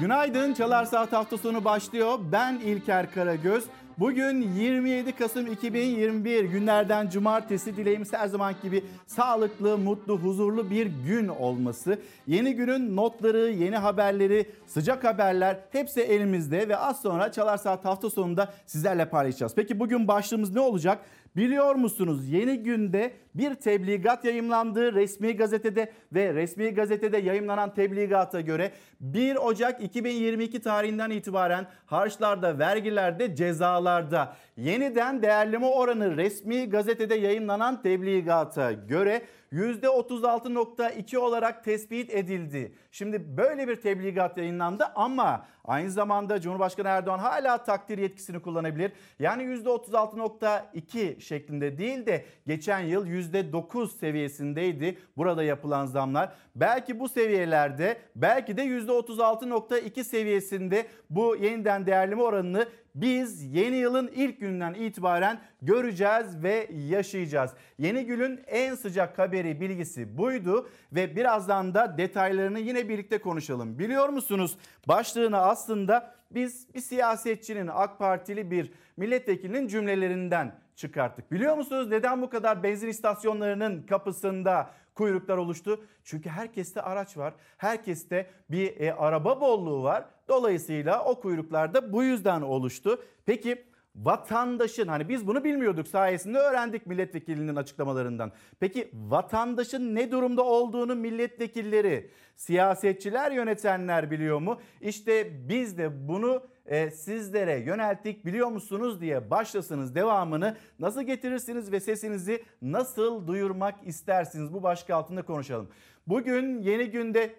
Günaydın Çalar Saat hafta sonu başlıyor. Ben İlker Karagöz. Bugün 27 Kasım 2021 günlerden cumartesi dileğimiz her zaman gibi sağlıklı, mutlu, huzurlu bir gün olması. Yeni günün notları, yeni haberleri, sıcak haberler hepsi elimizde ve az sonra Çalar Saat hafta sonunda sizlerle paylaşacağız. Peki bugün başlığımız ne olacak? Biliyor musunuz yeni günde bir tebligat yayımlandı resmi gazetede ve resmi gazetede yayımlanan tebligata göre 1 Ocak 2022 tarihinden itibaren harçlarda, vergilerde, cezalarda yeniden değerleme oranı resmi gazetede yayımlanan tebligata göre %36.2 olarak tespit edildi. Şimdi böyle bir tebligat yayınlandı ama aynı zamanda Cumhurbaşkanı Erdoğan hala takdir yetkisini kullanabilir. Yani %36.2 şeklinde değil de geçen yıl %9 seviyesindeydi burada yapılan zamlar. Belki bu seviyelerde belki de %36.2 seviyesinde bu yeniden değerleme oranını biz yeni yılın ilk günden itibaren göreceğiz ve yaşayacağız. Yeni günün en sıcak haberi bilgisi buydu ve birazdan da detaylarını yine birlikte konuşalım. Biliyor musunuz başlığını aslında biz bir siyasetçinin AK Partili bir milletvekilinin cümlelerinden çıkarttık. Biliyor musunuz neden bu kadar benzin istasyonlarının kapısında kuyruklar oluştu? Çünkü herkeste araç var. Herkeste bir e, araba bolluğu var. Dolayısıyla o kuyruklar da bu yüzden oluştu. Peki vatandaşın hani biz bunu bilmiyorduk sayesinde öğrendik milletvekilinin açıklamalarından. Peki vatandaşın ne durumda olduğunu milletvekilleri, siyasetçiler, yönetenler biliyor mu? İşte biz de bunu e, sizlere yönelttik biliyor musunuz diye başlasınız devamını nasıl getirirsiniz ve sesinizi nasıl duyurmak istersiniz bu başlık altında konuşalım. Bugün yeni günde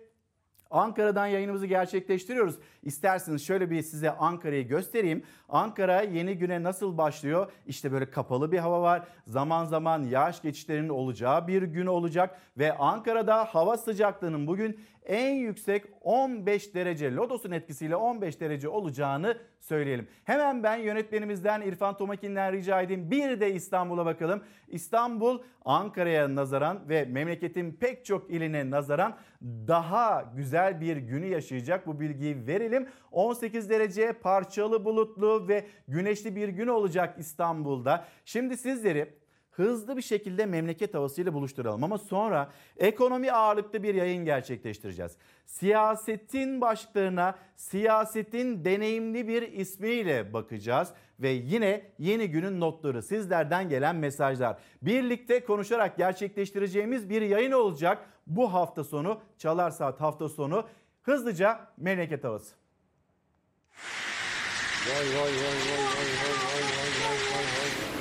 Ankara'dan yayınımızı gerçekleştiriyoruz. İsterseniz şöyle bir size Ankara'yı göstereyim. Ankara yeni güne nasıl başlıyor? İşte böyle kapalı bir hava var. Zaman zaman yağış geçişlerinin olacağı bir gün olacak ve Ankara'da hava sıcaklığının bugün en yüksek 15 derece Lodos'un etkisiyle 15 derece olacağını söyleyelim. Hemen ben yönetmenimizden İrfan Tomakin'den rica edeyim. Bir de İstanbul'a bakalım. İstanbul Ankara'ya nazaran ve memleketin pek çok iline nazaran daha güzel bir günü yaşayacak. Bu bilgiyi verelim. 18 derece parçalı bulutlu ve güneşli bir gün olacak İstanbul'da. Şimdi sizleri hızlı bir şekilde memleket havasıyla buluşturalım. Ama sonra ekonomi ağırlıklı bir yayın gerçekleştireceğiz. Siyasetin başlıklarına siyasetin deneyimli bir ismiyle bakacağız. Ve yine yeni günün notları sizlerden gelen mesajlar. Birlikte konuşarak gerçekleştireceğimiz bir yayın olacak bu hafta sonu Çalar Saat hafta sonu. Hızlıca memleket havası. Vay vay vay vay vay vay vay vay vay.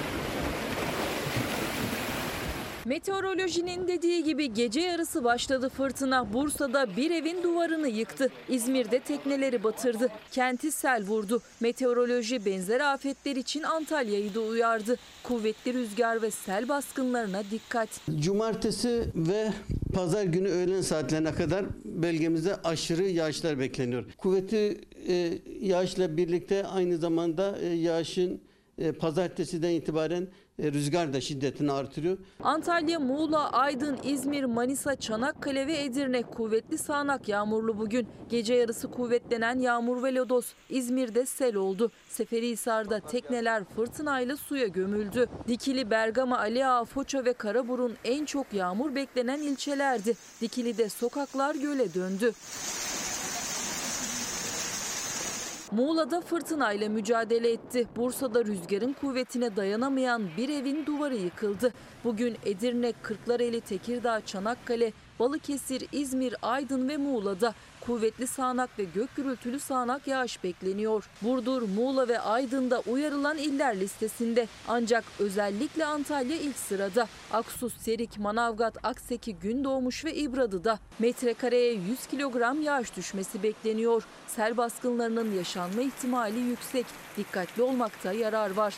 Meteorolojinin dediği gibi gece yarısı başladı fırtına. Bursa'da bir evin duvarını yıktı. İzmir'de tekneleri batırdı. Kenti sel vurdu. Meteoroloji benzer afetler için Antalya'yı da uyardı. Kuvvetli rüzgar ve sel baskınlarına dikkat. Cumartesi ve pazar günü öğlen saatlerine kadar bölgemizde aşırı yağışlar bekleniyor. Kuvvetli e, yağışla birlikte aynı zamanda e, yağışın pazartesiden itibaren e, rüzgar da şiddetini artırıyor. Antalya, Muğla, Aydın, İzmir, Manisa, Çanakkale ve Edirne kuvvetli sağanak yağmurlu bugün. Gece yarısı kuvvetlenen yağmur ve lodos. İzmir'de sel oldu. Seferihisar'da tekneler fırtınayla suya gömüldü. Dikili, Bergama, Ali Ağa, Foça ve Karaburun en çok yağmur beklenen ilçelerdi. Dikili'de sokaklar göle döndü. Muğla'da fırtınayla mücadele etti. Bursa'da rüzgarın kuvvetine dayanamayan bir evin duvarı yıkıldı. Bugün Edirne, Kırklareli, Tekirdağ, Çanakkale, Balıkesir, İzmir, Aydın ve Muğla'da kuvvetli sağanak ve gök gürültülü sağanak yağış bekleniyor. Burdur, Muğla ve Aydın'da uyarılan iller listesinde. Ancak özellikle Antalya ilk sırada. Aksus, Serik, Manavgat, Akseki, Gündoğmuş ve İbradı'da metrekareye 100 kilogram yağış düşmesi bekleniyor. Sel baskınlarının yaşanma ihtimali yüksek. Dikkatli olmakta yarar var.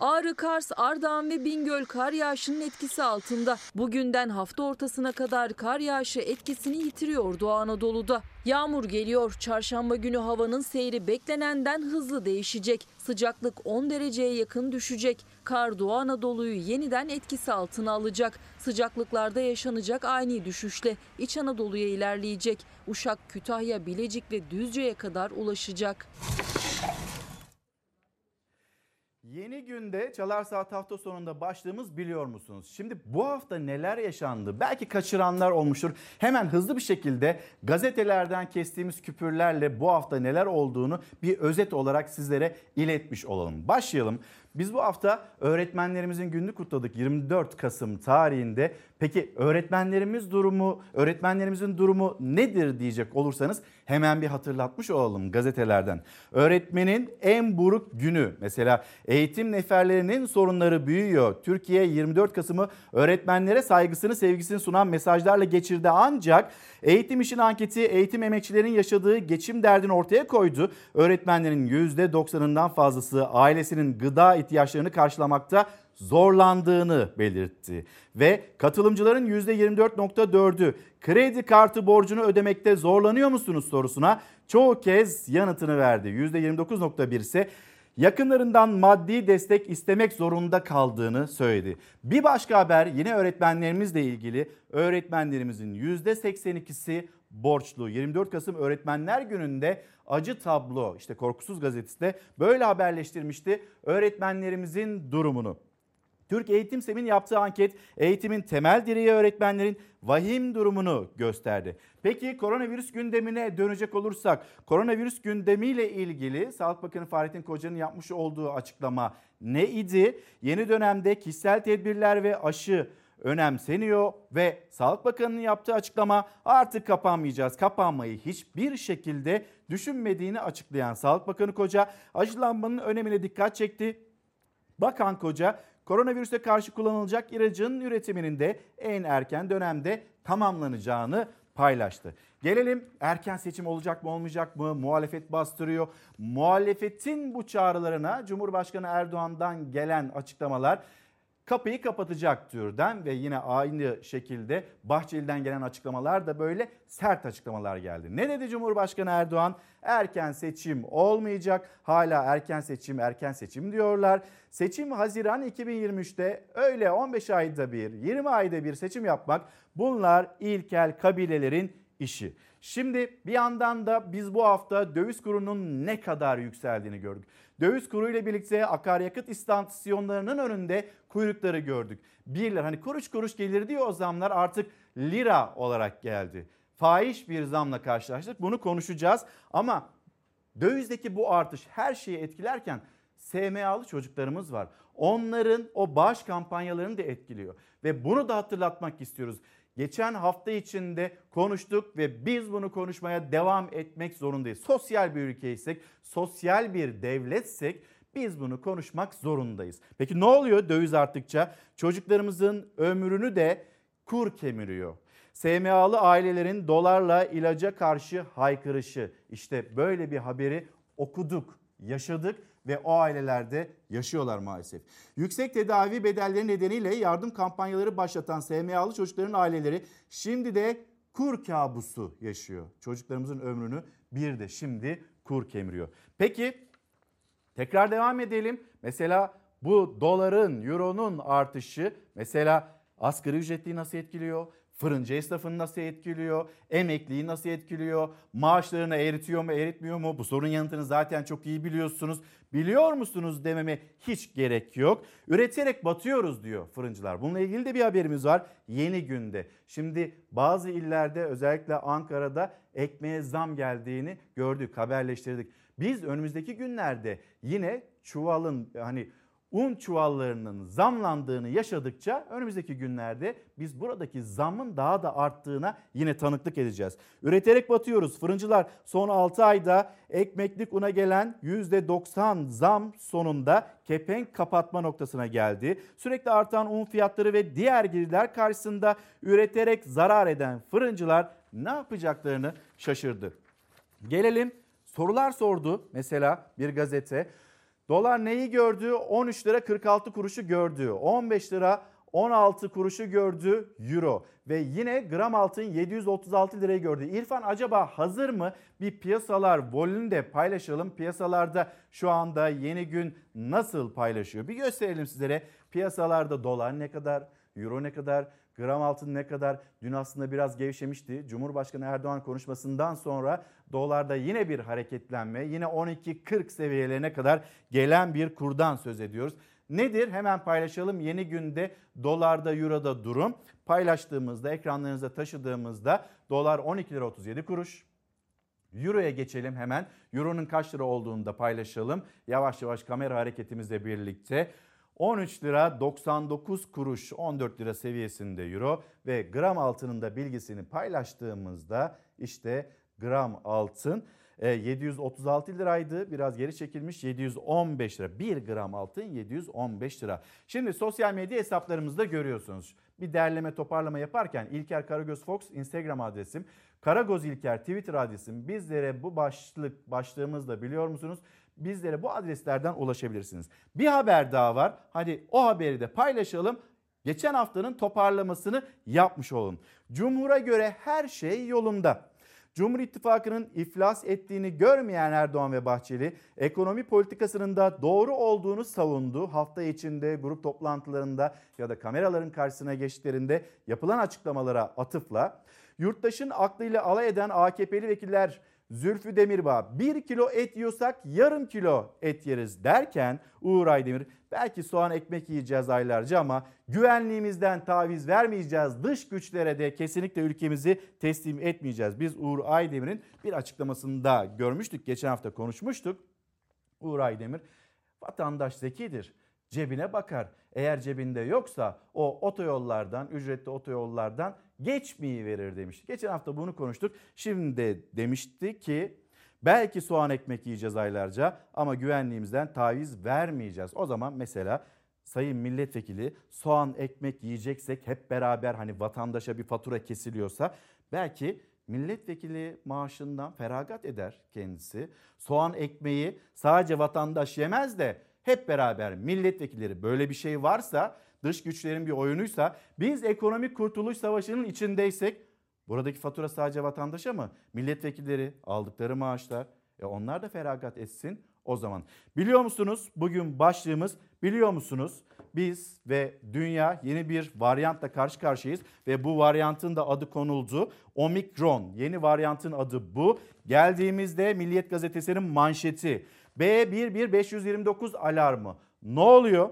Ağrı, Kars, Ardahan ve Bingöl kar yağışının etkisi altında. Bugünden hafta ortasına kadar kar yağışı etkisini yitiriyor Doğu Anadolu'da. Yağmur geliyor. Çarşamba günü havanın seyri beklenenden hızlı değişecek. Sıcaklık 10 dereceye yakın düşecek. Kar Doğu Anadolu'yu yeniden etkisi altına alacak. Sıcaklıklarda yaşanacak ani düşüşle İç Anadolu'ya ilerleyecek. Uşak, Kütahya, Bilecik ve Düzce'ye kadar ulaşacak. Yeni günde Çalar Saat hafta sonunda başlığımız biliyor musunuz? Şimdi bu hafta neler yaşandı? Belki kaçıranlar olmuştur. Hemen hızlı bir şekilde gazetelerden kestiğimiz küpürlerle bu hafta neler olduğunu bir özet olarak sizlere iletmiş olalım. Başlayalım. Biz bu hafta öğretmenlerimizin gününü kutladık 24 Kasım tarihinde. Peki öğretmenlerimiz durumu, öğretmenlerimizin durumu nedir diyecek olursanız hemen bir hatırlatmış olalım gazetelerden. Öğretmenin en buruk günü mesela eğitim neferlerinin sorunları büyüyor. Türkiye 24 Kasım'ı öğretmenlere saygısını sevgisini sunan mesajlarla geçirdi ancak eğitim işin anketi eğitim emekçilerin yaşadığı geçim derdini ortaya koydu. Öğretmenlerin %90'ından fazlası ailesinin gıda ihtiyaçlarını karşılamakta zorlandığını belirtti. Ve katılımcıların %24.4'ü kredi kartı borcunu ödemekte zorlanıyor musunuz sorusuna çoğu kez yanıtını verdi. %29.1 ise yakınlarından maddi destek istemek zorunda kaldığını söyledi. Bir başka haber yine öğretmenlerimizle ilgili. Öğretmenlerimizin %82'si borçlu. 24 Kasım Öğretmenler Günü'nde acı tablo işte Korkusuz Gazetesi böyle haberleştirmişti öğretmenlerimizin durumunu. Türk Eğitim Sem'in yaptığı anket eğitimin temel direği öğretmenlerin vahim durumunu gösterdi. Peki koronavirüs gündemine dönecek olursak koronavirüs gündemiyle ilgili Sağlık Bakanı Fahrettin Koca'nın yapmış olduğu açıklama ne idi? Yeni dönemde kişisel tedbirler ve aşı önemseniyor ve Sağlık Bakanı'nın yaptığı açıklama artık kapanmayacağız. Kapanmayı hiçbir şekilde düşünmediğini açıklayan Sağlık Bakanı Koca aşılanmanın önemine dikkat çekti. Bakan Koca koronavirüse karşı kullanılacak ilacın üretiminin de en erken dönemde tamamlanacağını paylaştı. Gelelim erken seçim olacak mı olmayacak mı? Muhalefet bastırıyor. Muhalefetin bu çağrılarına Cumhurbaşkanı Erdoğan'dan gelen açıklamalar kapıyı kapatacak türden ve yine aynı şekilde Bahçeli'den gelen açıklamalar da böyle sert açıklamalar geldi. Ne dedi Cumhurbaşkanı Erdoğan? Erken seçim olmayacak. Hala erken seçim, erken seçim diyorlar. Seçim Haziran 2023'te öyle 15 ayda bir, 20 ayda bir seçim yapmak bunlar ilkel kabilelerin işi. Şimdi bir yandan da biz bu hafta döviz kurunun ne kadar yükseldiğini gördük. Döviz kuru ile birlikte akaryakıt istasyonlarının önünde kuyrukları gördük. Bir lira hani kuruş kuruş gelir diyor o zamlar artık lira olarak geldi. Fahiş bir zamla karşılaştık bunu konuşacağız ama dövizdeki bu artış her şeyi etkilerken SMA'lı çocuklarımız var. Onların o bağış kampanyalarını da etkiliyor ve bunu da hatırlatmak istiyoruz. Geçen hafta içinde konuştuk ve biz bunu konuşmaya devam etmek zorundayız. Sosyal bir ülkeysek, sosyal bir devletsek biz bunu konuşmak zorundayız. Peki ne oluyor döviz arttıkça? Çocuklarımızın ömrünü de kur kemiriyor. SMA'lı ailelerin dolarla ilaca karşı haykırışı. İşte böyle bir haberi okuduk, yaşadık ve o ailelerde yaşıyorlar maalesef. Yüksek tedavi bedelleri nedeniyle yardım kampanyaları başlatan SMA'lı çocukların aileleri şimdi de kur kabusu yaşıyor. Çocuklarımızın ömrünü bir de şimdi kur kemiriyor. Peki tekrar devam edelim. Mesela bu doların, euronun artışı mesela asgari ücretliyi nasıl etkiliyor? Fırıncı esnafını nasıl etkiliyor? Emekliyi nasıl etkiliyor? Maaşlarını eritiyor mu eritmiyor mu? Bu sorunun yanıtını zaten çok iyi biliyorsunuz. Biliyor musunuz dememe hiç gerek yok. Üreterek batıyoruz diyor fırıncılar. Bununla ilgili de bir haberimiz var yeni günde. Şimdi bazı illerde özellikle Ankara'da ekmeğe zam geldiğini gördük, haberleştirdik. Biz önümüzdeki günlerde yine çuvalın hani un çuvallarının zamlandığını yaşadıkça önümüzdeki günlerde biz buradaki zamın daha da arttığına yine tanıklık edeceğiz. Üreterek batıyoruz. Fırıncılar son 6 ayda ekmeklik una gelen %90 zam sonunda kepenk kapatma noktasına geldi. Sürekli artan un fiyatları ve diğer girdiler karşısında üreterek zarar eden fırıncılar ne yapacaklarını şaşırdı. Gelelim sorular sordu mesela bir gazete. Dolar neyi gördü? 13 lira 46 kuruşu gördü. 15 lira 16 kuruşu gördü euro ve yine gram altın 736 lirayı gördü. İrfan acaba hazır mı? Bir piyasalar volünü de paylaşalım. Piyasalarda şu anda yeni gün nasıl paylaşıyor? Bir gösterelim sizlere. Piyasalarda dolar ne kadar, euro ne kadar, gram altın ne kadar? Dün aslında biraz gevşemişti. Cumhurbaşkanı Erdoğan konuşmasından sonra dolarda yine bir hareketlenme, yine 12.40 seviyelerine kadar gelen bir kurdan söz ediyoruz. Nedir? Hemen paylaşalım. Yeni günde dolarda, euroda durum. Paylaştığımızda, ekranlarınıza taşıdığımızda dolar 12 lira 37 kuruş. Euro'ya geçelim hemen. Euro'nun kaç lira olduğunu da paylaşalım. Yavaş yavaş kamera hareketimizle birlikte. 13 lira 99 kuruş 14 lira seviyesinde euro ve gram altının da bilgisini paylaştığımızda işte gram altın 736 e, liraydı. Biraz geri çekilmiş 715 lira. 1 gram altın 715 lira. Şimdi sosyal medya hesaplarımızda görüyorsunuz. Bir derleme toparlama yaparken İlker Karagöz Fox Instagram adresim. Karagoz İlker Twitter adresim. Bizlere bu başlık başlığımızda biliyor musunuz? Bizlere bu adreslerden ulaşabilirsiniz. Bir haber daha var. Hadi o haberi de paylaşalım. Geçen haftanın toparlamasını yapmış olun. Cumhur'a göre her şey yolunda. Cumhur İttifakı'nın iflas ettiğini görmeyen Erdoğan ve Bahçeli ekonomi politikasının da doğru olduğunu savundu. Hafta içinde grup toplantılarında ya da kameraların karşısına geçtiklerinde yapılan açıklamalara atıfla yurttaşın aklıyla alay eden AKP'li vekiller Zülfü Demirbağ bir kilo et yiyorsak yarım kilo et yeriz derken Uğur Aydemir belki soğan ekmek yiyeceğiz aylarca ama güvenliğimizden taviz vermeyeceğiz. Dış güçlere de kesinlikle ülkemizi teslim etmeyeceğiz. Biz Uğur Aydemir'in bir açıklamasında görmüştük. Geçen hafta konuşmuştuk. Uğur Aydemir vatandaş zekidir cebine bakar. Eğer cebinde yoksa o otoyollardan, ücretli otoyollardan geçmeyi verir demişti. Geçen hafta bunu konuştuk. Şimdi de demişti ki belki soğan ekmek yiyeceğiz aylarca ama güvenliğimizden taviz vermeyeceğiz. O zaman mesela sayın milletvekili soğan ekmek yiyeceksek hep beraber hani vatandaşa bir fatura kesiliyorsa belki milletvekili maaşından feragat eder kendisi. Soğan ekmeği sadece vatandaş yemez de hep beraber milletvekilleri böyle bir şey varsa dış güçlerin bir oyunuysa biz ekonomik kurtuluş savaşının içindeysek buradaki fatura sadece vatandaşa mı? Milletvekilleri aldıkları maaşlar e onlar da feragat etsin o zaman. Biliyor musunuz bugün başlığımız biliyor musunuz? Biz ve dünya yeni bir varyantla karşı karşıyayız ve bu varyantın da adı konuldu. Omikron yeni varyantın adı bu. Geldiğimizde Milliyet Gazetesi'nin manşeti B11529 alarmı. Ne oluyor?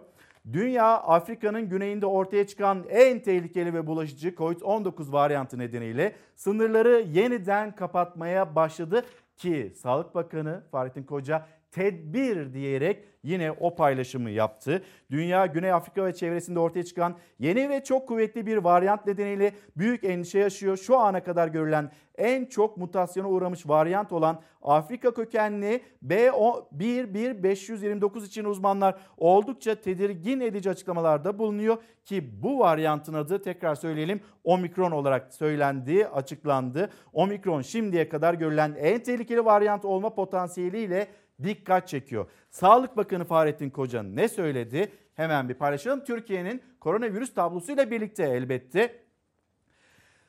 Dünya Afrika'nın güneyinde ortaya çıkan en tehlikeli ve bulaşıcı COVID-19 varyantı nedeniyle sınırları yeniden kapatmaya başladı ki Sağlık Bakanı Fahrettin Koca tedbir diyerek yine o paylaşımı yaptı. Dünya Güney Afrika ve çevresinde ortaya çıkan yeni ve çok kuvvetli bir varyant nedeniyle büyük endişe yaşıyor. Şu ana kadar görülen en çok mutasyona uğramış varyant olan Afrika kökenli B11529 için uzmanlar oldukça tedirgin edici açıklamalarda bulunuyor ki bu varyantın adı tekrar söyleyelim omikron olarak söylendiği açıklandı. Omikron şimdiye kadar görülen en tehlikeli varyant olma potansiyeliyle dikkat çekiyor. Sağlık Bakanı Fahrettin Koca ne söyledi? Hemen bir paylaşalım. Türkiye'nin koronavirüs tablosuyla birlikte elbette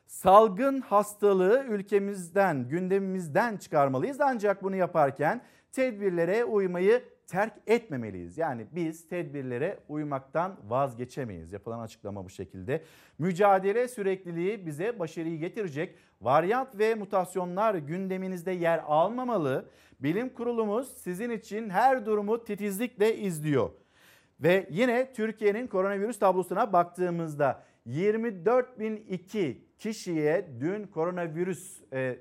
salgın hastalığı ülkemizden, gündemimizden çıkarmalıyız. Ancak bunu yaparken tedbirlere uymayı terk etmemeliyiz. Yani biz tedbirlere uymaktan vazgeçemeyiz. Yapılan açıklama bu şekilde. Mücadele sürekliliği bize başarıyı getirecek. Varyant ve mutasyonlar gündeminizde yer almamalı. Bilim kurulumuz sizin için her durumu titizlikle izliyor. Ve yine Türkiye'nin koronavirüs tablosuna baktığımızda 24.002 kişiye dün koronavirüs e,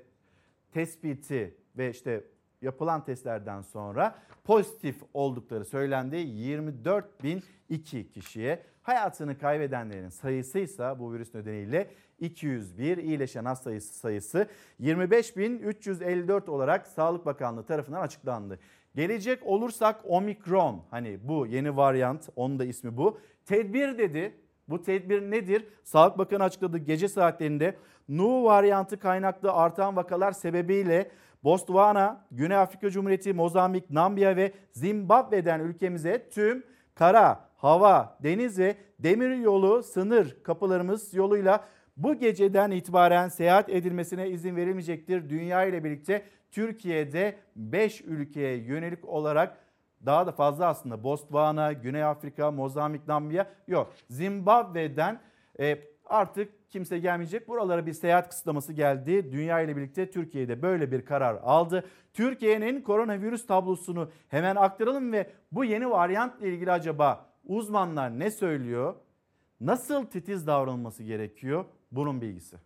tespiti ve işte yapılan testlerden sonra pozitif oldukları söylendi. 24.002 kişiye hayatını kaybedenlerin sayısı ise bu virüs nedeniyle 201 iyileşen hasta sayısı sayısı 25.354 olarak Sağlık Bakanlığı tarafından açıklandı. Gelecek olursak omikron hani bu yeni varyant onun da ismi bu. Tedbir dedi. Bu tedbir nedir? Sağlık Bakanı açıkladı gece saatlerinde Nu varyantı kaynaklı artan vakalar sebebiyle Botswana, Güney Afrika Cumhuriyeti, Mozambik, Namibya ve Zimbabwe'den ülkemize tüm kara, hava, deniz ve demir yolu sınır kapılarımız yoluyla bu geceden itibaren seyahat edilmesine izin verilmeyecektir. Dünya ile birlikte Türkiye'de 5 ülkeye yönelik olarak daha da fazla aslında Botswana, Güney Afrika, Mozambik, Namibya yok. Zimbabwe'den e, artık kimse gelmeyecek. Buralara bir seyahat kısıtlaması geldi. Dünya ile birlikte Türkiye'de böyle bir karar aldı. Türkiye'nin koronavirüs tablosunu hemen aktaralım ve bu yeni varyantla ilgili acaba uzmanlar ne söylüyor? Nasıl titiz davranılması gerekiyor? Bunun bilgisi.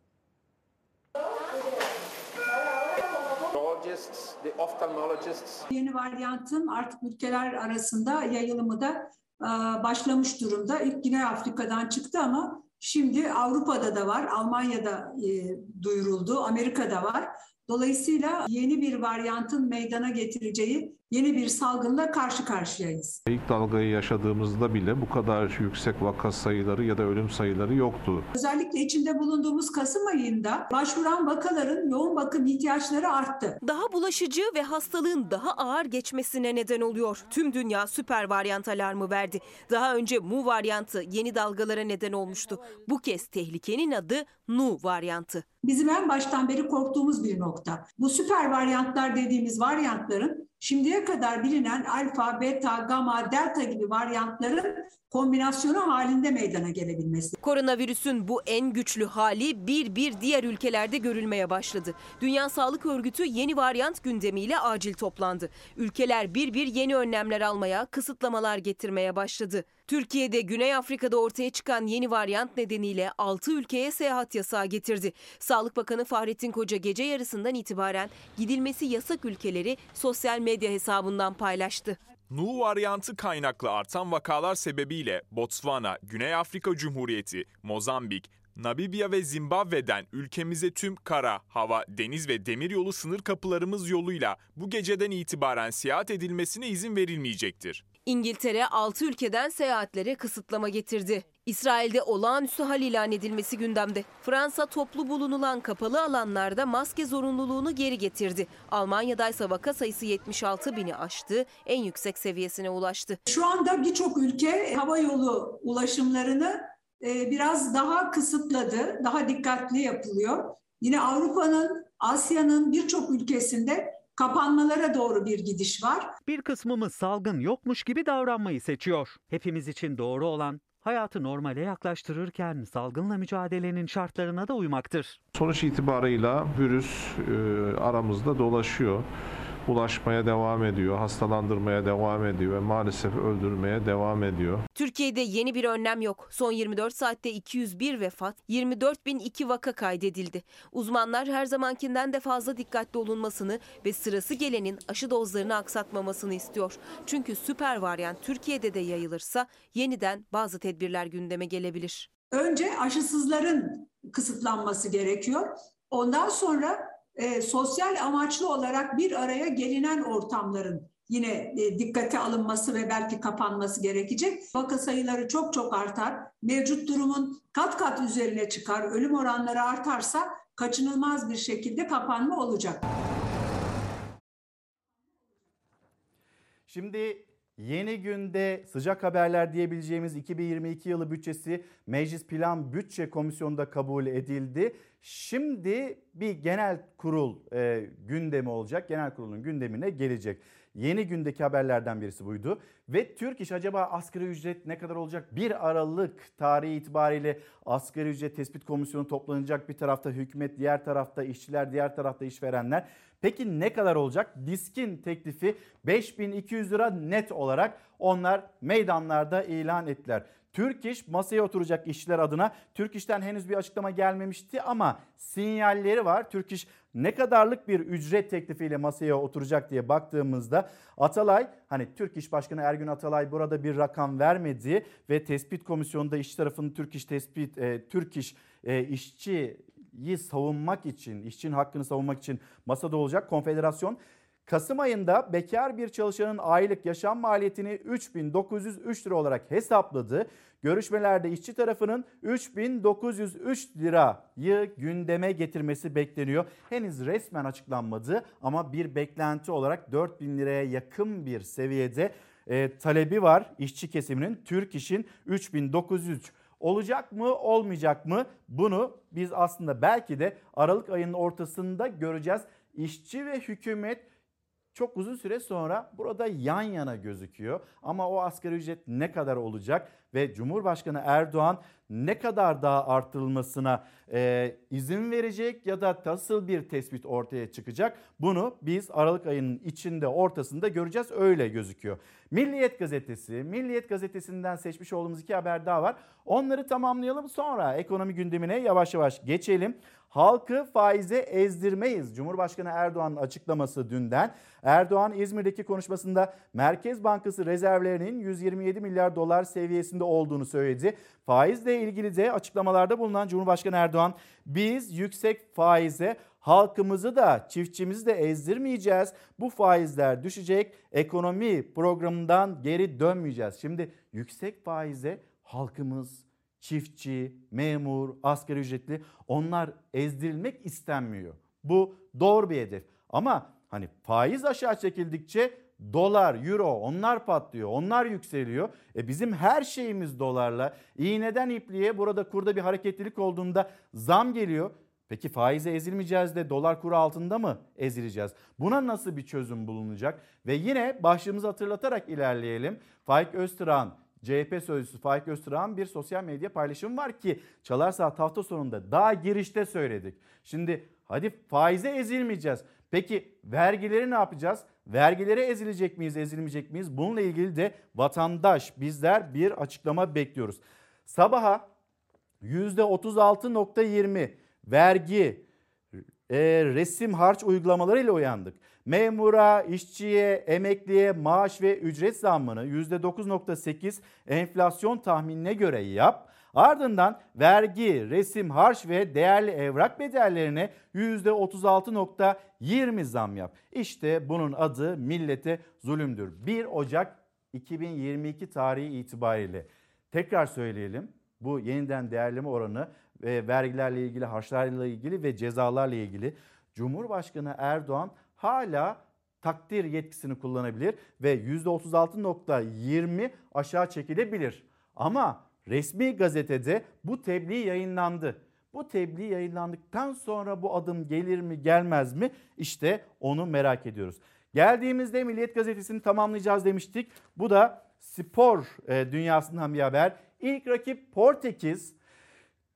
neurologists, the ophthalmologists, Yeni varyantın artık ülkeler arasında yayılımı da başlamış durumda. İlk Güney Afrika'dan çıktı ama şimdi Avrupa'da da var, Almanya'da e, duyuruldu, Amerika'da var. Dolayısıyla yeni bir varyantın meydana getireceği yeni bir salgınla karşı karşıyayız. İlk dalgayı yaşadığımızda bile bu kadar yüksek vaka sayıları ya da ölüm sayıları yoktu. Özellikle içinde bulunduğumuz Kasım ayında başvuran vakaların yoğun bakım ihtiyaçları arttı. Daha bulaşıcı ve hastalığın daha ağır geçmesine neden oluyor. Tüm dünya süper varyant alarmı verdi. Daha önce Mu varyantı yeni dalgalara neden olmuştu. Bu kez tehlikenin adı Nu varyantı. Bizim en baştan beri korktuğumuz bir nokta. Bu süper varyantlar dediğimiz varyantların şimdiye kadar bilinen alfa, beta, gamma, delta gibi varyantların kombinasyonu halinde meydana gelebilmesi. Koronavirüsün bu en güçlü hali bir bir diğer ülkelerde görülmeye başladı. Dünya Sağlık Örgütü yeni varyant gündemiyle acil toplandı. Ülkeler bir bir yeni önlemler almaya, kısıtlamalar getirmeye başladı. Türkiye'de Güney Afrika'da ortaya çıkan yeni varyant nedeniyle 6 ülkeye seyahat yasağı getirdi. Sağlık Bakanı Fahrettin Koca gece yarısından itibaren gidilmesi yasak ülkeleri sosyal medya hesabından paylaştı. Nu varyantı kaynaklı artan vakalar sebebiyle Botswana, Güney Afrika Cumhuriyeti, Mozambik, Namibya ve Zimbabwe'den ülkemize tüm kara, hava, deniz ve demiryolu sınır kapılarımız yoluyla bu geceden itibaren seyahat edilmesine izin verilmeyecektir. İngiltere 6 ülkeden seyahatlere kısıtlama getirdi. İsrail'de olağanüstü hal ilan edilmesi gündemde. Fransa toplu bulunulan kapalı alanlarda maske zorunluluğunu geri getirdi. Almanya'da ise vaka sayısı 76 bini aştı, en yüksek seviyesine ulaştı. Şu anda birçok ülke hava yolu ulaşımlarını e, biraz daha kısıtladı, daha dikkatli yapılıyor. Yine Avrupa'nın, Asya'nın birçok ülkesinde kapanmalara doğru bir gidiş var. Bir kısmımız salgın yokmuş gibi davranmayı seçiyor. Hepimiz için doğru olan hayatı normale yaklaştırırken salgınla mücadelenin şartlarına da uymaktır. Sonuç itibarıyla virüs e, aramızda dolaşıyor. Ulaşmaya devam ediyor, hastalandırmaya devam ediyor ve maalesef öldürmeye devam ediyor. Türkiye'de yeni bir önlem yok. Son 24 saatte 201 vefat, 24.002 vaka kaydedildi. Uzmanlar her zamankinden de fazla dikkatli olunmasını ve sırası gelenin aşı dozlarını aksatmamasını istiyor. Çünkü süper varyant Türkiye'de de yayılırsa yeniden bazı tedbirler gündeme gelebilir. Önce aşısızların kısıtlanması gerekiyor. Ondan sonra e, sosyal amaçlı olarak bir araya gelinen ortamların yine e, dikkate alınması ve belki kapanması gerekecek. Vaka sayıları çok çok artar. Mevcut durumun kat kat üzerine çıkar. Ölüm oranları artarsa kaçınılmaz bir şekilde kapanma olacak. Şimdi yeni günde sıcak haberler diyebileceğimiz 2022 yılı bütçesi Meclis Plan Bütçe Komisyonu'nda kabul edildi. Şimdi bir genel kurul e, gündemi olacak. Genel kurulun gündemine gelecek. Yeni gündeki haberlerden birisi buydu. Ve Türk İş acaba asgari ücret ne kadar olacak? 1 Aralık tarihi itibariyle asgari ücret tespit komisyonu toplanacak. Bir tarafta hükümet, diğer tarafta işçiler, diğer tarafta işverenler. Peki ne kadar olacak? Diskin teklifi 5200 lira net olarak onlar meydanlarda ilan ettiler. Türk İş masaya oturacak işçiler adına. Türk İş'ten henüz bir açıklama gelmemişti ama sinyalleri var. Türk İş ne kadarlık bir ücret teklifiyle masaya oturacak diye baktığımızda Atalay hani Türk İş Başkanı Ergün Atalay burada bir rakam vermedi ve tespit komisyonunda iş tarafının Türk İş tespit e, Türk İş e, işçiyi savunmak için, işçinin hakkını savunmak için masada olacak konfederasyon Kasım ayında bekar bir çalışanın aylık yaşam maliyetini 3903 lira olarak hesapladı. Görüşmelerde işçi tarafının 3903 lirayı gündeme getirmesi bekleniyor. Henüz resmen açıklanmadı ama bir beklenti olarak 4000 liraya yakın bir seviyede e, talebi var işçi kesiminin. Türk İş'in 3903 olacak mı olmayacak mı bunu biz aslında belki de Aralık ayının ortasında göreceğiz. İşçi ve hükümet çok uzun süre sonra burada yan yana gözüküyor. Ama o asgari ücret ne kadar olacak ve Cumhurbaşkanı Erdoğan ne kadar daha artırılmasına e, izin verecek ya da nasıl bir tespit ortaya çıkacak bunu biz Aralık ayının içinde ortasında göreceğiz öyle gözüküyor. Milliyet gazetesi, Milliyet gazetesinden seçmiş olduğumuz iki haber daha var. Onları tamamlayalım sonra ekonomi gündemine yavaş yavaş geçelim. Halkı faize ezdirmeyiz. Cumhurbaşkanı Erdoğan'ın açıklaması dünden. Erdoğan İzmir'deki konuşmasında Merkez Bankası rezervlerinin 127 milyar dolar seviyesinde olduğunu söyledi. Faizle ilgili de açıklamalarda bulunan Cumhurbaşkanı Erdoğan biz yüksek faize halkımızı da çiftçimizi de ezdirmeyeceğiz. Bu faizler düşecek. Ekonomi programından geri dönmeyeceğiz. Şimdi yüksek faize halkımız, çiftçi, memur, asgari ücretli onlar ezdirilmek istenmiyor. Bu doğru bir hedef. Ama hani faiz aşağı çekildikçe dolar, euro onlar patlıyor, onlar yükseliyor. E bizim her şeyimiz dolarla. İğneden ipliğe burada kurda bir hareketlilik olduğunda zam geliyor. Peki faize ezilmeyeceğiz de dolar kuru altında mı ezileceğiz? Buna nasıl bir çözüm bulunacak? Ve yine başlığımızı hatırlatarak ilerleyelim. Faik Öztürk'ün CHP sözcüsü Faik Öztürk'ün bir sosyal medya paylaşımı var ki Çalar Saat hafta sonunda daha girişte söyledik. Şimdi hadi faize ezilmeyeceğiz. Peki vergileri ne yapacağız? Vergilere ezilecek miyiz, ezilmeyecek miyiz? Bununla ilgili de vatandaş bizler bir açıklama bekliyoruz. Sabaha %36.20 vergi, e, resim harç uygulamalarıyla uyandık. Memura, işçiye, emekliye maaş ve ücret zammını %9.8 enflasyon tahminine göre yap. Ardından vergi, resim, harç ve değerli evrak bedellerine %36.20 zam yap. İşte bunun adı millete zulümdür. 1 Ocak 2022 tarihi itibariyle tekrar söyleyelim. Bu yeniden değerleme oranı ve vergilerle ilgili, harçlarla ilgili ve cezalarla ilgili Cumhurbaşkanı Erdoğan hala takdir yetkisini kullanabilir ve %36.20 aşağı çekilebilir. Ama resmi gazetede bu tebliğ yayınlandı. Bu tebliğ yayınlandıktan sonra bu adım gelir mi gelmez mi işte onu merak ediyoruz. Geldiğimizde Milliyet Gazetesi'ni tamamlayacağız demiştik. Bu da spor e, dünyasından bir haber. İlk rakip Portekiz.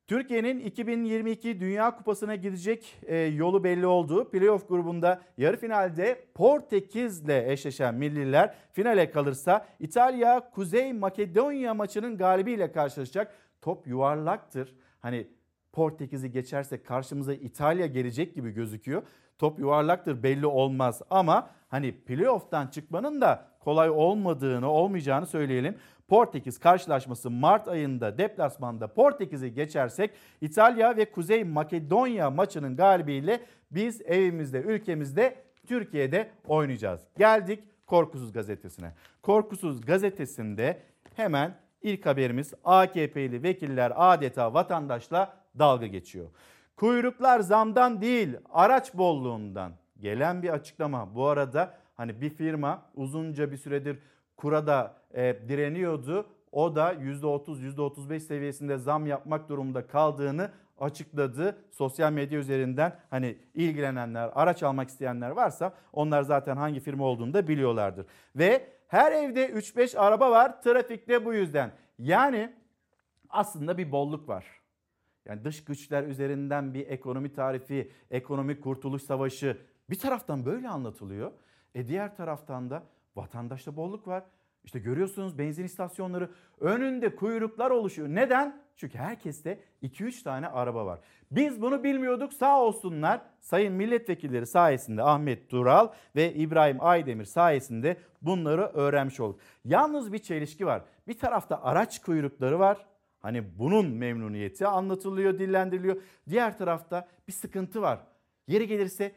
Türkiye'nin 2022 Dünya Kupası'na gidecek e, yolu belli oldu. Playoff grubunda yarı finalde Portekiz'le eşleşen milliler finale kalırsa İtalya Kuzey Makedonya maçının galibiyle karşılaşacak. Top yuvarlaktır. Hani Portekiz'i geçerse karşımıza İtalya gelecek gibi gözüküyor. Top yuvarlaktır belli olmaz ama hani playoff'tan çıkmanın da kolay olmadığını, olmayacağını söyleyelim. Portekiz karşılaşması Mart ayında deplasmanda Portekiz'i geçersek İtalya ve Kuzey Makedonya maçının galibiyle biz evimizde, ülkemizde, Türkiye'de oynayacağız. Geldik Korkusuz Gazetesi'ne. Korkusuz Gazetesi'nde hemen ilk haberimiz AKP'li vekiller adeta vatandaşla dalga geçiyor. Kuyruklar zamdan değil araç bolluğundan gelen bir açıklama. Bu arada hani bir firma uzunca bir süredir kurada e, direniyordu. O da %30 %35 seviyesinde zam yapmak durumunda kaldığını açıkladı. Sosyal medya üzerinden hani ilgilenenler, araç almak isteyenler varsa onlar zaten hangi firma olduğunu da biliyorlardır. Ve her evde 3-5 araba var trafikte bu yüzden. Yani aslında bir bolluk var. Yani dış güçler üzerinden bir ekonomi tarifi, ekonomik kurtuluş savaşı bir taraftan böyle anlatılıyor. E diğer taraftan da vatandaşta bolluk var. İşte görüyorsunuz benzin istasyonları önünde kuyruklar oluşuyor. Neden? Çünkü herkeste 2-3 tane araba var. Biz bunu bilmiyorduk sağ olsunlar sayın milletvekilleri sayesinde Ahmet Dural ve İbrahim Aydemir sayesinde bunları öğrenmiş olduk. Yalnız bir çelişki var. Bir tarafta araç kuyrukları var. Hani bunun memnuniyeti anlatılıyor, dillendiriliyor. Diğer tarafta bir sıkıntı var. Yeri gelirse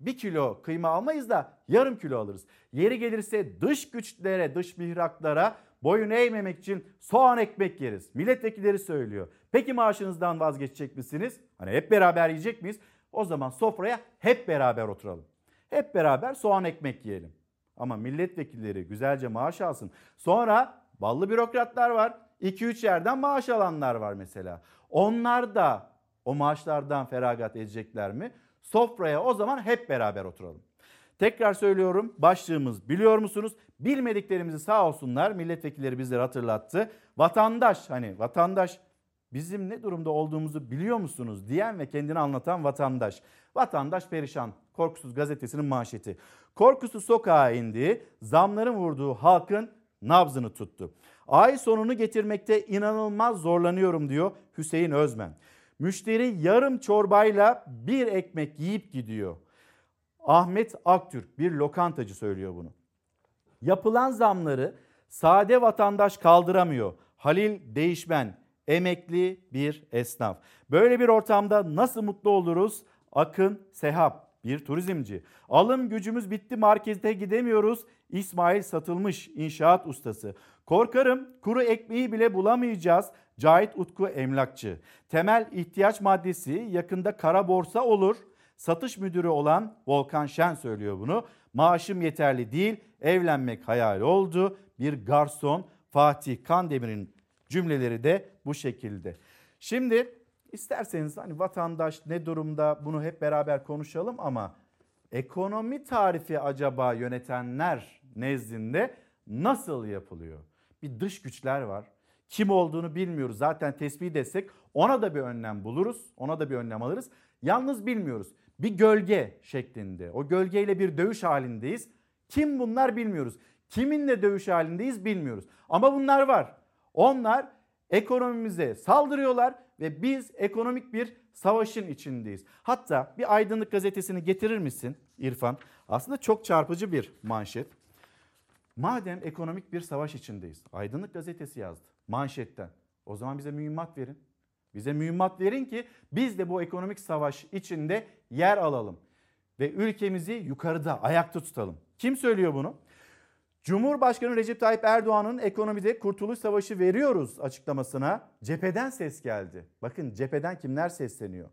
bir kilo kıyma almayız da yarım kilo alırız. Yeri gelirse dış güçlere, dış mihraklara boyun eğmemek için soğan ekmek yeriz. Milletvekilleri söylüyor. Peki maaşınızdan vazgeçecek misiniz? Hani hep beraber yiyecek miyiz? O zaman sofraya hep beraber oturalım. Hep beraber soğan ekmek yiyelim. Ama milletvekilleri güzelce maaş alsın. Sonra ballı bürokratlar var. 2-3 yerden maaş alanlar var mesela. Onlar da o maaşlardan feragat edecekler mi? Sofraya o zaman hep beraber oturalım. Tekrar söylüyorum başlığımız biliyor musunuz? Bilmediklerimizi sağ olsunlar milletvekilleri bizlere hatırlattı. Vatandaş hani vatandaş bizim ne durumda olduğumuzu biliyor musunuz diyen ve kendini anlatan vatandaş. Vatandaş perişan. Korkusuz gazetesinin manşeti. Korkusuz sokağa indi, zamların vurduğu halkın nabzını tuttu. Ay sonunu getirmekte inanılmaz zorlanıyorum diyor Hüseyin Özmen. Müşteri yarım çorbayla bir ekmek yiyip gidiyor. Ahmet Aktürk bir lokantacı söylüyor bunu. Yapılan zamları sade vatandaş kaldıramıyor. Halil Değişmen emekli bir esnaf. Böyle bir ortamda nasıl mutlu oluruz? Akın Sehap bir turizmci. Alım gücümüz bitti markete gidemiyoruz. İsmail satılmış inşaat ustası. Korkarım kuru ekmeği bile bulamayacağız. Cahit Utku emlakçı. Temel ihtiyaç maddesi yakında kara borsa olur. Satış müdürü olan Volkan Şen söylüyor bunu. Maaşım yeterli değil, evlenmek hayal oldu. Bir garson Fatih Kandemir'in cümleleri de bu şekilde. Şimdi isterseniz hani vatandaş ne durumda bunu hep beraber konuşalım ama ekonomi tarifi acaba yönetenler nezdinde nasıl yapılıyor? Bir dış güçler var. Kim olduğunu bilmiyoruz. Zaten tespit etsek ona da bir önlem buluruz. Ona da bir önlem alırız. Yalnız bilmiyoruz. Bir gölge şeklinde. O gölgeyle bir dövüş halindeyiz. Kim bunlar bilmiyoruz. Kiminle dövüş halindeyiz bilmiyoruz. Ama bunlar var. Onlar ekonomimize saldırıyorlar ve biz ekonomik bir savaşın içindeyiz. Hatta bir aydınlık gazetesini getirir misin İrfan? Aslında çok çarpıcı bir manşet. Madem ekonomik bir savaş içindeyiz. Aydınlık gazetesi yazdı manşetten. O zaman bize mühimmat verin. Bize mühimmat verin ki biz de bu ekonomik savaş içinde yer alalım. Ve ülkemizi yukarıda ayakta tutalım. Kim söylüyor bunu? Cumhurbaşkanı Recep Tayyip Erdoğan'ın ekonomide kurtuluş savaşı veriyoruz açıklamasına cepheden ses geldi. Bakın cepheden kimler sesleniyor?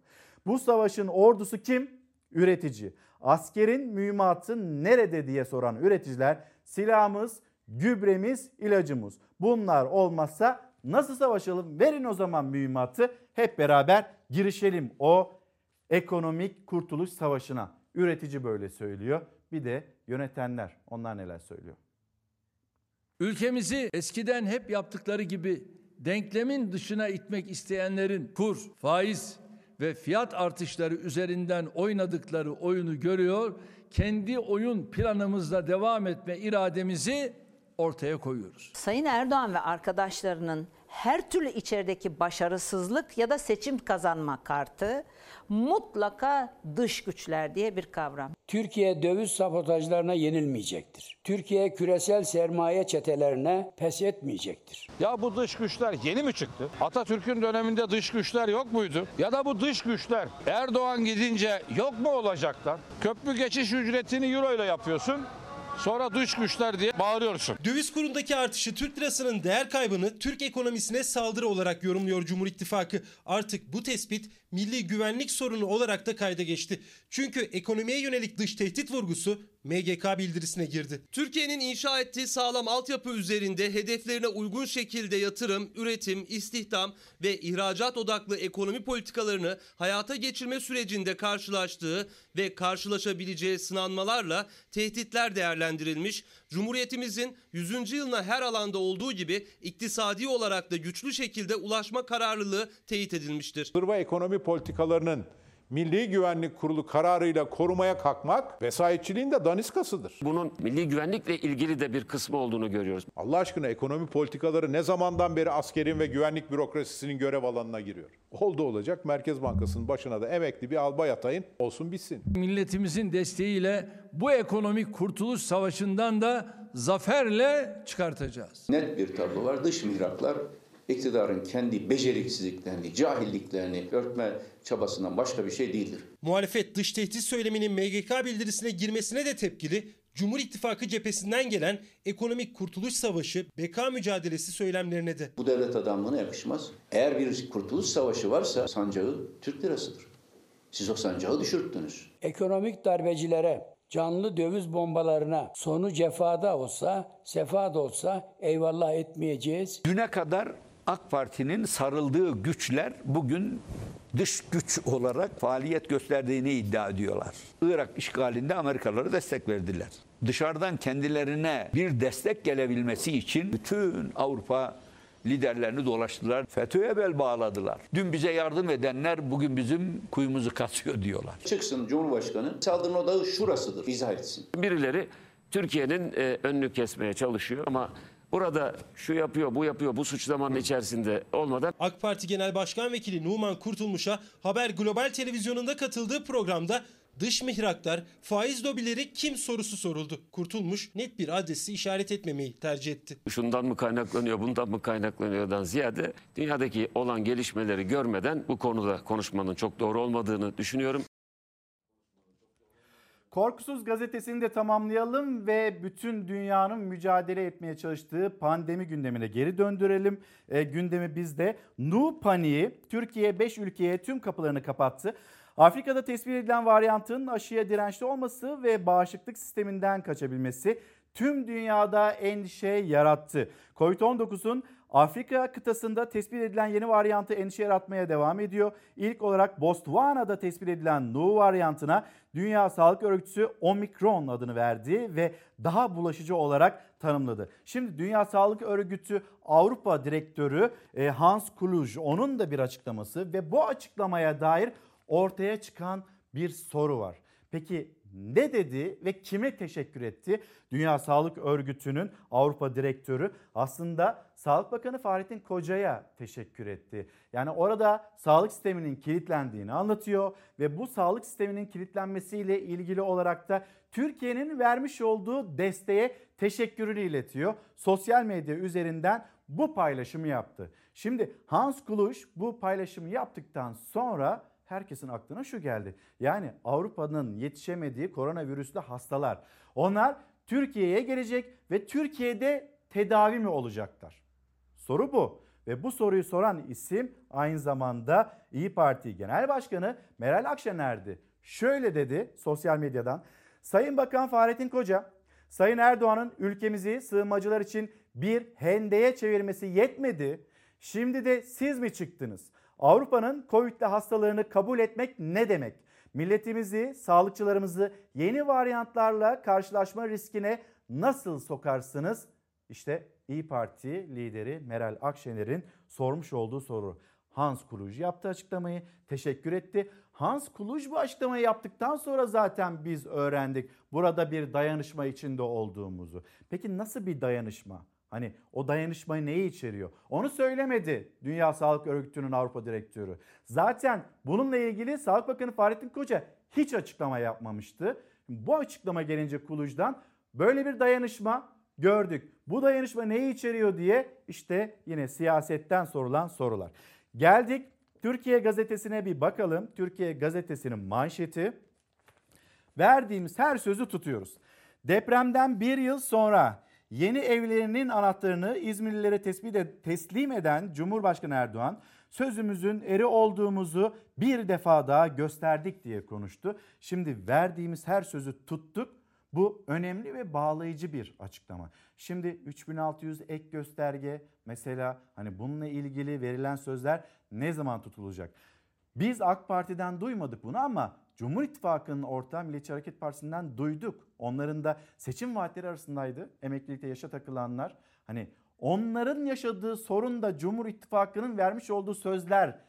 Bu savaşın ordusu kim? Üretici. Askerin mühimmatı nerede diye soran üreticiler silahımız, gübremiz, ilacımız. Bunlar olmazsa nasıl savaşalım? Verin o zaman mühimmatı hep beraber girişelim o ekonomik kurtuluş savaşına. Üretici böyle söylüyor. Bir de yönetenler onlar neler söylüyor? Ülkemizi eskiden hep yaptıkları gibi denklemin dışına itmek isteyenlerin kur, faiz ve fiyat artışları üzerinden oynadıkları oyunu görüyor. Kendi oyun planımızla devam etme irademizi ortaya koyuyoruz. Sayın Erdoğan ve arkadaşlarının her türlü içerideki başarısızlık ya da seçim kazanma kartı mutlaka dış güçler diye bir kavram. Türkiye döviz sabotajlarına yenilmeyecektir. Türkiye küresel sermaye çetelerine pes etmeyecektir. Ya bu dış güçler yeni mi çıktı? Atatürk'ün döneminde dış güçler yok muydu? Ya da bu dış güçler Erdoğan gidince yok mu olacaklar? Köprü geçiş ücretini euro ile yapıyorsun. Sonra dış güçler diye bağırıyorsun. Döviz kurundaki artışı Türk lirasının değer kaybını Türk ekonomisine saldırı olarak yorumluyor Cumhur İttifakı. Artık bu tespit milli güvenlik sorunu olarak da kayda geçti. Çünkü ekonomiye yönelik dış tehdit vurgusu MGK bildirisine girdi. Türkiye'nin inşa ettiği sağlam altyapı üzerinde hedeflerine uygun şekilde yatırım, üretim, istihdam ve ihracat odaklı ekonomi politikalarını hayata geçirme sürecinde karşılaştığı ve karşılaşabileceği sınanmalarla tehditler değerlendirilmiş. Cumhuriyetimizin 100. yılına her alanda olduğu gibi iktisadi olarak da güçlü şekilde ulaşma kararlılığı teyit edilmiştir. Hırva ekonomi politikalarının Milli Güvenlik Kurulu kararıyla korumaya kalkmak vesayetçiliğin de daniskasıdır. Bunun milli güvenlikle ilgili de bir kısmı olduğunu görüyoruz. Allah aşkına ekonomi politikaları ne zamandan beri askerin ve güvenlik bürokrasisinin görev alanına giriyor? Oldu olacak Merkez Bankası'nın başına da emekli bir albay atayın olsun bitsin. Milletimizin desteğiyle bu ekonomik kurtuluş savaşından da zaferle çıkartacağız. Net bir tablo var. Dış mihraklar iktidarın kendi beceriksizliklerini, cahilliklerini örtme çabasından başka bir şey değildir. Muhalefet dış tehdit söyleminin MGK bildirisine girmesine de tepkili. Cumhur İttifakı cephesinden gelen ekonomik kurtuluş savaşı, beka mücadelesi söylemlerine de. Bu devlet adamlığına yakışmaz. Eğer bir kurtuluş savaşı varsa sancağı Türk lirasıdır. Siz o sancağı düşürttünüz. Ekonomik darbecilere, canlı döviz bombalarına sonu cefada olsa, sefada olsa eyvallah etmeyeceğiz. Düne kadar AK Parti'nin sarıldığı güçler bugün dış güç olarak faaliyet gösterdiğini iddia ediyorlar. Irak işgalinde Amerikalılara destek verdiler. Dışarıdan kendilerine bir destek gelebilmesi için bütün Avrupa liderlerini dolaştılar. FETÖ'ye bel bağladılar. Dün bize yardım edenler bugün bizim kuyumuzu kasıyor diyorlar. Çıksın Cumhurbaşkanı saldırının odağı şurasıdır izah etsin. Birileri Türkiye'nin e, önünü kesmeye çalışıyor ama burada şu yapıyor, bu yapıyor, bu suçlamanın içerisinde olmadan AK Parti Genel Başkan Vekili Numan Kurtulmuş'a Haber Global Televizyonu'nda katıldığı programda dış mihraklar, faiz lobileri kim sorusu soruldu. Kurtulmuş net bir adresi işaret etmemeyi tercih etti. şundan mı kaynaklanıyor, bundan mı kaynaklanıyordan ziyade dünyadaki olan gelişmeleri görmeden bu konuda konuşmanın çok doğru olmadığını düşünüyorum. Korkusuz gazetesini de tamamlayalım ve bütün dünyanın mücadele etmeye çalıştığı pandemi gündemine geri döndürelim. E, gündemi bizde. Nu paniği Türkiye 5 ülkeye tüm kapılarını kapattı. Afrika'da tespit edilen varyantın aşıya dirençli olması ve bağışıklık sisteminden kaçabilmesi tüm dünyada endişe yarattı. Covid-19'un Afrika kıtasında tespit edilen yeni varyantı endişe yaratmaya devam ediyor. İlk olarak Botswana'da tespit edilen Nu varyantına Dünya Sağlık Örgütüsü Omikron adını verdi ve daha bulaşıcı olarak tanımladı. Şimdi Dünya Sağlık Örgütü Avrupa Direktörü e, Hans Kluge onun da bir açıklaması ve bu açıklamaya dair ortaya çıkan bir soru var. Peki ne dedi ve kime teşekkür etti? Dünya Sağlık Örgütü'nün Avrupa Direktörü aslında Sağlık Bakanı Fahrettin Koca'ya teşekkür etti. Yani orada sağlık sisteminin kilitlendiğini anlatıyor ve bu sağlık sisteminin kilitlenmesiyle ilgili olarak da Türkiye'nin vermiş olduğu desteğe teşekkürünü iletiyor. Sosyal medya üzerinden bu paylaşımı yaptı. Şimdi Hans Kluge bu paylaşımı yaptıktan sonra herkesin aklına şu geldi. Yani Avrupa'nın yetişemediği koronavirüslü hastalar. Onlar Türkiye'ye gelecek ve Türkiye'de tedavi mi olacaklar? Soru bu. Ve bu soruyu soran isim aynı zamanda İyi Parti Genel Başkanı Meral Akşener'di. Şöyle dedi sosyal medyadan. Sayın Bakan Fahrettin Koca, Sayın Erdoğan'ın ülkemizi sığınmacılar için bir hendeye çevirmesi yetmedi. Şimdi de siz mi çıktınız? Avrupa'nın Covid'li hastalarını kabul etmek ne demek? Milletimizi, sağlıkçılarımızı yeni varyantlarla karşılaşma riskine nasıl sokarsınız? İşte İyi Parti lideri Meral Akşener'in sormuş olduğu soru. Hans Kluj yaptı açıklamayı, teşekkür etti. Hans Kluj bu açıklamayı yaptıktan sonra zaten biz öğrendik burada bir dayanışma içinde olduğumuzu. Peki nasıl bir dayanışma? Hani o dayanışmayı neyi içeriyor? Onu söylemedi Dünya Sağlık Örgütü'nün Avrupa Direktörü. Zaten bununla ilgili Sağlık Bakanı Fahrettin Koca hiç açıklama yapmamıştı. Bu açıklama gelince Kuluj'dan böyle bir dayanışma gördük. Bu dayanışma neyi içeriyor diye işte yine siyasetten sorulan sorular. Geldik Türkiye gazetesine bir bakalım. Türkiye gazetesinin manşeti. Verdiğimiz her sözü tutuyoruz. Depremden bir yıl sonra yeni evlerinin anahtarını İzmirlilere tespit teslim eden Cumhurbaşkanı Erdoğan sözümüzün eri olduğumuzu bir defa daha gösterdik diye konuştu. Şimdi verdiğimiz her sözü tuttuk. Bu önemli ve bağlayıcı bir açıklama. Şimdi 3600 ek gösterge mesela hani bununla ilgili verilen sözler ne zaman tutulacak? Biz AK Parti'den duymadık bunu ama Cumhur İttifakı'nın ortağı Milliyetçi Hareket Partisi'nden duyduk. Onların da seçim vaatleri arasındaydı. Emeklilikte yaşa takılanlar. Hani onların yaşadığı sorun da Cumhur İttifakı'nın vermiş olduğu sözler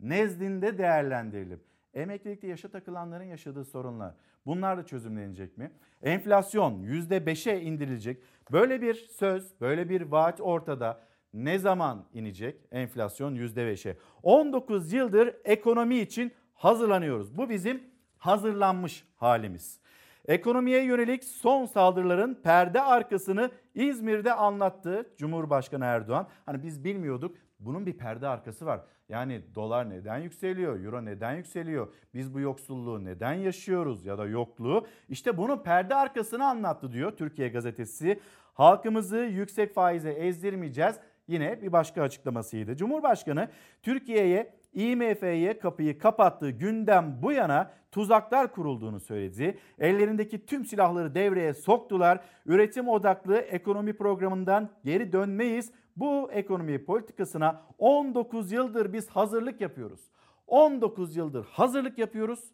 nezdinde değerlendirilip emeklilikte yaşa takılanların yaşadığı sorunlar bunlar da çözümlenecek mi? Enflasyon %5'e indirilecek. Böyle bir söz, böyle bir vaat ortada. Ne zaman inecek enflasyon %5'e? 19 yıldır ekonomi için hazırlanıyoruz. Bu bizim hazırlanmış halimiz. Ekonomiye yönelik son saldırıların perde arkasını İzmir'de anlattı Cumhurbaşkanı Erdoğan. Hani biz bilmiyorduk bunun bir perde arkası var. Yani dolar neden yükseliyor, euro neden yükseliyor, biz bu yoksulluğu neden yaşıyoruz ya da yokluğu. İşte bunun perde arkasını anlattı diyor Türkiye gazetesi. Halkımızı yüksek faize ezdirmeyeceğiz. Yine bir başka açıklamasıydı. Cumhurbaşkanı Türkiye'ye IMF'ye kapıyı kapattığı günden bu yana tuzaklar kurulduğunu söyledi. Ellerindeki tüm silahları devreye soktular. Üretim odaklı ekonomi programından geri dönmeyiz. Bu ekonomi politikasına 19 yıldır biz hazırlık yapıyoruz. 19 yıldır hazırlık yapıyoruz.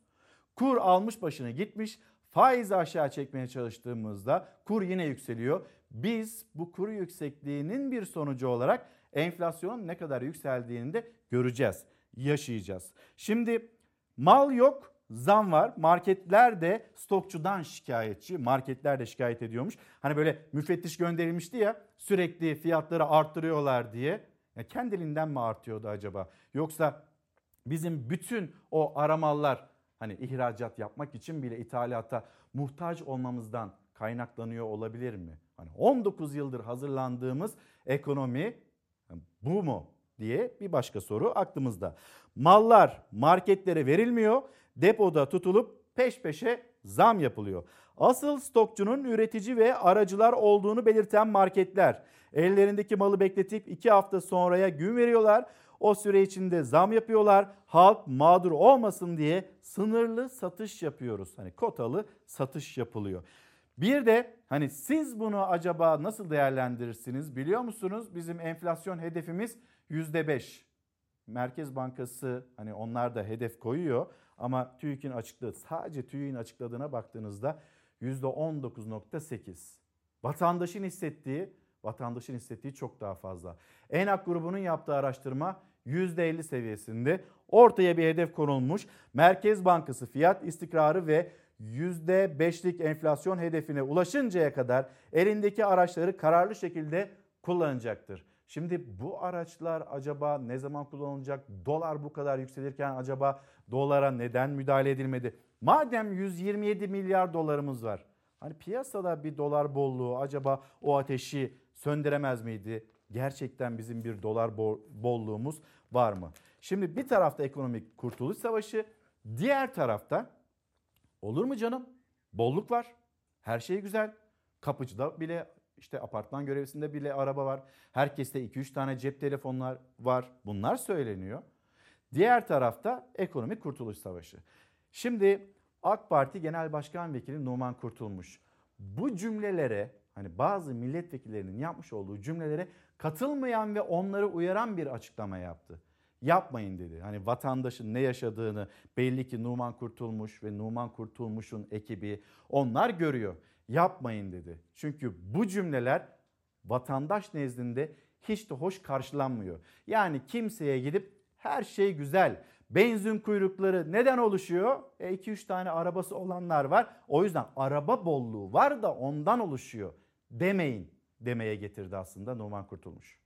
Kur almış başına gitmiş. Faizi aşağı çekmeye çalıştığımızda kur yine yükseliyor. Biz bu kur yüksekliğinin bir sonucu olarak enflasyonun ne kadar yükseldiğini de göreceğiz, yaşayacağız. Şimdi mal yok, zam var. Marketler de stokçudan şikayetçi. Marketler de şikayet ediyormuş. Hani böyle müfettiş gönderilmişti ya sürekli fiyatları arttırıyorlar diye. Ya kendiliğinden mi artıyordu acaba? Yoksa bizim bütün o aramallar hani ihracat yapmak için bile ithalata muhtaç olmamızdan kaynaklanıyor olabilir mi? Hani 19 yıldır hazırlandığımız ekonomi bu mu diye bir başka soru aklımızda. Mallar marketlere verilmiyor, depoda tutulup peş peşe zam yapılıyor. Asıl stokçunun üretici ve aracılar olduğunu belirten marketler ellerindeki malı bekletip 2 hafta sonraya gün veriyorlar. O süre içinde zam yapıyorlar. Halk mağdur olmasın diye sınırlı satış yapıyoruz. Hani kotalı satış yapılıyor. Bir de hani siz bunu acaba nasıl değerlendirirsiniz biliyor musunuz? Bizim enflasyon hedefimiz %5. Merkez Bankası hani onlar da hedef koyuyor ama TÜİK'in açıkladığı sadece TÜİK'in açıkladığına baktığınızda %19.8. Vatandaşın hissettiği, vatandaşın hissettiği çok daha fazla. ENAK grubunun yaptığı araştırma %50 seviyesinde. Ortaya bir hedef konulmuş. Merkez Bankası fiyat istikrarı ve %5'lik enflasyon hedefine ulaşıncaya kadar elindeki araçları kararlı şekilde kullanacaktır. Şimdi bu araçlar acaba ne zaman kullanılacak? Dolar bu kadar yükselirken acaba dolara neden müdahale edilmedi? Madem 127 milyar dolarımız var. Hani piyasada bir dolar bolluğu acaba o ateşi söndüremez miydi? Gerçekten bizim bir dolar bolluğumuz var mı? Şimdi bir tarafta ekonomik kurtuluş savaşı, diğer tarafta olur mu canım? Bolluk var. Her şey güzel. Kapıcıda bile işte apartman görevlisinde bile araba var. Herkeste 2-3 tane cep telefonlar var. Bunlar söyleniyor. Diğer tarafta ekonomik kurtuluş savaşı. Şimdi AK Parti Genel Başkan Vekili Numan Kurtulmuş bu cümlelere hani bazı milletvekillerinin yapmış olduğu cümlelere katılmayan ve onları uyaran bir açıklama yaptı. Yapmayın dedi. Hani vatandaşın ne yaşadığını belli ki Numan Kurtulmuş ve Numan Kurtulmuş'un ekibi onlar görüyor. Yapmayın dedi. Çünkü bu cümleler vatandaş nezdinde hiç de hoş karşılanmıyor. Yani kimseye gidip her şey güzel. Benzin kuyrukları neden oluşuyor? 2-3 e tane arabası olanlar var. O yüzden araba bolluğu var da ondan oluşuyor demeyin demeye getirdi aslında Numan Kurtulmuş.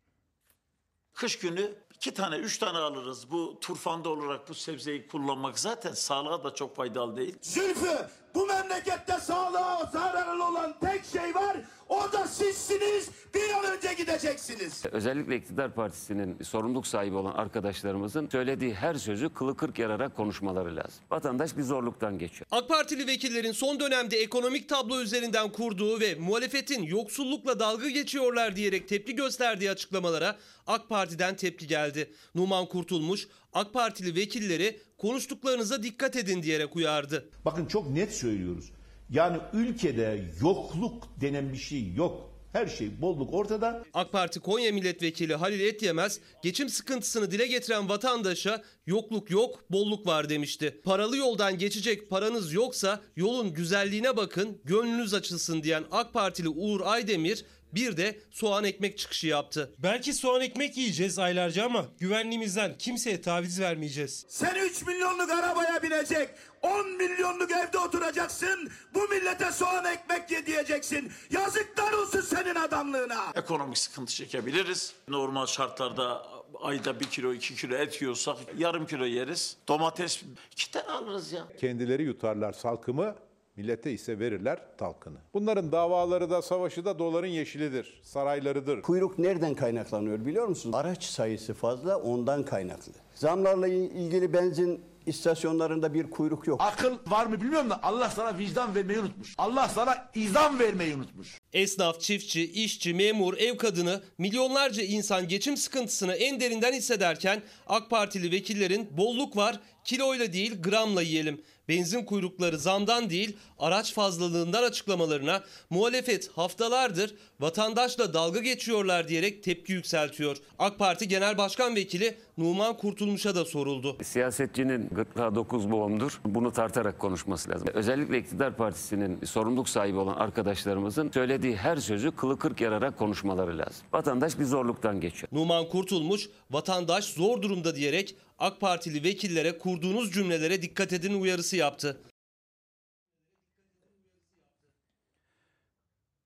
Kış günü iki tane, üç tane alırız. Bu turfanda olarak bu sebzeyi kullanmak zaten sağlığa da çok faydalı değil. Zülfü, bu memlekette sağlığa zararlı olan tek şey var. O da sizsiniz. Bir an önce gideceksiniz. Özellikle iktidar partisinin sorumluluk sahibi olan arkadaşlarımızın söylediği her sözü kılı kırk yararak konuşmaları lazım. Vatandaş bir zorluktan geçiyor. AK Partili vekillerin son dönemde ekonomik tablo üzerinden kurduğu ve muhalefetin yoksullukla dalga geçiyorlar diyerek tepki gösterdiği açıklamalara AK Parti'den tepki geldi. Numan Kurtulmuş AK Partili vekilleri konuştuklarınıza dikkat edin diyerek uyardı. Bakın çok net söylüyoruz. Yani ülkede yokluk denen bir şey yok. Her şey bolluk ortada. AK Parti Konya Milletvekili Halil Etyemez geçim sıkıntısını dile getiren vatandaşa yokluk yok bolluk var demişti. Paralı yoldan geçecek paranız yoksa yolun güzelliğine bakın gönlünüz açılsın diyen AK Partili Uğur Aydemir bir de soğan ekmek çıkışı yaptı. Belki soğan ekmek yiyeceğiz aylarca ama güvenliğimizden kimseye taviz vermeyeceğiz. Sen 3 milyonluk arabaya binecek, 10 milyonluk evde oturacaksın. Bu millete soğan ekmek ye diyeceksin. Yazıklar olsun senin adamlığına. Ekonomik sıkıntı çekebiliriz. Normal şartlarda ayda bir kilo iki kilo et yiyorsak yarım kilo yeriz. Domates iki tane alırız ya. Kendileri yutarlar salkımı Millete ise verirler talkını. Bunların davaları da savaşı da doların yeşilidir, saraylarıdır. Kuyruk nereden kaynaklanıyor biliyor musunuz? Araç sayısı fazla ondan kaynaklı. Zamlarla ilgili benzin istasyonlarında bir kuyruk yok. Akıl var mı bilmiyorum da Allah sana vicdan vermeyi unutmuş. Allah sana izan vermeyi unutmuş. Esnaf, çiftçi, işçi, memur, ev kadını milyonlarca insan geçim sıkıntısını en derinden hissederken AK Partili vekillerin bolluk var kiloyla değil gramla yiyelim. Benzin kuyrukları zamdan değil araç fazlalığından açıklamalarına muhalefet haftalardır vatandaşla dalga geçiyorlar diyerek tepki yükseltiyor. AK Parti Genel Başkan Vekili Numan Kurtulmuş'a da soruldu. Siyasetçinin gırtlağı dokuz boğumdur. Bunu tartarak konuşması lazım. Özellikle iktidar partisinin sorumluluk sahibi olan arkadaşlarımızın söylediği her sözü kılı kırk yararak konuşmaları lazım. Vatandaş bir zorluktan geçiyor. Numan Kurtulmuş vatandaş zor durumda diyerek AK Partili vekillere kurduğunuz cümlelere dikkat edin uyarısı yaptı.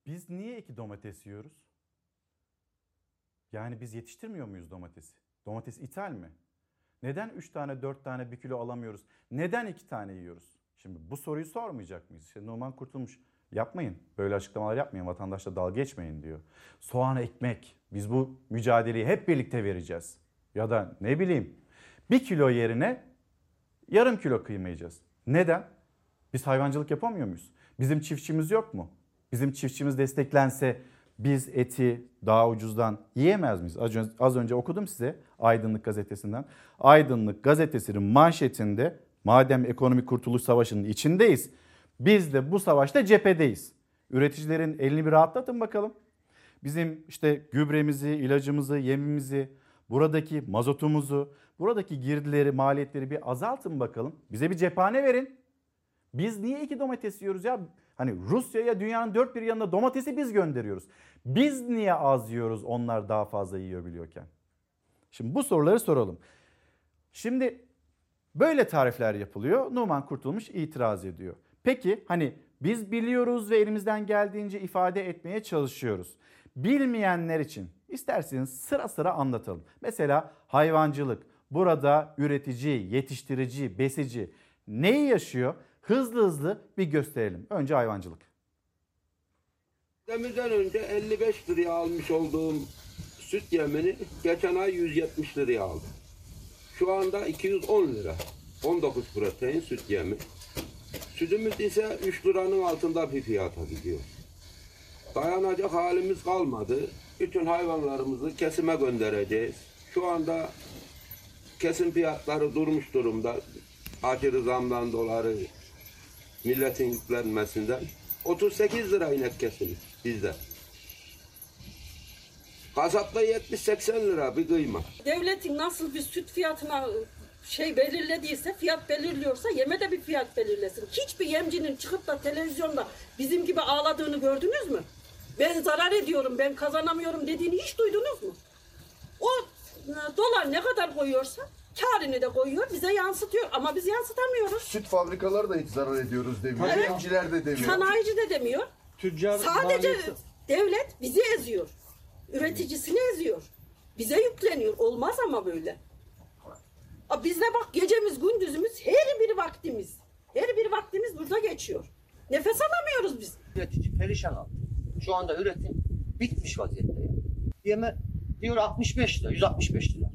Biz niye iki domates yiyoruz? Yani biz yetiştirmiyor muyuz domatesi? Domates ithal mi? Neden 3 tane 4 tane 1 kilo alamıyoruz? Neden 2 tane yiyoruz? Şimdi bu soruyu sormayacak mıyız? İşte Numan Kurtulmuş yapmayın. Böyle açıklamalar yapmayın. Vatandaşla dalga geçmeyin diyor. Soğan ekmek. Biz bu mücadeleyi hep birlikte vereceğiz. Ya da ne bileyim bir kilo yerine yarım kilo kıymayacağız. Neden? Biz hayvancılık yapamıyor muyuz? Bizim çiftçimiz yok mu? Bizim çiftçimiz desteklense biz eti daha ucuzdan yiyemez miyiz? Az önce, az önce okudum size Aydınlık gazetesinden. Aydınlık gazetesinin manşetinde madem ekonomik kurtuluş savaşının içindeyiz biz de bu savaşta cephedeyiz. Üreticilerin elini bir rahatlatın bakalım. Bizim işte gübremizi, ilacımızı, yemimizi, buradaki mazotumuzu, buradaki girdileri, maliyetleri bir azaltın bakalım. Bize bir cephane verin. Biz niye iki domates yiyoruz ya? Hani Rusya'ya dünyanın dört bir yanına domatesi biz gönderiyoruz. Biz niye az yiyoruz onlar daha fazla yiyor biliyorken? Şimdi bu soruları soralım. Şimdi böyle tarifler yapılıyor. Numan Kurtulmuş itiraz ediyor. Peki hani biz biliyoruz ve elimizden geldiğince ifade etmeye çalışıyoruz. Bilmeyenler için isterseniz sıra sıra anlatalım. Mesela hayvancılık. Burada üretici, yetiştirici, besici neyi yaşıyor? Hızlı hızlı bir gösterelim. Önce hayvancılık. Demizden önce 55 liraya almış olduğum süt yemini geçen ay 170 liraya aldım. Şu anda 210 lira. 19 protein süt yemi. Sütümüz ise 3 liranın altında bir fiyata gidiyor. Dayanacak halimiz kalmadı. Bütün hayvanlarımızı kesime göndereceğiz. Şu anda kesim fiyatları durmuş durumda. Aşırı zamdan dolayı milletin yüklenmesinden. 38 lira inek kesimi bizde. Kasapta 70-80 lira bir kıyma. Devletin nasıl bir süt fiyatına şey belirlediyse, fiyat belirliyorsa yeme de bir fiyat belirlesin. Hiçbir yemcinin çıkıp da televizyonda bizim gibi ağladığını gördünüz mü? Ben zarar ediyorum, ben kazanamıyorum dediğini hiç duydunuz mu? O e, dolar ne kadar koyuyorsa karını da koyuyor, bize yansıtıyor ama biz yansıtamıyoruz. Süt fabrikaları da hiç zarar ediyoruz demiyor. Evet. Yemciler de demiyor. Sanayici de demiyor. Tüccar Sadece maliyeti- devlet bizi eziyor. Üreticisini eziyor. Bize yükleniyor. Olmaz ama böyle. Aa, Bizde bak gecemiz gündüzümüz her bir vaktimiz. Her bir vaktimiz burada geçiyor. Nefes alamıyoruz biz. Üretici perişan aldı. Şu anda üretim bitmiş vaziyette. Yeme diyor 65 lira, 165 lira.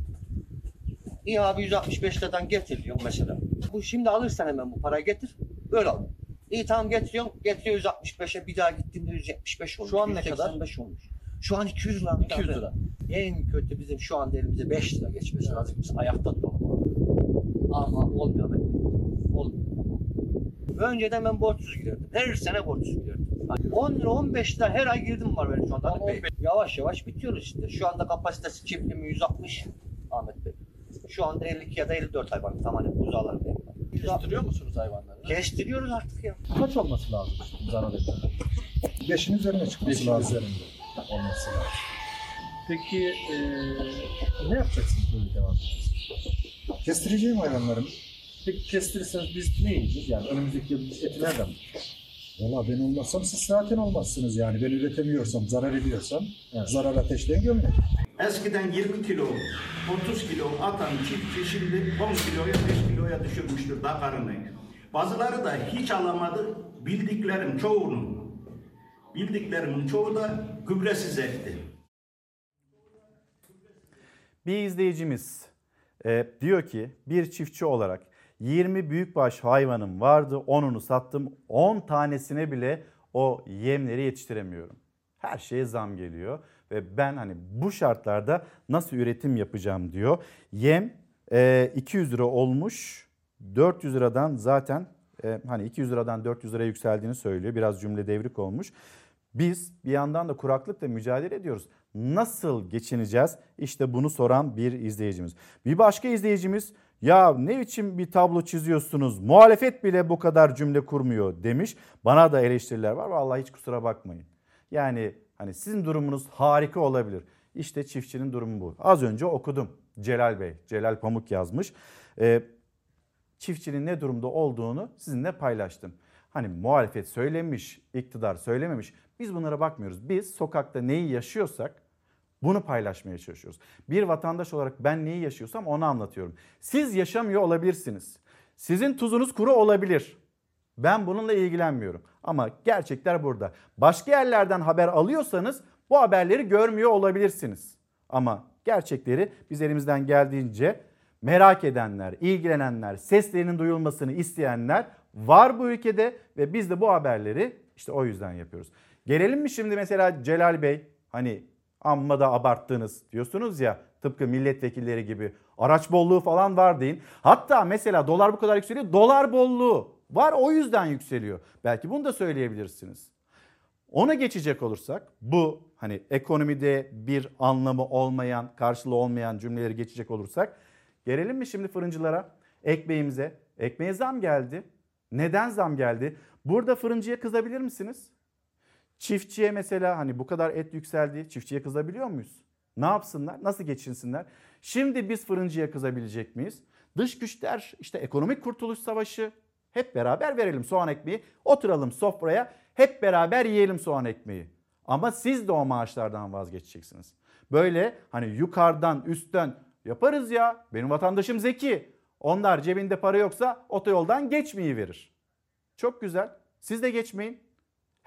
İyi abi 165 liradan getiriyor mesela. Bu şimdi alırsan hemen bu parayı getir, böyle al. İyi tamam getiriyorum, getiriyor 165'e bir daha gittiğimde 175 olmuş. Şu an ne 185 olmuş. Şu an 200 lira. 200 lira. En kötü bizim şu anda elimize 5 lira geçmesi lazım. Biz ayakta duralım. Ama olmuyor. Olmuyor. Önceden ben borçsuz girerdim. Her sene borçsuz girerdim. Hani 10 lira 15 lira her ay girdim var benim şu anda. Ahmet Bey. Yavaş yavaş bitiyoruz işte. Şu anda kapasitesi çiftliğim 160 Ahmet Bey. Şu anda 52 ya da 54 hayvan tamamen buzağlar benim. Kestiriyor musunuz hayvanları? Kestiriyoruz artık ya. Kaç olması lazım zarar etmeden? Beşin üzerine çıkması Beşin lazım. üzerinde olması lazım. Peki eee, ne yapacaksınız böyle devam Kestireceğim hayvanlarımı. Peki kestirirseniz biz ne yiyeceğiz? Yani önümüzdeki yıl eti nereden bulacağız? Valla ben olmazsam siz zaten olmazsınız yani. Ben üretemiyorsam, zarar ediyorsam zarar ateşleyen gömlek. Eskiden 20 kilo, 30 kilo atan çiftçi şimdi 10 kiloya 5 kiloya düşürmüştür dakarını. Bazıları da hiç alamadı. Bildiklerim çoğunu. Bildiklerimin çoğu da gübresiz ekti. Bir izleyicimiz e, diyor ki bir çiftçi olarak 20 büyükbaş hayvanım vardı 10'unu sattım 10 tanesine bile o yemleri yetiştiremiyorum. Her şeye zam geliyor ve ben hani bu şartlarda nasıl üretim yapacağım diyor. Yem e, 200 lira olmuş 400 liradan zaten e, hani 200 liradan 400 liraya yükseldiğini söylüyor. Biraz cümle devrik olmuş. Biz bir yandan da kuraklıkla mücadele ediyoruz. Nasıl geçineceğiz? İşte bunu soran bir izleyicimiz. Bir başka izleyicimiz ya ne biçim bir tablo çiziyorsunuz? Muhalefet bile bu kadar cümle kurmuyor demiş. Bana da eleştiriler var. Vallahi hiç kusura bakmayın. Yani hani sizin durumunuz harika olabilir. İşte çiftçinin durumu bu. Az önce okudum. Celal Bey, Celal Pamuk yazmış. Ee, çiftçinin ne durumda olduğunu sizinle paylaştım. Hani muhalefet söylemiş, iktidar söylememiş. Biz bunlara bakmıyoruz. Biz sokakta neyi yaşıyorsak bunu paylaşmaya çalışıyoruz. Bir vatandaş olarak ben neyi yaşıyorsam onu anlatıyorum. Siz yaşamıyor olabilirsiniz. Sizin tuzunuz kuru olabilir. Ben bununla ilgilenmiyorum. Ama gerçekler burada. Başka yerlerden haber alıyorsanız bu haberleri görmüyor olabilirsiniz. Ama gerçekleri biz elimizden geldiğince merak edenler, ilgilenenler, seslerinin duyulmasını isteyenler var bu ülkede ve biz de bu haberleri işte o yüzden yapıyoruz. Gelelim mi şimdi mesela Celal Bey hani amma da abarttınız diyorsunuz ya tıpkı milletvekilleri gibi araç bolluğu falan var deyin. Hatta mesela dolar bu kadar yükseliyor dolar bolluğu var o yüzden yükseliyor. Belki bunu da söyleyebilirsiniz. Ona geçecek olursak bu hani ekonomide bir anlamı olmayan, karşılığı olmayan cümleleri geçecek olursak gelelim mi şimdi fırıncılara, ekmeğimize? Ekmeğe zam geldi. Neden zam geldi? Burada fırıncıya kızabilir misiniz? Çiftçiye mesela hani bu kadar et yükseldi. Çiftçiye kızabiliyor muyuz? Ne yapsınlar? Nasıl geçinsinler? Şimdi biz fırıncıya kızabilecek miyiz? Dış güçler işte ekonomik kurtuluş savaşı hep beraber verelim soğan ekmeği. Oturalım sofraya hep beraber yiyelim soğan ekmeği. Ama siz de o maaşlardan vazgeçeceksiniz. Böyle hani yukarıdan üstten yaparız ya benim vatandaşım zeki. Onlar cebinde para yoksa otoyoldan geçmeyi verir. Çok güzel. Siz de geçmeyin.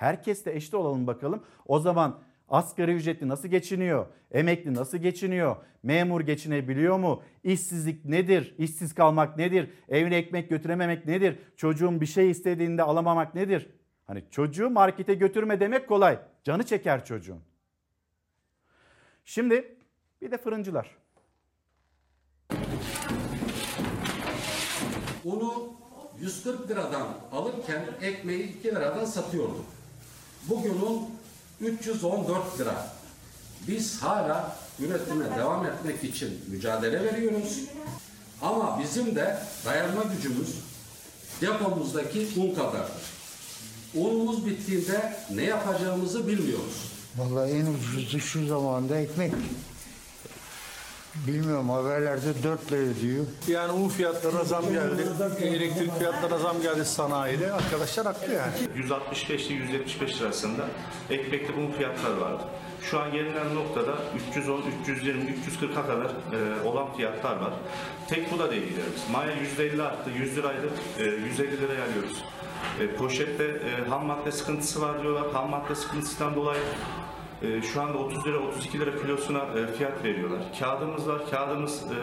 Herkes de eşit olalım bakalım. O zaman asgari ücretli nasıl geçiniyor? Emekli nasıl geçiniyor? Memur geçinebiliyor mu? İşsizlik nedir? İşsiz kalmak nedir? Evine ekmek götürememek nedir? Çocuğun bir şey istediğinde alamamak nedir? Hani çocuğu markete götürme demek kolay. Canı çeker çocuğun. Şimdi bir de fırıncılar. Unu 140 liradan alırken ekmeği 2 liradan satıyorduk. Bugün un 314 lira. Biz hala üretime devam etmek için mücadele veriyoruz. Ama bizim de dayanma gücümüz depomuzdaki un kadardır. Unumuz bittiğinde ne yapacağımızı bilmiyoruz. Vallahi en ucuzu şu zamanda ekmek. Bilmiyorum haberlerde 4 lira diyor. Yani un fiyatlarına zam geldi. Elektrik fiyatlarına zam geldi sanayide. Arkadaşlar haklı yani. 165 ile 175 lira arasında ekmekte un fiyatları vardı. Şu an gelinen noktada 310, 320, 340'a kadar e, olan fiyatlar var. Tek bu da değil giderimiz. Maya %50 arttı, 100 liraydı, e, 150 liraya alıyoruz. E, poşette e, ham madde sıkıntısı var diyorlar. Ham madde sıkıntısından dolayı e, şu anda 30 lira 32 lira kilosuna e, fiyat veriyorlar. Kağıdımız var. Kağıdımız e,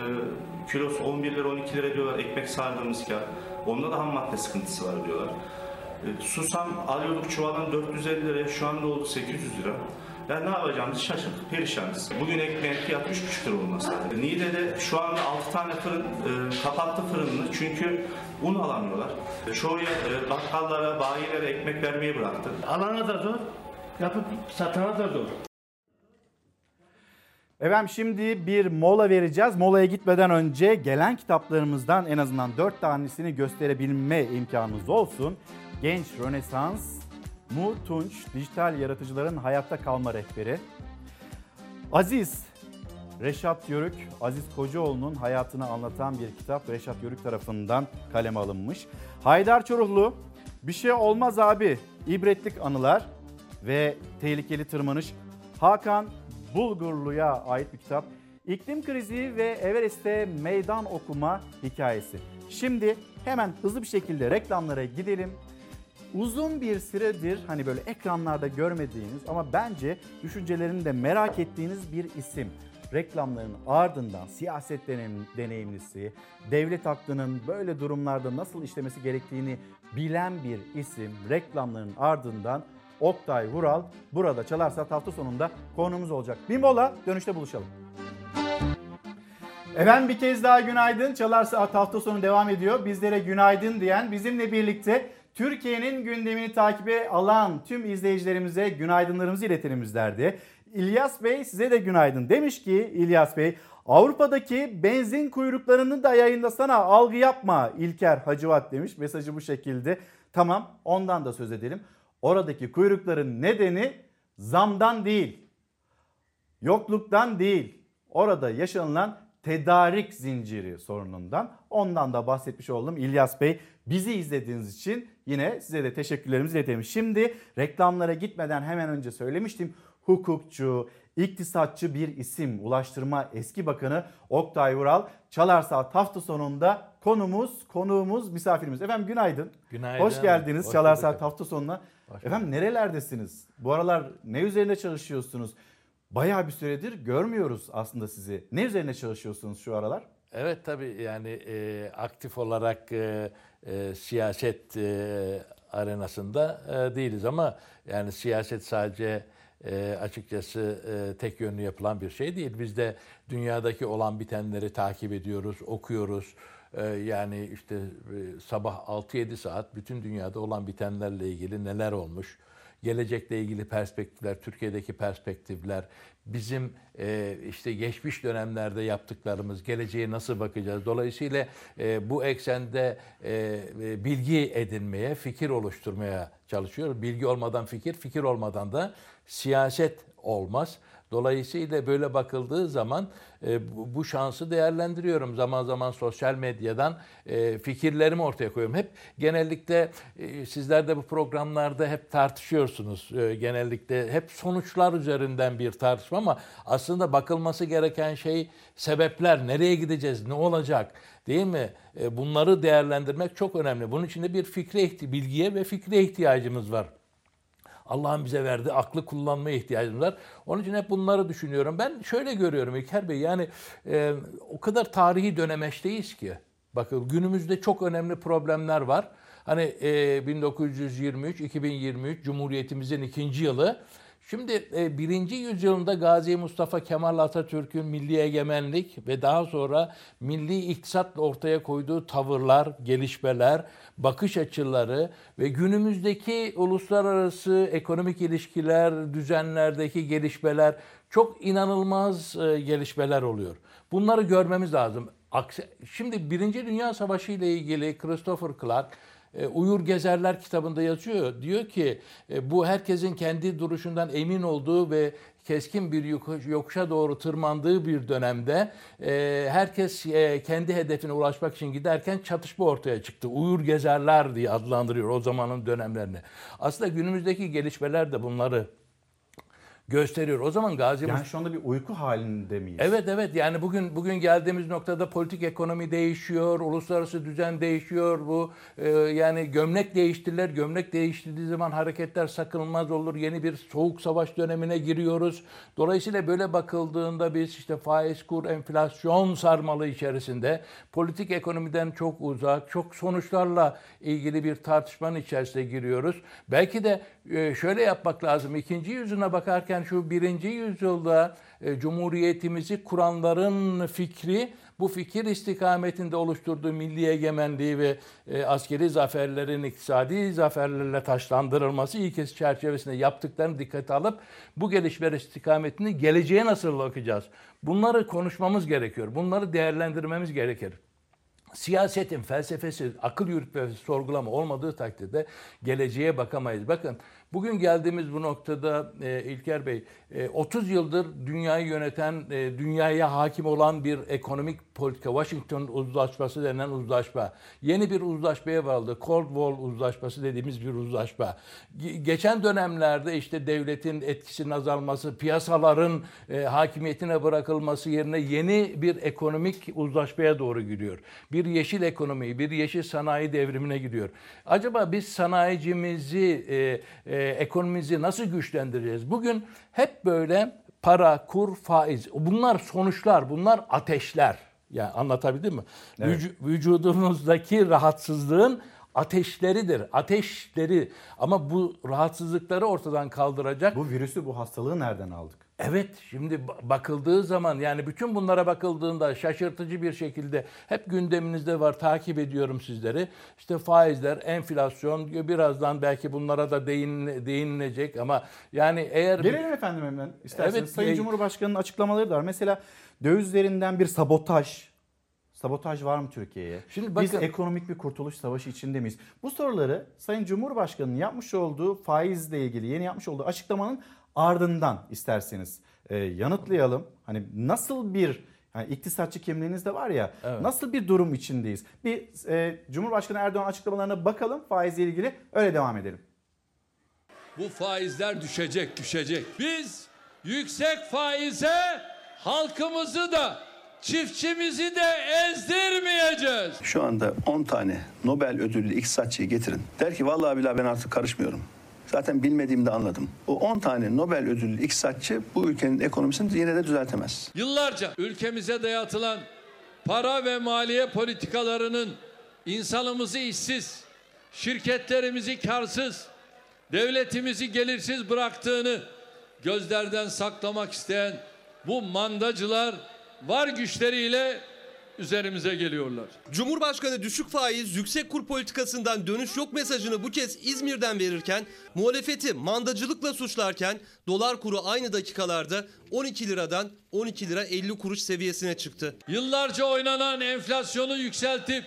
kilosu 11 lira 12 lira diyorlar. Ekmek sardığımız kağıt. Onda da ham madde sıkıntısı var diyorlar. E, susam alıyorduk çuvalın 450 liraya şu anda oldu 800 lira. Yani ne yapacağımızı şaşırdık, perişanız. Bugün ekmeğin fiyatı 3,5 lira olması lazım. Niğde'de şu anda 6 tane fırın e, kapattı fırınını çünkü un alamıyorlar. Çoğu e, bakkallara, bayilere ekmek vermeyi bıraktı. Alana da zor, yapıp satana da zor. Efendim şimdi bir mola vereceğiz. Molaya gitmeden önce gelen kitaplarımızdan en azından 4 tanesini gösterebilme imkanımız olsun. Genç Rönesans, Mu Tunç, Dijital Yaratıcıların Hayatta Kalma Rehberi. Aziz, Reşat Yörük, Aziz Kocaoğlu'nun hayatını anlatan bir kitap Reşat Yörük tarafından kaleme alınmış. Haydar Çoruhlu, Bir şey olmaz abi, ibretlik anılar ve tehlikeli tırmanış. Hakan Bulgurlu'ya ait bir kitap. İklim krizi ve Everest'te meydan okuma hikayesi. Şimdi Hemen hızlı bir şekilde reklamlara gidelim. Uzun bir süredir hani böyle ekranlarda görmediğiniz ama bence düşüncelerini de merak ettiğiniz bir isim. Reklamların ardından siyaset deneyim- deneyimlisi, devlet aklının böyle durumlarda nasıl işlemesi gerektiğini bilen bir isim. Reklamların ardından Oktay Vural burada Çalarsa hafta sonunda konuğumuz olacak. Bir mola dönüşte buluşalım. Efendim bir kez daha günaydın. Çalar Saat hafta sonu devam ediyor. Bizlere günaydın diyen bizimle birlikte Türkiye'nin gündemini takibe alan tüm izleyicilerimize günaydınlarımızı iletelim bizlerde. İlyas Bey size de günaydın. Demiş ki İlyas Bey Avrupa'daki benzin kuyruklarını da yayınlasana algı yapma İlker Hacıvat demiş. Mesajı bu şekilde. Tamam ondan da söz edelim. Oradaki kuyrukların nedeni zamdan değil, yokluktan değil. Orada yaşanılan tedarik zinciri sorunundan ondan da bahsetmiş oldum. İlyas Bey bizi izlediğiniz için yine size de teşekkürlerimizi iletelim. Şimdi reklamlara gitmeden hemen önce söylemiştim. Hukukçu, iktisatçı bir isim Ulaştırma Eski Bakanı Oktay Vural Çalar Saat hafta sonunda konumuz, konuğumuz, misafirimiz. Efendim günaydın. Günaydın. Hoş geldiniz Hoş Çalar Saat hafta sonuna. Efendim nerelerdesiniz? Bu aralar ne üzerine çalışıyorsunuz? Bayağı bir süredir görmüyoruz aslında sizi. Ne üzerine çalışıyorsunuz şu aralar? Evet tabii yani e, aktif olarak e, e, siyaset e, arenasında e, değiliz ama yani siyaset sadece e, açıkçası e, tek yönlü yapılan bir şey değil. Biz de dünyadaki olan bitenleri takip ediyoruz, okuyoruz. E, yani işte e, sabah 6-7 saat bütün dünyada olan bitenlerle ilgili neler olmuş, gelecekle ilgili perspektifler, Türkiye'deki perspektifler, bizim e, işte geçmiş dönemlerde yaptıklarımız, geleceğe nasıl bakacağız. Dolayısıyla e, bu eksende bilgi edinmeye, fikir oluşturmaya çalışıyoruz. Bilgi olmadan fikir, fikir olmadan da siyaset olmaz. Dolayısıyla böyle bakıldığı zaman e, bu, bu şansı değerlendiriyorum. Zaman zaman sosyal medyadan e, fikirlerimi ortaya koyuyorum. Hep genellikle e, sizler de bu programlarda hep tartışıyorsunuz. E, genellikle hep sonuçlar üzerinden bir tartışma ama aslında bakılması gereken şey sebepler, nereye gideceğiz, ne olacak değil mi? E, bunları değerlendirmek çok önemli. Bunun için de bir fikre, bilgiye ve fikre ihtiyacımız var. Allah'ın bize verdiği aklı kullanmaya ihtiyacımız var. Onun için hep bunları düşünüyorum. Ben şöyle görüyorum İlker Bey yani e, o kadar tarihi dönemeçteyiz ki. Bakın günümüzde çok önemli problemler var. Hani e, 1923, 2023 Cumhuriyetimizin ikinci yılı. Şimdi e, birinci yüzyılında Gazi Mustafa Kemal Atatürk'ün milli egemenlik ve daha sonra milli iktisatla ortaya koyduğu tavırlar, gelişmeler, bakış açıları ve günümüzdeki uluslararası ekonomik ilişkiler, düzenlerdeki gelişmeler çok inanılmaz e, gelişmeler oluyor. Bunları görmemiz lazım. Aksi, şimdi Birinci Dünya Savaşı ile ilgili Christopher Clark Uyur Gezerler kitabında yazıyor. Diyor ki e, bu herkesin kendi duruşundan emin olduğu ve keskin bir yokuş- yokuşa doğru tırmandığı bir dönemde e, herkes e, kendi hedefine ulaşmak için giderken çatışma ortaya çıktı. Uyur Gezerler diye adlandırıyor o zamanın dönemlerini. Aslında günümüzdeki gelişmeler de bunları gösteriyor. O zaman Gazi Yani şu anda bir uyku halinde miyiz? Evet evet yani bugün bugün geldiğimiz noktada politik ekonomi değişiyor, uluslararası düzen değişiyor. Bu e, yani gömlek değiştiler. Gömlek değiştirdiği zaman hareketler sakınılmaz olur. Yeni bir soğuk savaş dönemine giriyoruz. Dolayısıyla böyle bakıldığında biz işte faiz kur, enflasyon sarmalı içerisinde politik ekonomiden çok uzak, çok sonuçlarla ilgili bir tartışmanın içerisine giriyoruz. Belki de şöyle yapmak lazım. İkinci yüzyıla bakarken şu birinci yüzyılda e, Cumhuriyetimizi kuranların fikri bu fikir istikametinde oluşturduğu milli egemenliği ve e, askeri zaferlerin iktisadi zaferlerle taşlandırılması ilkesi çerçevesinde yaptıklarını dikkate alıp bu gelişmeler istikametinde geleceğe nasıl bakacağız? Bunları konuşmamız gerekiyor. Bunları değerlendirmemiz gerekir. Siyasetin felsefesi, akıl yürütme sorgulama olmadığı takdirde geleceğe bakamayız. Bakın bugün geldiğimiz bu noktada e, İlker Bey, e, 30 yıldır dünyayı yöneten, e, dünyaya hakim olan bir ekonomik politika, Washington Uzlaşması denen uzlaşma. Yeni bir uzlaşmaya varıldı. Cold Wall Uzlaşması dediğimiz bir uzlaşma. Ge- geçen dönemlerde işte devletin etkisinin azalması, piyasaların e, hakimiyetine bırakılması yerine yeni bir ekonomik uzlaşmaya doğru gidiyor. Bir bir yeşil ekonomi, bir yeşil sanayi devrimine gidiyor. Acaba biz sanayicimizi, e, e, ekonomimizi nasıl güçlendireceğiz? Bugün hep böyle para, kur, faiz. Bunlar sonuçlar, bunlar ateşler. Yani anlatabildim mi? Evet. Vücu- vücudunuzdaki rahatsızlığın ateşleridir. Ateşleri. Ama bu rahatsızlıkları ortadan kaldıracak. Bu virüsü, bu hastalığı nereden aldık? Evet şimdi ba- bakıldığı zaman yani bütün bunlara bakıldığında şaşırtıcı bir şekilde hep gündeminizde var takip ediyorum sizleri. İşte faizler, enflasyon birazdan belki bunlara da değin, değinilecek ama yani eğer Gelelim efendim hemen isterseniz. Evet, Sayın e- Cumhurbaşkanı'nın açıklamaları da var. Mesela dövizlerinden bir sabotaj. Sabotaj var mı Türkiye'ye? Şimdi Biz bakın- ekonomik bir kurtuluş savaşı içinde miyiz? Bu soruları Sayın Cumhurbaşkanı'nın yapmış olduğu faizle ilgili yeni yapmış olduğu açıklamanın ardından isterseniz e, yanıtlayalım. Hani nasıl bir yani iktisatçı kimliğiniz de var ya Evet. nasıl bir durum içindeyiz? Bir e, Cumhurbaşkanı Erdoğan açıklamalarına bakalım faizle ilgili öyle devam edelim. Bu faizler düşecek, düşecek. Biz yüksek faize halkımızı da çiftçimizi de ezdirmeyeceğiz. Şu anda 10 tane Nobel ödüllü iktisatçıyı getirin. Der ki vallahi billahi ben artık karışmıyorum. Zaten bilmediğimi de anladım. O 10 tane Nobel ödüllü iktisatçı bu ülkenin ekonomisini yine de düzeltemez. Yıllarca ülkemize dayatılan para ve maliye politikalarının insanımızı işsiz, şirketlerimizi karsız, devletimizi gelirsiz bıraktığını gözlerden saklamak isteyen bu mandacılar var güçleriyle üzerimize geliyorlar. Cumhurbaşkanı düşük faiz, yüksek kur politikasından dönüş yok mesajını bu kez İzmir'den verirken, muhalefeti mandacılıkla suçlarken dolar kuru aynı dakikalarda 12 liradan 12 lira 50 kuruş seviyesine çıktı. Yıllarca oynanan enflasyonu yükseltip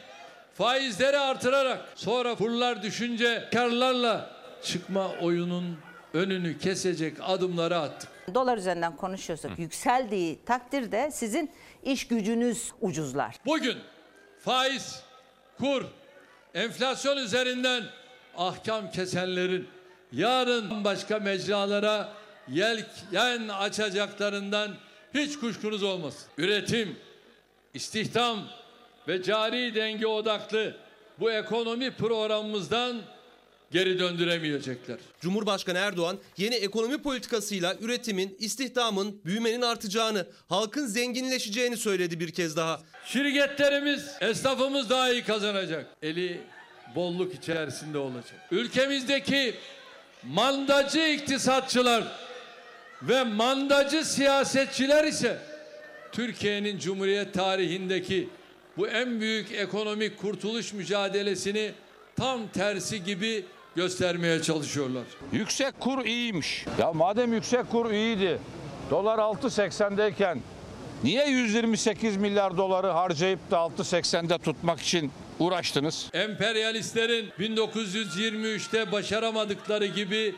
faizleri artırarak sonra kurlar düşünce karlarla çıkma oyunun önünü kesecek adımları attık. Dolar üzerinden konuşuyorsak yükseldiği takdirde sizin iş gücünüz ucuzlar. Bugün faiz, kur, enflasyon üzerinden ahkam kesenlerin yarın başka mecralara yelken açacaklarından hiç kuşkunuz olmasın. Üretim, istihdam ve cari denge odaklı bu ekonomi programımızdan geri döndüremeyecekler. Cumhurbaşkanı Erdoğan yeni ekonomi politikasıyla üretimin, istihdamın, büyümenin artacağını, halkın zenginleşeceğini söyledi bir kez daha. Şirketlerimiz, esnafımız daha iyi kazanacak. Eli bolluk içerisinde olacak. Ülkemizdeki mandacı iktisatçılar ve mandacı siyasetçiler ise Türkiye'nin Cumhuriyet tarihindeki bu en büyük ekonomik kurtuluş mücadelesini tam tersi gibi göstermeye çalışıyorlar. Yüksek kur iyiymiş. Ya madem yüksek kur iyiydi, dolar 6.80'deyken niye 128 milyar doları harcayıp da 6.80'de tutmak için uğraştınız? Emperyalistlerin 1923'te başaramadıkları gibi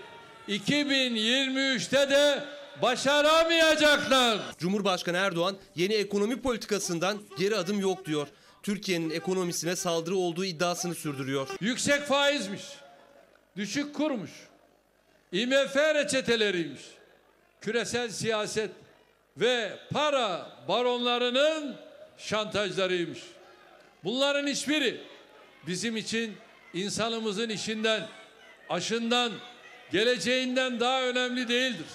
2023'te de başaramayacaklar. Cumhurbaşkanı Erdoğan yeni ekonomi politikasından geri adım yok diyor. Türkiye'nin ekonomisine saldırı olduğu iddiasını sürdürüyor. Yüksek faizmiş, düşük kurmuş, IMF reçeteleriymiş, küresel siyaset ve para baronlarının şantajlarıymış. Bunların hiçbiri bizim için insanımızın işinden, aşından, geleceğinden daha önemli değildir.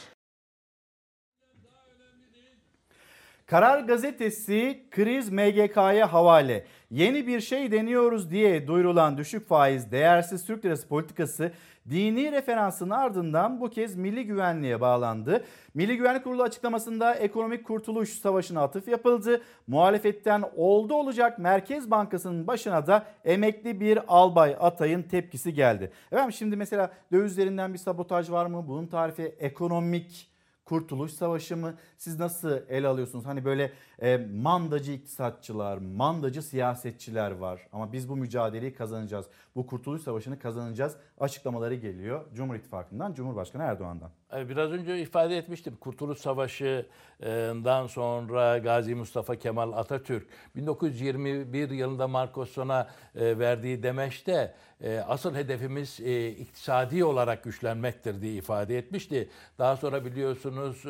Karar Gazetesi kriz MGK'ya havale. Yeni bir şey deniyoruz diye duyurulan düşük faiz, değersiz Türk lirası politikası dini referansın ardından bu kez milli güvenliğe bağlandı. Milli Güvenlik Kurulu açıklamasında ekonomik kurtuluş savaşına atıf yapıldı. Muhalefetten oldu olacak Merkez Bankası'nın başına da emekli bir albay Atay'ın tepkisi geldi. Efendim şimdi mesela dövizlerinden bir sabotaj var mı? Bunun tarifi ekonomik Kurtuluş Savaşı mı? Siz nasıl ele alıyorsunuz? Hani böyle e, mandacı iktisatçılar, mandacı siyasetçiler var. Ama biz bu mücadeleyi kazanacağız. Bu Kurtuluş Savaşı'nı kazanacağız. Açıklamaları geliyor Cumhur İttifakı'ndan, Cumhurbaşkanı Erdoğan'dan. Biraz önce ifade etmiştim. Kurtuluş Savaşı'ndan sonra Gazi Mustafa Kemal Atatürk 1921 yılında Marcoson'a e, verdiği demeçte e, asıl hedefimiz e, iktisadi olarak güçlenmektir diye ifade etmişti. Daha sonra biliyorsunuz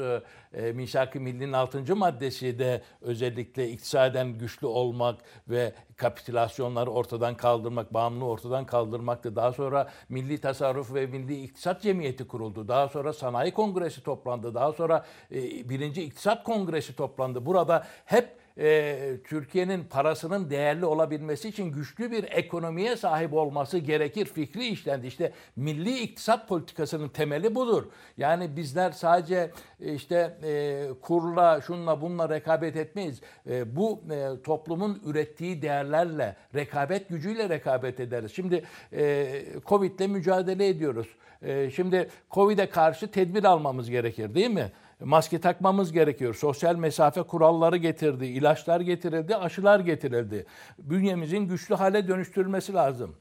e, e, Misak-ı Milli'nin 6. maddesi de özellikle iktisaden güçlü olmak ve kapitülasyonları ortadan kaldırmak, bağımlılığı ortadan kaldırmaktı. Daha sonra Milli Tasarruf ve Milli İktisat Cemiyeti kuruldu. Daha sonra Sanayi Kongresi toplandı. Daha sonra e, birinci İktisat Kongresi toplandı. Burada hep e, Türkiye'nin parasının değerli olabilmesi için güçlü bir ekonomiye sahip olması gerekir fikri işlendi. İşte milli iktisat politikasının temeli budur. Yani bizler sadece e, işte e, kurla, şunla, bununla rekabet etmeyiz. E, bu e, toplumun ürettiği değerlerle, rekabet gücüyle rekabet ederiz. Şimdi e, Covid'le mücadele ediyoruz. E, şimdi Covid'e karşı tedbir almamız gerekir değil mi? Maske takmamız gerekiyor. Sosyal mesafe kuralları getirdi, ilaçlar getirildi, aşılar getirildi. Bünyemizin güçlü hale dönüştürülmesi lazım.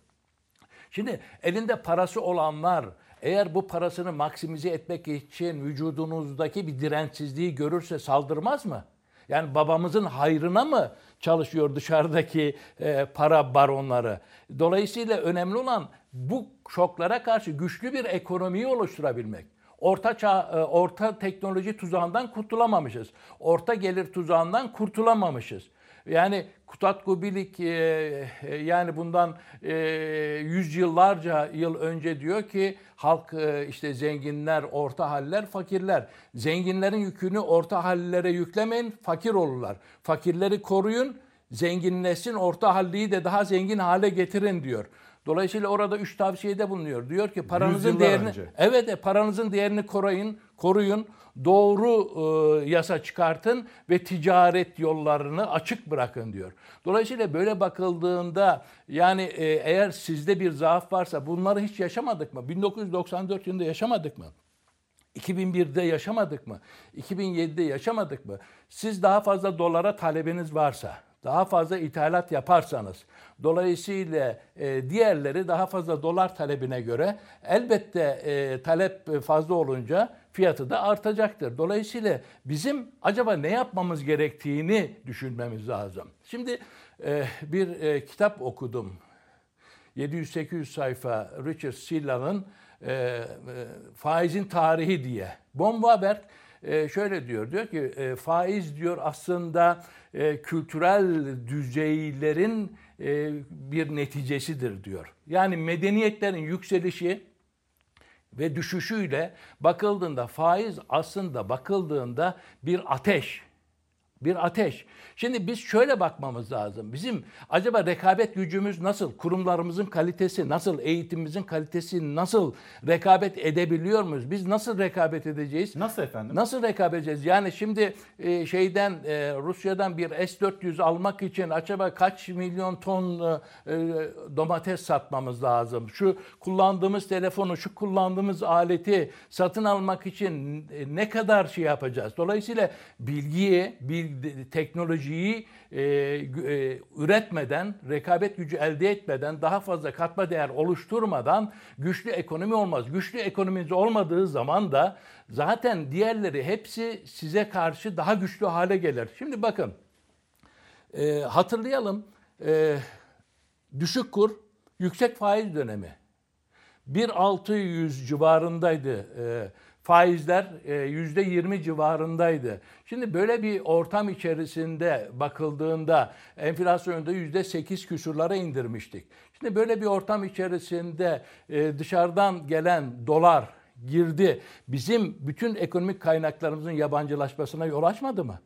Şimdi elinde parası olanlar eğer bu parasını maksimize etmek için vücudunuzdaki bir dirençsizliği görürse saldırmaz mı? Yani babamızın hayrına mı çalışıyor dışarıdaki e, para baronları? Dolayısıyla önemli olan bu şoklara karşı güçlü bir ekonomiyi oluşturabilmek. Orta çağ, e, orta teknoloji tuzağından kurtulamamışız. Orta gelir tuzağından kurtulamamışız. Yani Kutat Gubilik e, e, yani bundan e, yüzyıllarca yıl önce diyor ki halk işte zenginler, orta haller, fakirler. Zenginlerin yükünü orta hallilere yüklemeyin, fakir olurlar. Fakirleri koruyun, zenginleşsin, orta halliyi de daha zengin hale getirin diyor. Dolayısıyla orada üç tavsiyede bulunuyor. Diyor ki paranızın değerini önce. evet e, paranızın değerini koruyun, koruyun. Doğru e, yasa çıkartın ve ticaret yollarını açık bırakın diyor. Dolayısıyla böyle bakıldığında yani e, eğer sizde bir zaaf varsa bunları hiç yaşamadık mı? 1994 yılında yaşamadık mı? 2001'de yaşamadık mı? 2007'de yaşamadık mı? Siz daha fazla dolara talebiniz varsa, daha fazla ithalat yaparsanız, dolayısıyla e, diğerleri daha fazla dolar talebine göre elbette e, talep fazla olunca fiyatı da artacaktır. Dolayısıyla bizim acaba ne yapmamız gerektiğini düşünmemiz lazım. Şimdi e, bir e, kitap okudum. 700-800 sayfa Richard Silla'nın e, e, faizin tarihi diye. Bombaberg e, şöyle diyor, diyor ki e, faiz diyor aslında e, kültürel düzeylerin bir neticesidir diyor. Yani medeniyetlerin yükselişi ve düşüşüyle bakıldığında faiz aslında bakıldığında bir ateş. Bir ateş. Şimdi biz şöyle bakmamız lazım. Bizim acaba rekabet gücümüz nasıl? Kurumlarımızın kalitesi nasıl? Eğitimimizin kalitesi nasıl? Rekabet edebiliyor muyuz? Biz nasıl rekabet edeceğiz? Nasıl efendim? Nasıl rekabet edeceğiz? Yani şimdi e, şeyden e, Rusya'dan bir S-400 almak için acaba kaç milyon ton e, domates satmamız lazım? Şu kullandığımız telefonu, şu kullandığımız aleti satın almak için ne kadar şey yapacağız? Dolayısıyla bilgiyi, bil, teknolojiyi e, e, üretmeden, rekabet gücü elde etmeden, daha fazla katma değer oluşturmadan güçlü ekonomi olmaz. Güçlü ekonominiz olmadığı zaman da zaten diğerleri hepsi size karşı daha güçlü hale gelir. Şimdi bakın, e, hatırlayalım, e, düşük kur, yüksek faiz dönemi. 1.600 civarındaydı e, faizler e, yüzde 20 civarındaydı. Şimdi böyle bir ortam içerisinde bakıldığında enflasyonu da yüzde 8 küsurlara indirmiştik. Şimdi böyle bir ortam içerisinde e, dışarıdan gelen dolar girdi. Bizim bütün ekonomik kaynaklarımızın yabancılaşmasına yol açmadı mı?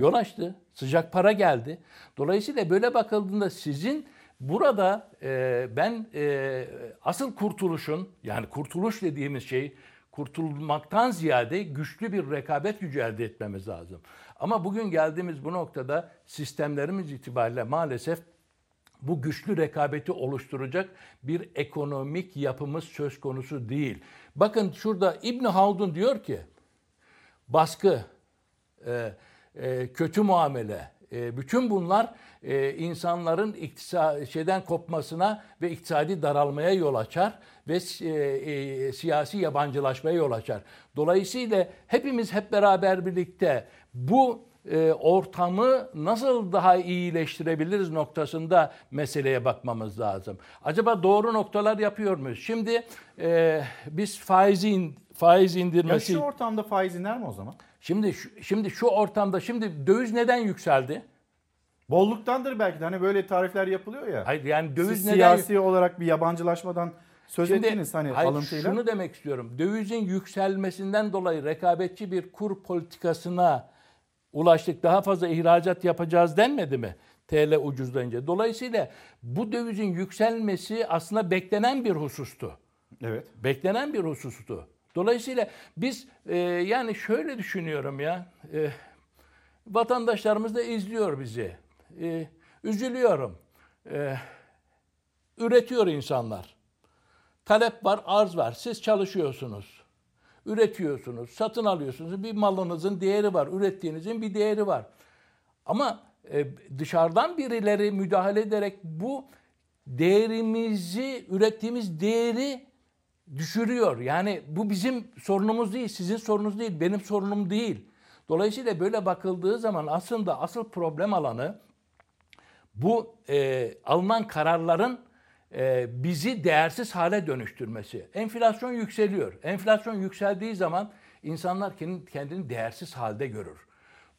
Yol açtı. Sıcak para geldi. Dolayısıyla böyle bakıldığında sizin burada e, ben e, asıl kurtuluşun yani kurtuluş dediğimiz şey kurtulmaktan ziyade güçlü bir rekabet gücü elde etmemiz lazım. Ama bugün geldiğimiz bu noktada sistemlerimiz itibariyle maalesef bu güçlü rekabeti oluşturacak bir ekonomik yapımız söz konusu değil. Bakın şurada İbn Haldun diyor ki baskı, e, e, kötü muamele, e, bütün bunlar e, insanların iktisa, şeyden kopmasına ve iktisadi daralmaya yol açar ve e, e, siyasi yabancılaşmaya yol açar. Dolayısıyla hepimiz hep beraber birlikte bu e, ortamı nasıl daha iyileştirebiliriz noktasında meseleye bakmamız lazım. Acaba doğru noktalar yapıyor muyuz? Şimdi e, biz faizi in- faiz Ya indirmesi şu ortamda faiz iner mi o zaman? Şimdi şu, şimdi şu ortamda şimdi döviz neden yükseldi? Bolluktandır belki de hani böyle tarifler yapılıyor ya. Hayır yani döviz Siz neden siyasi olarak bir yabancılaşmadan söz Şimdi, ettiniz hani hayır, alıntıyla. Şunu demek istiyorum. Dövizin yükselmesinden dolayı rekabetçi bir kur politikasına ulaştık. Daha fazla ihracat yapacağız denmedi mi? TL ucuzlayınca. Dolayısıyla bu dövizin yükselmesi aslında beklenen bir husustu. Evet. Beklenen bir husustu. Dolayısıyla biz e, yani şöyle düşünüyorum ya. E, vatandaşlarımız da izliyor bizi. E, üzülüyorum. E, üretiyor insanlar. Talep var, arz var. Siz çalışıyorsunuz. Üretiyorsunuz, satın alıyorsunuz. Bir malınızın değeri var, ürettiğinizin bir değeri var. Ama e, dışarıdan birileri müdahale ederek bu değerimizi, ürettiğimiz değeri düşürüyor. Yani bu bizim sorunumuz değil, sizin sorununuz değil, benim sorunum değil. Dolayısıyla böyle bakıldığı zaman aslında asıl problem alanı bu e, alınan kararların e, bizi değersiz hale dönüştürmesi. Enflasyon yükseliyor. Enflasyon yükseldiği zaman insanlar kendini, değersiz halde görür.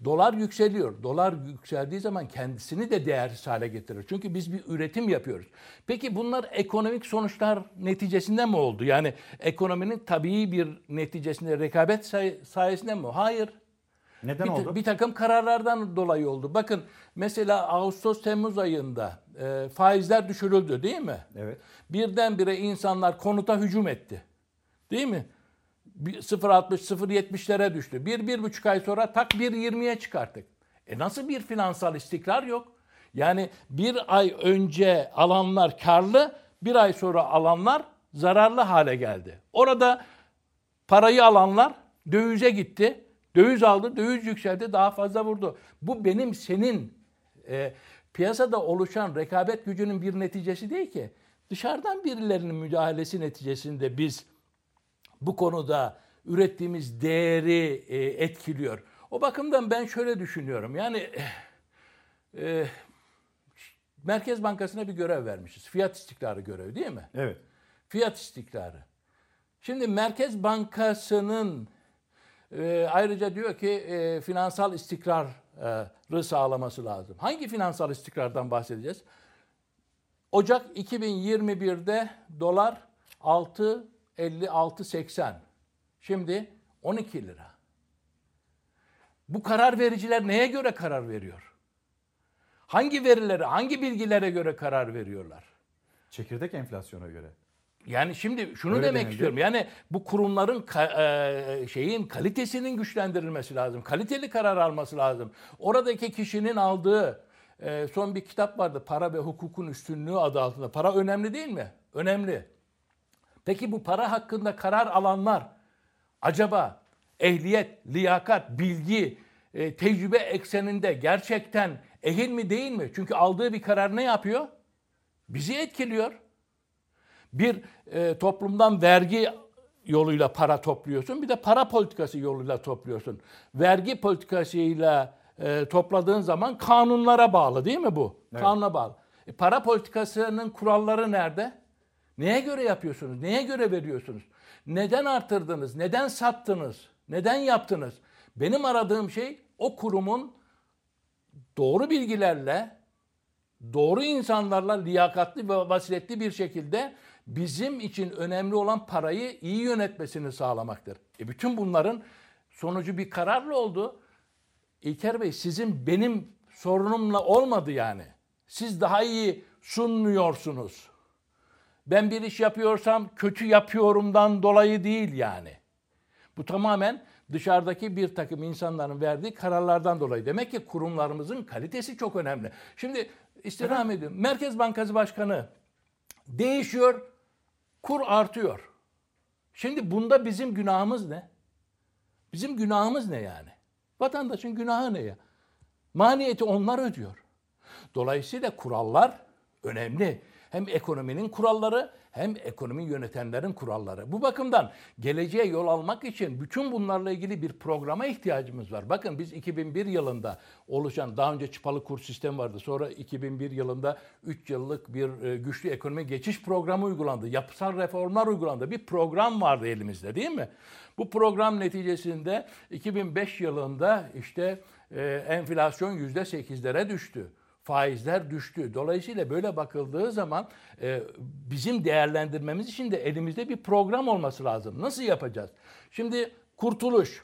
Dolar yükseliyor. Dolar yükseldiği zaman kendisini de değersiz hale getirir. Çünkü biz bir üretim yapıyoruz. Peki bunlar ekonomik sonuçlar neticesinde mi oldu? Yani ekonominin tabii bir neticesinde rekabet say- sayesinde mi? Hayır. Neden bir, oldu? Bir takım kararlardan dolayı oldu. Bakın mesela Ağustos-Temmuz ayında e, faizler düşürüldü değil mi? Evet. Birdenbire insanlar konuta hücum etti. Değil mi? Bir 0.60, 0.70'lere düştü. Bir, bir buçuk ay sonra tak 1.20'ye çıkarttık. E nasıl bir finansal istikrar yok? Yani bir ay önce alanlar karlı, bir ay sonra alanlar zararlı hale geldi. Orada parayı alanlar dövize gitti. Döviz aldı, döviz yükseldi, daha fazla vurdu. Bu benim senin e, piyasada oluşan rekabet gücünün bir neticesi değil ki. Dışarıdan birilerinin müdahalesi neticesinde biz bu konuda ürettiğimiz değeri e, etkiliyor. O bakımdan ben şöyle düşünüyorum. Yani e, Merkez Bankası'na bir görev vermişiz. Fiyat istikrarı görevi değil mi? Evet. Fiyat istikrarı. Şimdi Merkez Bankası'nın e, ayrıca diyor ki e, finansal istikrarı sağlaması lazım. Hangi finansal istikrardan bahsedeceğiz? Ocak 2021'de dolar 6.56.80. Şimdi 12 lira. Bu karar vericiler neye göre karar veriyor? Hangi verilere, hangi bilgilere göre karar veriyorlar? Çekirdek enflasyona göre. Yani şimdi şunu Öyle demek denildi. istiyorum. Yani bu kurumların e, şeyin kalitesinin güçlendirilmesi lazım. Kaliteli karar alması lazım. Oradaki kişinin aldığı e, son bir kitap vardı. Para ve hukukun üstünlüğü adı altında. Para önemli değil mi? Önemli. Peki bu para hakkında karar alanlar acaba ehliyet, liyakat, bilgi, e, tecrübe ekseninde gerçekten ehil mi değil mi? Çünkü aldığı bir karar ne yapıyor? Bizi etkiliyor. Bir e, toplumdan vergi yoluyla para topluyorsun, bir de para politikası yoluyla topluyorsun. Vergi politikasıyla e, topladığın zaman kanunlara bağlı değil mi bu? Evet. Kanuna bağlı. E, para politikasının kuralları nerede? Neye göre yapıyorsunuz? Neye göre veriyorsunuz? Neden artırdınız? Neden sattınız? Neden yaptınız? Benim aradığım şey o kurumun doğru bilgilerle, doğru insanlarla liyakatli ve basiretli bir şekilde bizim için önemli olan parayı iyi yönetmesini sağlamaktır. E bütün bunların sonucu bir kararla oldu. İlker Bey sizin benim sorunumla olmadı yani. Siz daha iyi sunmuyorsunuz. Ben bir iş yapıyorsam kötü yapıyorumdan dolayı değil yani. Bu tamamen dışarıdaki bir takım insanların verdiği kararlardan dolayı. Demek ki kurumlarımızın kalitesi çok önemli. Şimdi istirham ediyorum. Merkez Bankası Başkanı değişiyor, kur artıyor. Şimdi bunda bizim günahımız ne? Bizim günahımız ne yani? Vatandaşın günahı ne ya? Maliyeti onlar ödüyor. Dolayısıyla kurallar önemli. Hem ekonominin kuralları hem ekonomi yönetenlerin kuralları. Bu bakımdan geleceğe yol almak için bütün bunlarla ilgili bir programa ihtiyacımız var. Bakın biz 2001 yılında oluşan daha önce çıpalı kur sistemi vardı. Sonra 2001 yılında 3 yıllık bir e, güçlü ekonomi geçiş programı uygulandı. Yapısal reformlar uygulandı. Bir program vardı elimizde değil mi? Bu program neticesinde 2005 yılında işte e, enflasyon %8'lere düştü faizler düştü. Dolayısıyla böyle bakıldığı zaman e, bizim değerlendirmemiz için de elimizde bir program olması lazım. Nasıl yapacağız? Şimdi kurtuluş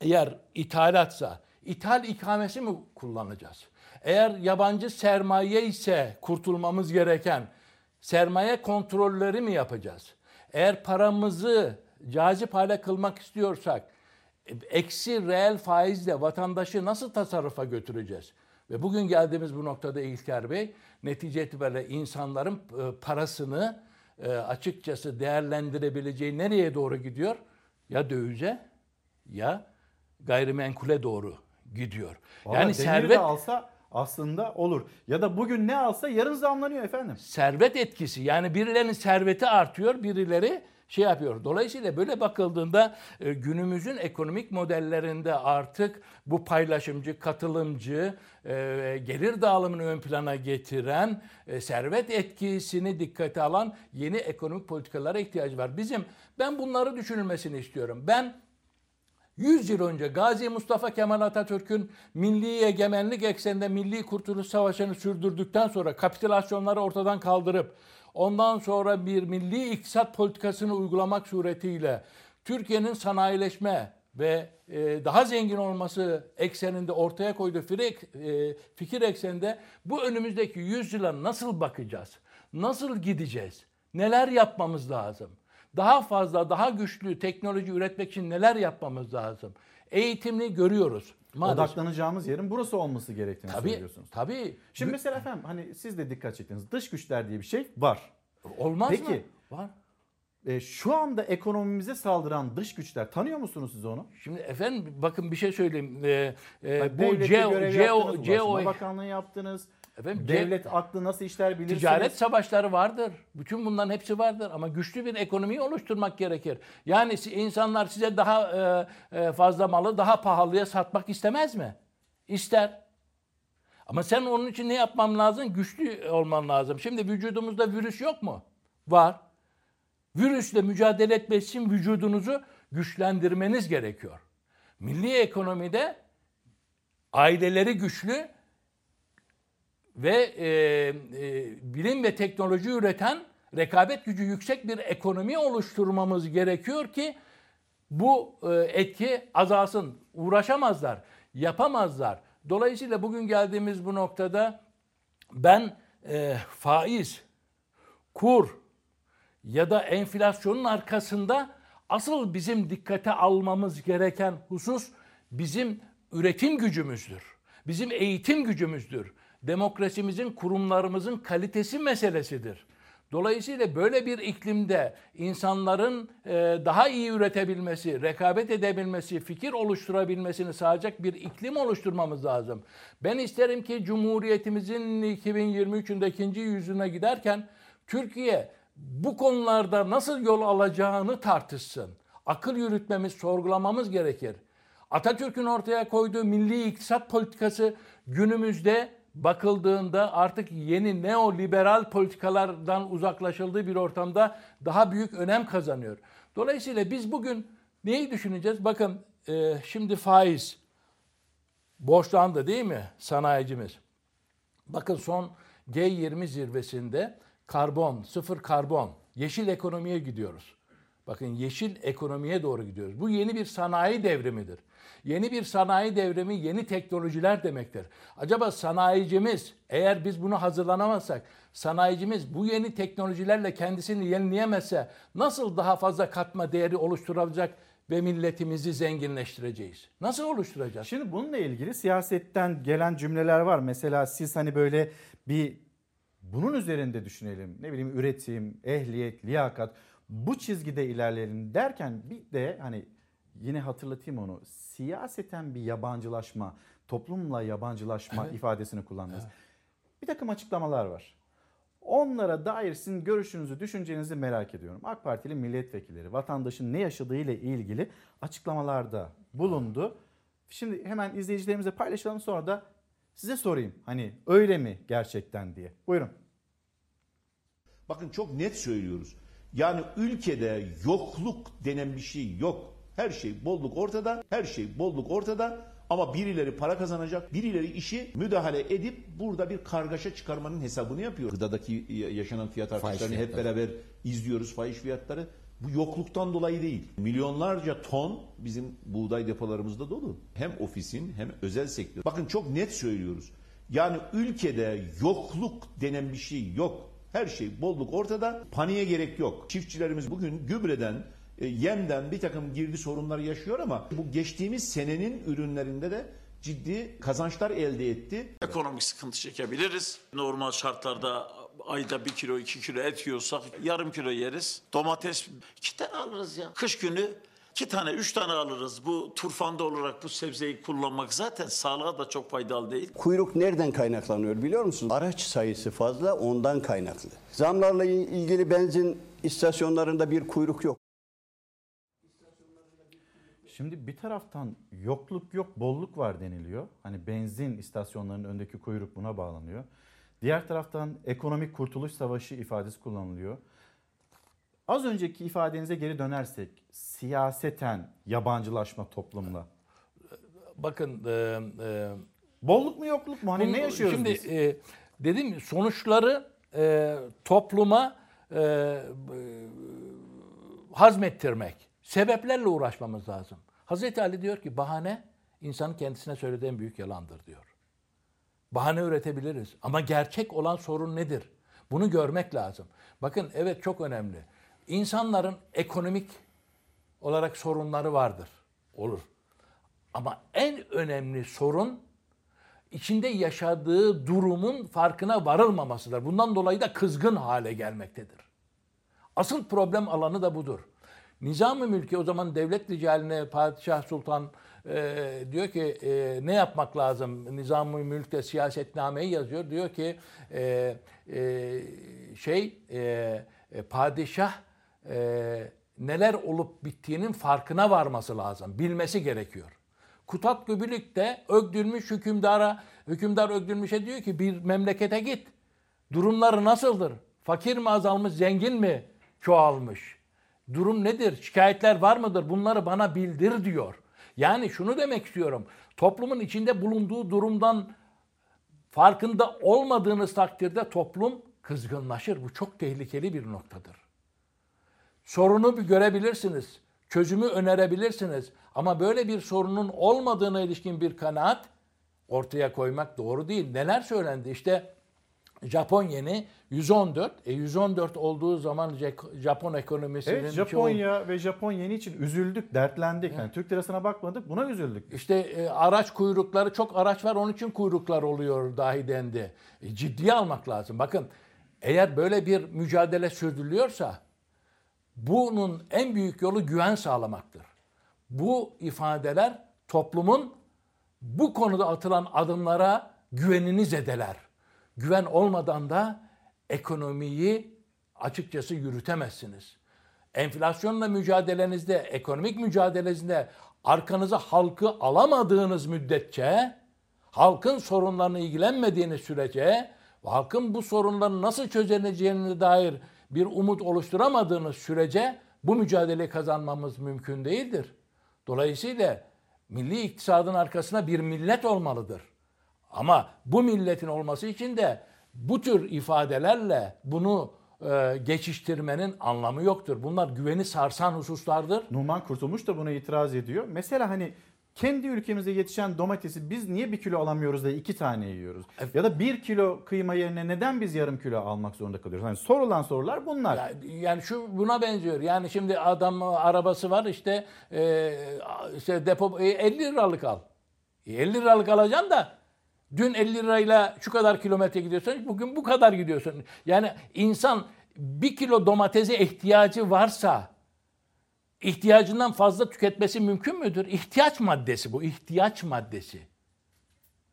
eğer ithalatsa ithal ikamesi mi kullanacağız? Eğer yabancı sermaye ise kurtulmamız gereken sermaye kontrolleri mi yapacağız? Eğer paramızı cazip hale kılmak istiyorsak eksi reel faizle vatandaşı nasıl tasarrufa götüreceğiz? Ve bugün geldiğimiz bu noktada İlker Bey netice itibariyle insanların e, parasını e, açıkçası değerlendirebileceği nereye doğru gidiyor? Ya dövize ya gayrimenkule doğru gidiyor. Vallahi yani servet de alsa aslında olur. Ya da bugün ne alsa yarın zamlanıyor efendim. servet etkisi yani birilerinin serveti artıyor, birileri şey yapıyor. Dolayısıyla böyle bakıldığında e, günümüzün ekonomik modellerinde artık bu paylaşımcı, katılımcı, e, gelir dağılımını ön plana getiren, e, servet etkisini dikkate alan yeni ekonomik politikalara ihtiyacı var. Bizim ben bunları düşünülmesini istiyorum. Ben 100 yıl önce Gazi Mustafa Kemal Atatürk'ün milli egemenlik ekseninde milli kurtuluş savaşını sürdürdükten sonra kapitülasyonları ortadan kaldırıp ondan sonra bir milli iktisat politikasını uygulamak suretiyle Türkiye'nin sanayileşme ve e, daha zengin olması ekseninde ortaya koyduğu fikir, e, fikir ekseninde bu önümüzdeki 100 yıla nasıl bakacağız? Nasıl gideceğiz? Neler yapmamız lazım? Daha fazla, daha güçlü teknoloji üretmek için neler yapmamız lazım? Eğitimli görüyoruz. Maalesef. Odaklanacağımız yerin burası olması gerektiğini Tabii, söylüyorsunuz. tabii. Şimdi mesela efendim hani siz de dikkat çektiniz. Dış güçler diye bir şey var. Olmaz Peki, mı? Var. e, şu anda ekonomimize saldıran dış güçler tanıyor musunuz siz onu? Şimdi efendim bakın bir şey söyleyeyim. E, Bak, bu yaptınız, CO, Ulaştırma Bakanlığı yaptınız. Efendim, Devlet aklı nasıl işler bilirsiniz. Ticaret savaşları vardır. Bütün bunların hepsi vardır ama güçlü bir ekonomiyi oluşturmak gerekir. Yani insanlar size daha e, e, fazla malı daha pahalıya satmak istemez mi? İster. Ama sen onun için ne yapman lazım? Güçlü olman lazım. Şimdi vücudumuzda virüs yok mu? Var. Virüsle mücadele etmek için vücudunuzu güçlendirmeniz gerekiyor. Milli ekonomide aileleri güçlü, ve e, e, bilim ve teknoloji üreten rekabet gücü yüksek bir ekonomi oluşturmamız gerekiyor ki bu e, etki azalsın. Uğraşamazlar, yapamazlar. Dolayısıyla bugün geldiğimiz bu noktada ben e, faiz, kur ya da enflasyonun arkasında asıl bizim dikkate almamız gereken husus bizim üretim gücümüzdür. Bizim eğitim gücümüzdür. Demokrasimizin, kurumlarımızın kalitesi meselesidir. Dolayısıyla böyle bir iklimde insanların e, daha iyi üretebilmesi, rekabet edebilmesi, fikir oluşturabilmesini sağlayacak bir iklim oluşturmamız lazım. Ben isterim ki Cumhuriyetimizin 2023'ünde ikinci yüzyılına giderken Türkiye bu konularda nasıl yol alacağını tartışsın. Akıl yürütmemiz, sorgulamamız gerekir. Atatürk'ün ortaya koyduğu milli iktisat politikası günümüzde bakıldığında artık yeni neoliberal politikalardan uzaklaşıldığı bir ortamda daha büyük önem kazanıyor. Dolayısıyla biz bugün neyi düşüneceğiz? Bakın e, şimdi faiz borçlandı değil mi sanayicimiz? Bakın son G20 zirvesinde karbon, sıfır karbon, yeşil ekonomiye gidiyoruz. Bakın yeşil ekonomiye doğru gidiyoruz. Bu yeni bir sanayi devrimidir. Yeni bir sanayi devrimi yeni teknolojiler demektir. Acaba sanayicimiz eğer biz bunu hazırlanamazsak sanayicimiz bu yeni teknolojilerle kendisini yenileyemezse nasıl daha fazla katma değeri oluşturacak ve milletimizi zenginleştireceğiz? Nasıl oluşturacağız? Şimdi bununla ilgili siyasetten gelen cümleler var. Mesela siz hani böyle bir bunun üzerinde düşünelim. Ne bileyim üretim, ehliyet, liyakat bu çizgide ilerleyelim derken bir de hani yine hatırlatayım onu. Siyaseten bir yabancılaşma, toplumla yabancılaşma Evet. ifadesini kullandınız. Evet. Bir takım açıklamalar var. Onlara dair sizin görüşünüzü, düşüncenizi merak ediyorum. AK Partili milletvekilleri vatandaşın ne yaşadığı ile ilgili açıklamalarda bulundu. Şimdi hemen izleyicilerimize paylaşalım sonra da size sorayım. Hani öyle mi gerçekten diye. Buyurun. Bakın çok net söylüyoruz. Yani ülkede yokluk denen bir şey yok. Her şey bolluk ortada, her şey bolluk ortada. Ama birileri para kazanacak, birileri işi müdahale edip burada bir kargaşa çıkarmanın hesabını yapıyor. Gıdadaki yaşanan fiyat artışlarını hep beraber izliyoruz, fahiş fiyatları. Bu yokluktan dolayı değil. Milyonlarca ton bizim buğday depolarımızda dolu. Hem ofisin hem özel sektör. Bakın çok net söylüyoruz. Yani ülkede yokluk denen bir şey yok. Her şey bolluk ortada. Paniğe gerek yok. Çiftçilerimiz bugün gübreden, e, yemden bir takım girdi sorunlar yaşıyor ama bu geçtiğimiz senenin ürünlerinde de ciddi kazançlar elde etti. Ekonomik sıkıntı çekebiliriz. Normal şartlarda ayda bir kilo iki kilo et yiyorsak yarım kilo yeriz. Domates iki tane alırız ya. Kış günü iki tane üç tane alırız. Bu turfanda olarak bu sebzeyi kullanmak zaten sağlığa da çok faydalı değil. Kuyruk nereden kaynaklanıyor biliyor musunuz? Araç sayısı fazla ondan kaynaklı. Zamlarla ilgili benzin istasyonlarında bir kuyruk yok. Şimdi bir taraftan yokluk yok bolluk var deniliyor. Hani benzin istasyonlarının öndeki kuyruk buna bağlanıyor. Diğer taraftan ekonomik kurtuluş savaşı ifadesi kullanılıyor. Az önceki ifadenize geri dönersek siyaseten yabancılaşma toplumla. Bakın e, e, bolluk mu yokluk mu? Hani bunu- ne yaşıyoruz şimdi, biz? E, dedim sonuçları e, topluma e, e, hazmettirmek. Sebeplerle uğraşmamız lazım. Hazreti Ali diyor ki bahane insanın kendisine söylediği en büyük yalandır diyor. Bahane üretebiliriz ama gerçek olan sorun nedir? Bunu görmek lazım. Bakın evet çok önemli. İnsanların ekonomik olarak sorunları vardır. Olur. Ama en önemli sorun içinde yaşadığı durumun farkına varılmamasıdır. Bundan dolayı da kızgın hale gelmektedir. Asıl problem alanı da budur. Nizam-ı mülki o zaman devlet ricaline Padişah Sultan e, diyor ki e, ne yapmak lazım? Nizam-ı mülkte siyasetnameyi yazıyor. Diyor ki e, e, şey e, e, padişah e, neler olup bittiğinin farkına varması lazım. Bilmesi gerekiyor. Kutat Gübülük'te öldürmüş hükümdara, hükümdar öldürmüşe diyor ki bir memlekete git. Durumları nasıldır? Fakir mi azalmış, zengin mi çoğalmış? Durum nedir? Şikayetler var mıdır? Bunları bana bildir diyor. Yani şunu demek istiyorum. Toplumun içinde bulunduğu durumdan farkında olmadığınız takdirde toplum kızgınlaşır. Bu çok tehlikeli bir noktadır. Sorunu bir görebilirsiniz. Çözümü önerebilirsiniz. Ama böyle bir sorunun olmadığına ilişkin bir kanaat ortaya koymak doğru değil. Neler söylendi? İşte Japon yeni 114. E 114 olduğu zaman Japon ekonomisinin Evet Japonya ve Japon yeni için üzüldük, dertlendik. Yani Türk lirasına bakmadık, buna üzüldük. İşte e, araç kuyrukları çok araç var onun için kuyruklar oluyor dahi dendi. E, ciddiye almak lazım. Bakın eğer böyle bir mücadele sürdürülüyorsa bunun en büyük yolu güven sağlamaktır. Bu ifadeler toplumun bu konuda atılan adımlara güvenini zedeler. Güven olmadan da ekonomiyi açıkçası yürütemezsiniz. Enflasyonla mücadelenizde, ekonomik mücadelenizde arkanıza halkı alamadığınız müddetçe, halkın sorunlarını ilgilenmediğiniz sürece halkın bu sorunların nasıl çözüleceğine dair bir umut oluşturamadığınız sürece bu mücadeleyi kazanmamız mümkün değildir. Dolayısıyla milli iktisadın arkasına bir millet olmalıdır. Ama bu milletin olması için de bu tür ifadelerle bunu e, geçiştirmenin anlamı yoktur. Bunlar güveni sarsan hususlardır. Numan Kurtulmuş da buna itiraz ediyor. Mesela hani kendi ülkemizde yetişen domatesi biz niye bir kilo alamıyoruz da iki tane yiyoruz? Ya da bir kilo kıyma yerine neden biz yarım kilo almak zorunda kalıyoruz? Hani sorulan sorular bunlar. Yani, yani şu buna benziyor. Yani şimdi adam arabası var işte e, işte depo e, 50 liralık al. E, 50 liralık alacaksın da dün 50 lirayla şu kadar kilometre gidiyorsun, bugün bu kadar gidiyorsun. Yani insan bir kilo domatese ihtiyacı varsa ihtiyacından fazla tüketmesi mümkün müdür? İhtiyaç maddesi bu, ihtiyaç maddesi.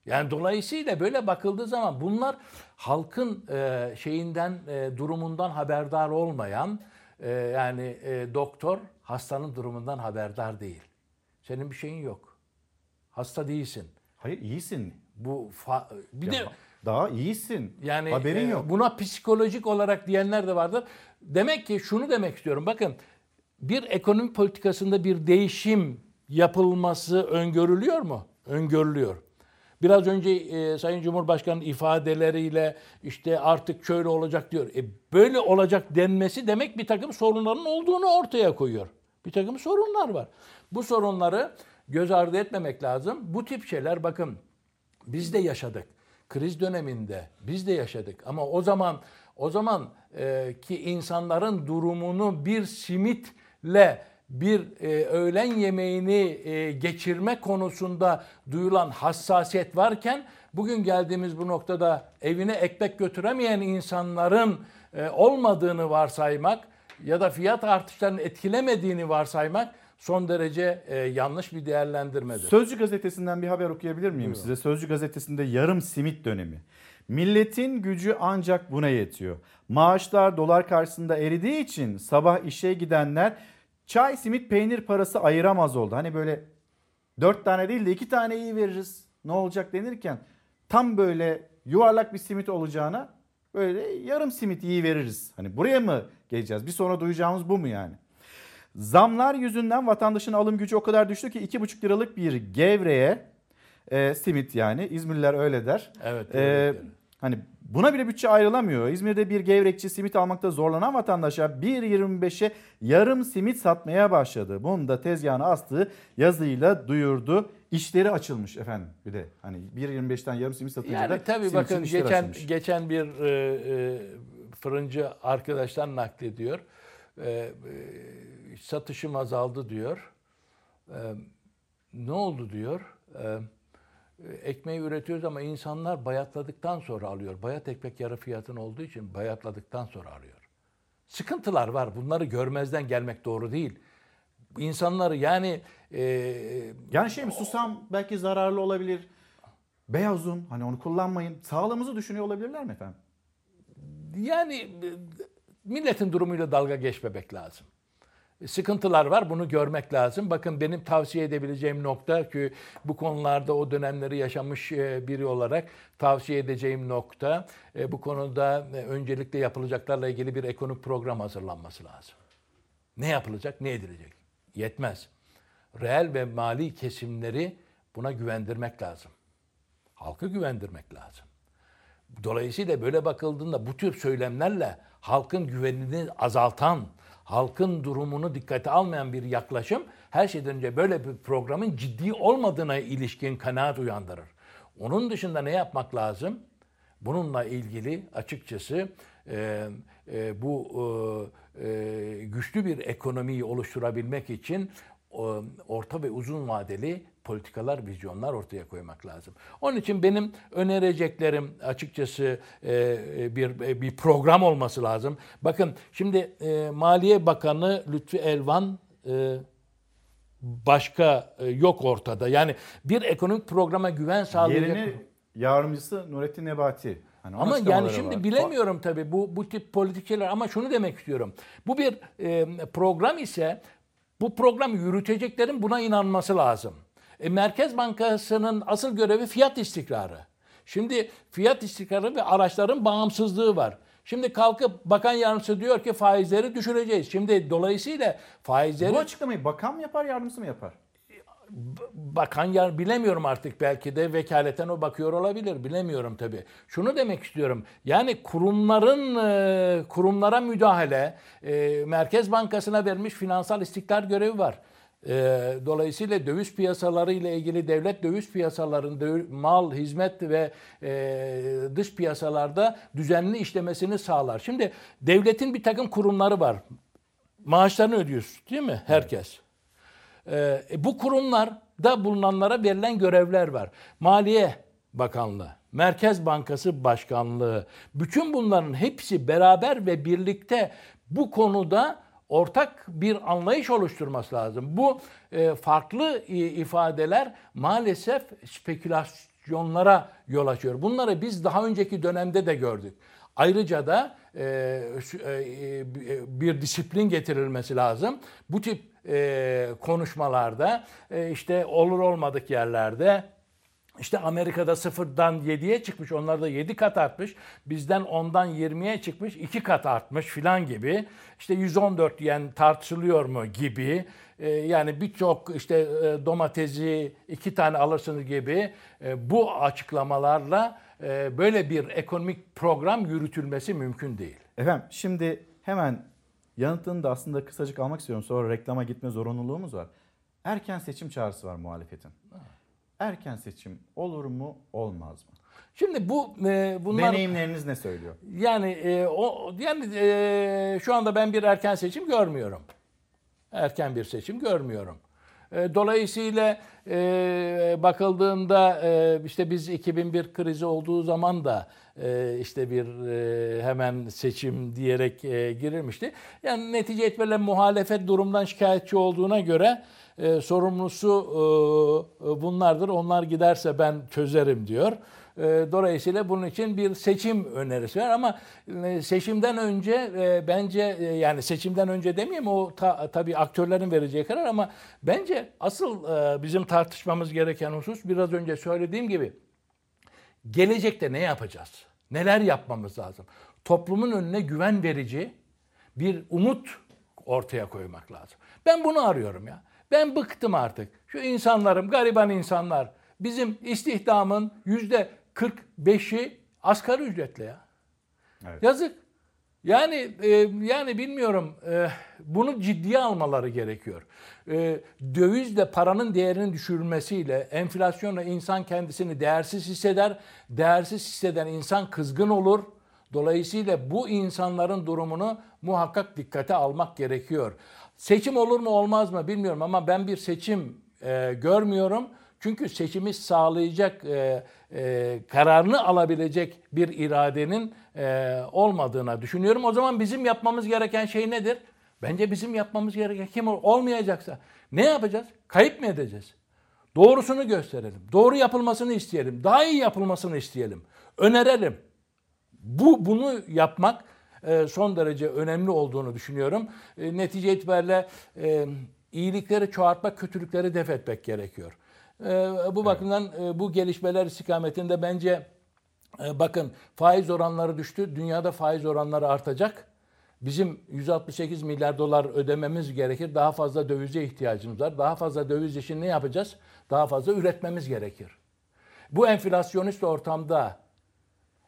Yani dolayısıyla böyle bakıldığı zaman bunlar halkın e, şeyinden e, durumundan haberdar olmayan e, yani e, doktor hastanın durumundan haberdar değil. Senin bir şeyin yok. Hasta değilsin. Hayır iyisin. Bu fa- bir Ya de daha iyisin. yani Haberin e, yok. buna psikolojik olarak diyenler de vardır. Demek ki şunu demek istiyorum. Bakın bir ekonomi politikasında bir değişim yapılması öngörülüyor mu? Öngörülüyor. Biraz önce e, Sayın Cumhurbaşkanı ifadeleriyle işte artık şöyle olacak diyor. E, böyle olacak denmesi demek bir takım sorunların olduğunu ortaya koyuyor. Bir takım sorunlar var. Bu sorunları göz ardı etmemek lazım. Bu tip şeyler bakın biz de yaşadık. Kriz döneminde biz de yaşadık. Ama o zaman o zaman e, ki insanların durumunu bir simitle bir e, öğlen yemeğini e, geçirme konusunda duyulan hassasiyet varken bugün geldiğimiz bu noktada evine ekmek götüremeyen insanların e, olmadığını varsaymak ya da fiyat artışlarının etkilemediğini varsaymak son derece e, yanlış bir değerlendirmedir. Sözcü gazetesinden bir haber okuyabilir miyim Buyurun. size? Sözcü gazetesinde yarım simit dönemi. Milletin gücü ancak buna yetiyor. Maaşlar dolar karşısında eridiği için sabah işe gidenler çay, simit, peynir parası ayıramaz oldu. Hani böyle dört tane değil de iki tane iyi veririz ne olacak denirken tam böyle yuvarlak bir simit olacağına böyle yarım simit iyi veririz. Hani buraya mı geleceğiz? Bir sonra duyacağımız bu mu yani? Zamlar yüzünden vatandaşın alım gücü o kadar düştü ki 2,5 liralık bir gevreğe e, simit yani İzmirliler öyle der. Evet, E, evet, hani buna bile bütçe ayrılamıyor. İzmir'de bir gevrekçi simit almakta zorlanan vatandaşa 1.25'e yarım simit satmaya başladı. Bunu da tezgahına astığı yazıyla duyurdu. İşleri açılmış efendim bir de. Hani 1.25'ten yarım simit satınca da Yani tabii simitçinin bakın geçen açılmış. geçen bir e, e, fırıncı arkadaştan naklediyor. E, e, satışım azaldı diyor. E, ne oldu diyor. E, ekmeği üretiyoruz ama insanlar bayatladıktan sonra alıyor. Bayat ekmek yarı fiyatın olduğu için bayatladıktan sonra alıyor. Sıkıntılar var. Bunları görmezden gelmek doğru değil. İnsanları yani e, Yani şey mi susam belki zararlı olabilir. Beyaz un hani onu kullanmayın. Sağlığımızı düşünüyor olabilirler mi efendim? Yani e, milletin durumuyla dalga geçmemek lazım. Sıkıntılar var bunu görmek lazım. Bakın benim tavsiye edebileceğim nokta ki bu konularda o dönemleri yaşamış e, biri olarak tavsiye edeceğim nokta e, bu konuda e, öncelikle yapılacaklarla ilgili bir ekonomik program hazırlanması lazım. Ne yapılacak, ne edilecek? Yetmez. Reel ve mali kesimleri buna güvendirmek lazım. Halkı güvendirmek lazım. Dolayısıyla böyle bakıldığında bu tür söylemlerle halkın güvenini azaltan, halkın durumunu dikkate almayan bir yaklaşım her şeyden önce böyle bir programın ciddi olmadığına ilişkin kanaat uyandırır. Onun dışında ne yapmak lazım? Bununla ilgili açıkçası e, e, bu e, e, güçlü bir ekonomiyi oluşturabilmek için o, orta ve uzun vadeli politikalar, vizyonlar ortaya koymak lazım. Onun için benim önereceklerim açıkçası e, bir bir program olması lazım. Bakın şimdi e, Maliye Bakanı Lütfi Elvan e, başka e, yok ortada. Yani bir ekonomik programa güven sağlayacak. Yerini yardımcısı Nurettin Nebati. Hani Ama yani şimdi var. bilemiyorum tabii bu bu tip politik şeyler ama şunu demek istiyorum. Bu bir e, program ise bu programı yürüteceklerin buna inanması lazım. E, Merkez Bankası'nın asıl görevi fiyat istikrarı. Şimdi fiyat istikrarı ve araçların bağımsızlığı var. Şimdi kalkıp bakan yardımcısı diyor ki faizleri düşüreceğiz. Şimdi dolayısıyla faizleri... Bu açıklamayı bakan mı yapar yardımcısı mı yapar? bakan yer bilemiyorum artık belki de vekaleten o bakıyor olabilir bilemiyorum tabii. Şunu demek istiyorum yani kurumların e, kurumlara müdahale e, Merkez Bankası'na verilmiş finansal istikrar görevi var. E, dolayısıyla döviz piyasaları ile ilgili devlet döviz piyasalarının mal, hizmet ve e, dış piyasalarda düzenli işlemesini sağlar. Şimdi devletin bir takım kurumları var. Maaşlarını ödüyorsun değil mi? Herkes. Ee, bu kurumlarda bulunanlara verilen görevler var. Maliye Bakanlığı, Merkez Bankası Başkanlığı, bütün bunların hepsi beraber ve birlikte bu konuda ortak bir anlayış oluşturması lazım. Bu e, farklı ifadeler maalesef spekülasyon enflasyonlara yol açıyor. Bunları biz daha önceki dönemde de gördük. Ayrıca da e, e, e, bir disiplin getirilmesi lazım. Bu tip e, konuşmalarda e, işte olur olmadık yerlerde işte Amerika'da sıfırdan 7'ye çıkmış. Onlar da 7 kat artmış. Bizden 10'dan 20'ye çıkmış. 2 kat artmış filan gibi. İşte 114 diyen tartışılıyor mu gibi. Ee, yani birçok işte e, domatesi iki tane alırsınız gibi e, bu açıklamalarla e, böyle bir ekonomik program yürütülmesi mümkün değil. Efendim şimdi hemen yanıtını da aslında kısacık almak istiyorum. Sonra reklama gitme zorunluluğumuz var. Erken seçim çağrısı var muhalefetin. Erken seçim olur mu olmaz mı? Şimdi bu e, bunlar Deneyimleriniz ne söylüyor? Yani e, o yani e, şu anda ben bir erken seçim görmüyorum. Erken bir seçim görmüyorum. E, dolayısıyla e, bakıldığında e, işte biz 2001 krizi olduğu zaman da işte bir hemen seçim diyerek girilmişti. Yani netice itibariyle muhalefet durumdan şikayetçi olduğuna göre sorumlusu bunlardır. Onlar giderse ben çözerim diyor. E, Dolayısıyla bunun için bir seçim önerisi var ama e, seçimden önce e, bence yani seçimden önce demeyeyim o ta- tabii aktörlerin vereceği karar ama bence asıl bizim tartışmamız gereken husus biraz önce söylediğim gibi gelecekte ne yapacağız? Neler yapmamız lazım? Toplumun önüne güven verici bir umut ortaya koymak lazım. Ben bunu arıyorum ya. Ben bıktım artık. Şu insanlarım, gariban insanlar. Bizim istihdamın yüzde 45'i asgari ücretle ya. Yazık. Yani e, yani bilmiyorum e, bunu ciddiye almaları gerekiyor. E, dövizle paranın değerinin düşürülmesiyle, enflasyonla insan kendisini değersiz hisseder. Değersiz hisseden insan kızgın olur. Dolayısıyla bu insanların durumunu muhakkak dikkate almak gerekiyor. Seçim olur mu olmaz mı bilmiyorum ama ben bir seçim e, görmüyorum. Çünkü seçimi sağlayacak, e, e, kararını alabilecek bir iradenin e, olmadığına düşünüyorum. O zaman bizim yapmamız gereken şey nedir? Bence bizim yapmamız gereken kim ol- olmayacaksa ne yapacağız? Kayıp mı edeceğiz? Doğrusunu gösterelim. Doğru yapılmasını isteyelim. Daha iyi yapılmasını isteyelim. Önerelim. Bu bunu yapmak e, son derece önemli olduğunu düşünüyorum. E, netice itibariyle e, iyilikleri çoğaltmak, kötülükleri def etmek gerekiyor. E, bu bakımdan e, bu gelişmeler istikametinde bence e, bakın faiz oranları düştü. Dünyada faiz oranları artacak. Bizim 168 milyar dolar ödememiz gerekir. Daha fazla dövize ihtiyacımız var. Daha fazla döviz için ne yapacağız? Daha fazla üretmemiz gerekir. Bu enflasyonist ortamda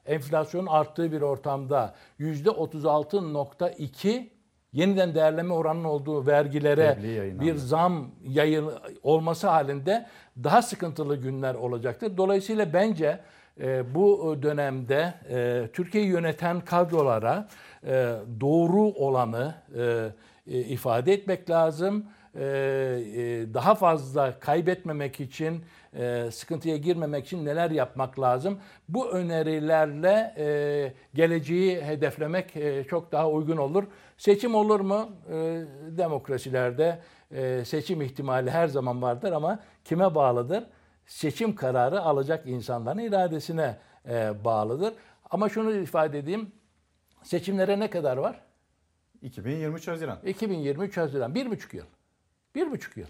enflasyonun arttığı bir ortamda %36.2 yeniden değerleme oranının olduğu vergilere bir zam yayın olması halinde daha sıkıntılı günler olacaktır. Dolayısıyla bence e, bu dönemde e, Türkiye'yi yöneten kadrolara e, doğru olanı e, e, ifade etmek lazım. E, e, daha fazla kaybetmemek için, e, sıkıntıya girmemek için neler yapmak lazım? Bu önerilerle e, geleceği hedeflemek e, çok daha uygun olur. Seçim olur mu? E, demokrasilerde e, seçim ihtimali her zaman vardır ama kime bağlıdır? Seçim kararı alacak insanların iradesine e, bağlıdır. Ama şunu ifade edeyim. Seçimlere ne kadar var? 2023 Haziran. 2023 Haziran. Bir buçuk yıl. Bir buçuk yıl.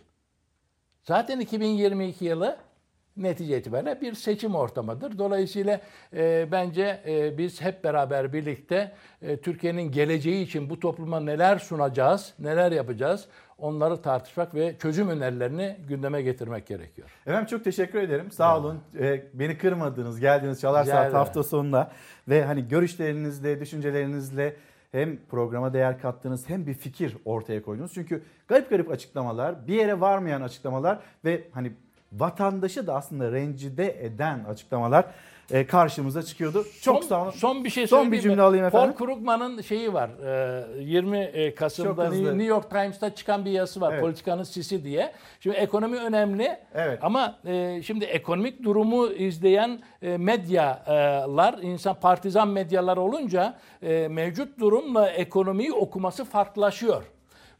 Zaten 2022 yılı netice itibariyle bir seçim ortamıdır. Dolayısıyla e, bence e, biz hep beraber birlikte e, Türkiye'nin geleceği için bu topluma neler sunacağız, neler yapacağız onları tartışmak ve çözüm önerilerini gündeme getirmek gerekiyor. Efendim çok teşekkür ederim. Sağ olun. Ee, beni kırmadınız. Geldiniz Çalar Saat ederim. hafta sonunda. Ve hani görüşlerinizle, düşüncelerinizle hem programa değer kattınız hem bir fikir ortaya koydunuz. Çünkü garip garip açıklamalar, bir yere varmayan açıklamalar ve hani vatandaşı da aslında rencide eden açıklamalar e, karşımıza çıkıyordu. Çok son, sağ olun. Son bir şey Son bir mi? cümle alayım efendim. Paul Krugman'ın şeyi var. e, 20 Kasım'da Çok hızlı. New York Times'ta çıkan bir yazısı var. Evet. Politikanın sisi diye. Şimdi ekonomi önemli. Ama e, şimdi ekonomik durumu izleyen e, medyalar, insan partizan medyalar olunca e, mevcut durumla ekonomiyi okuması farklılaşıyor.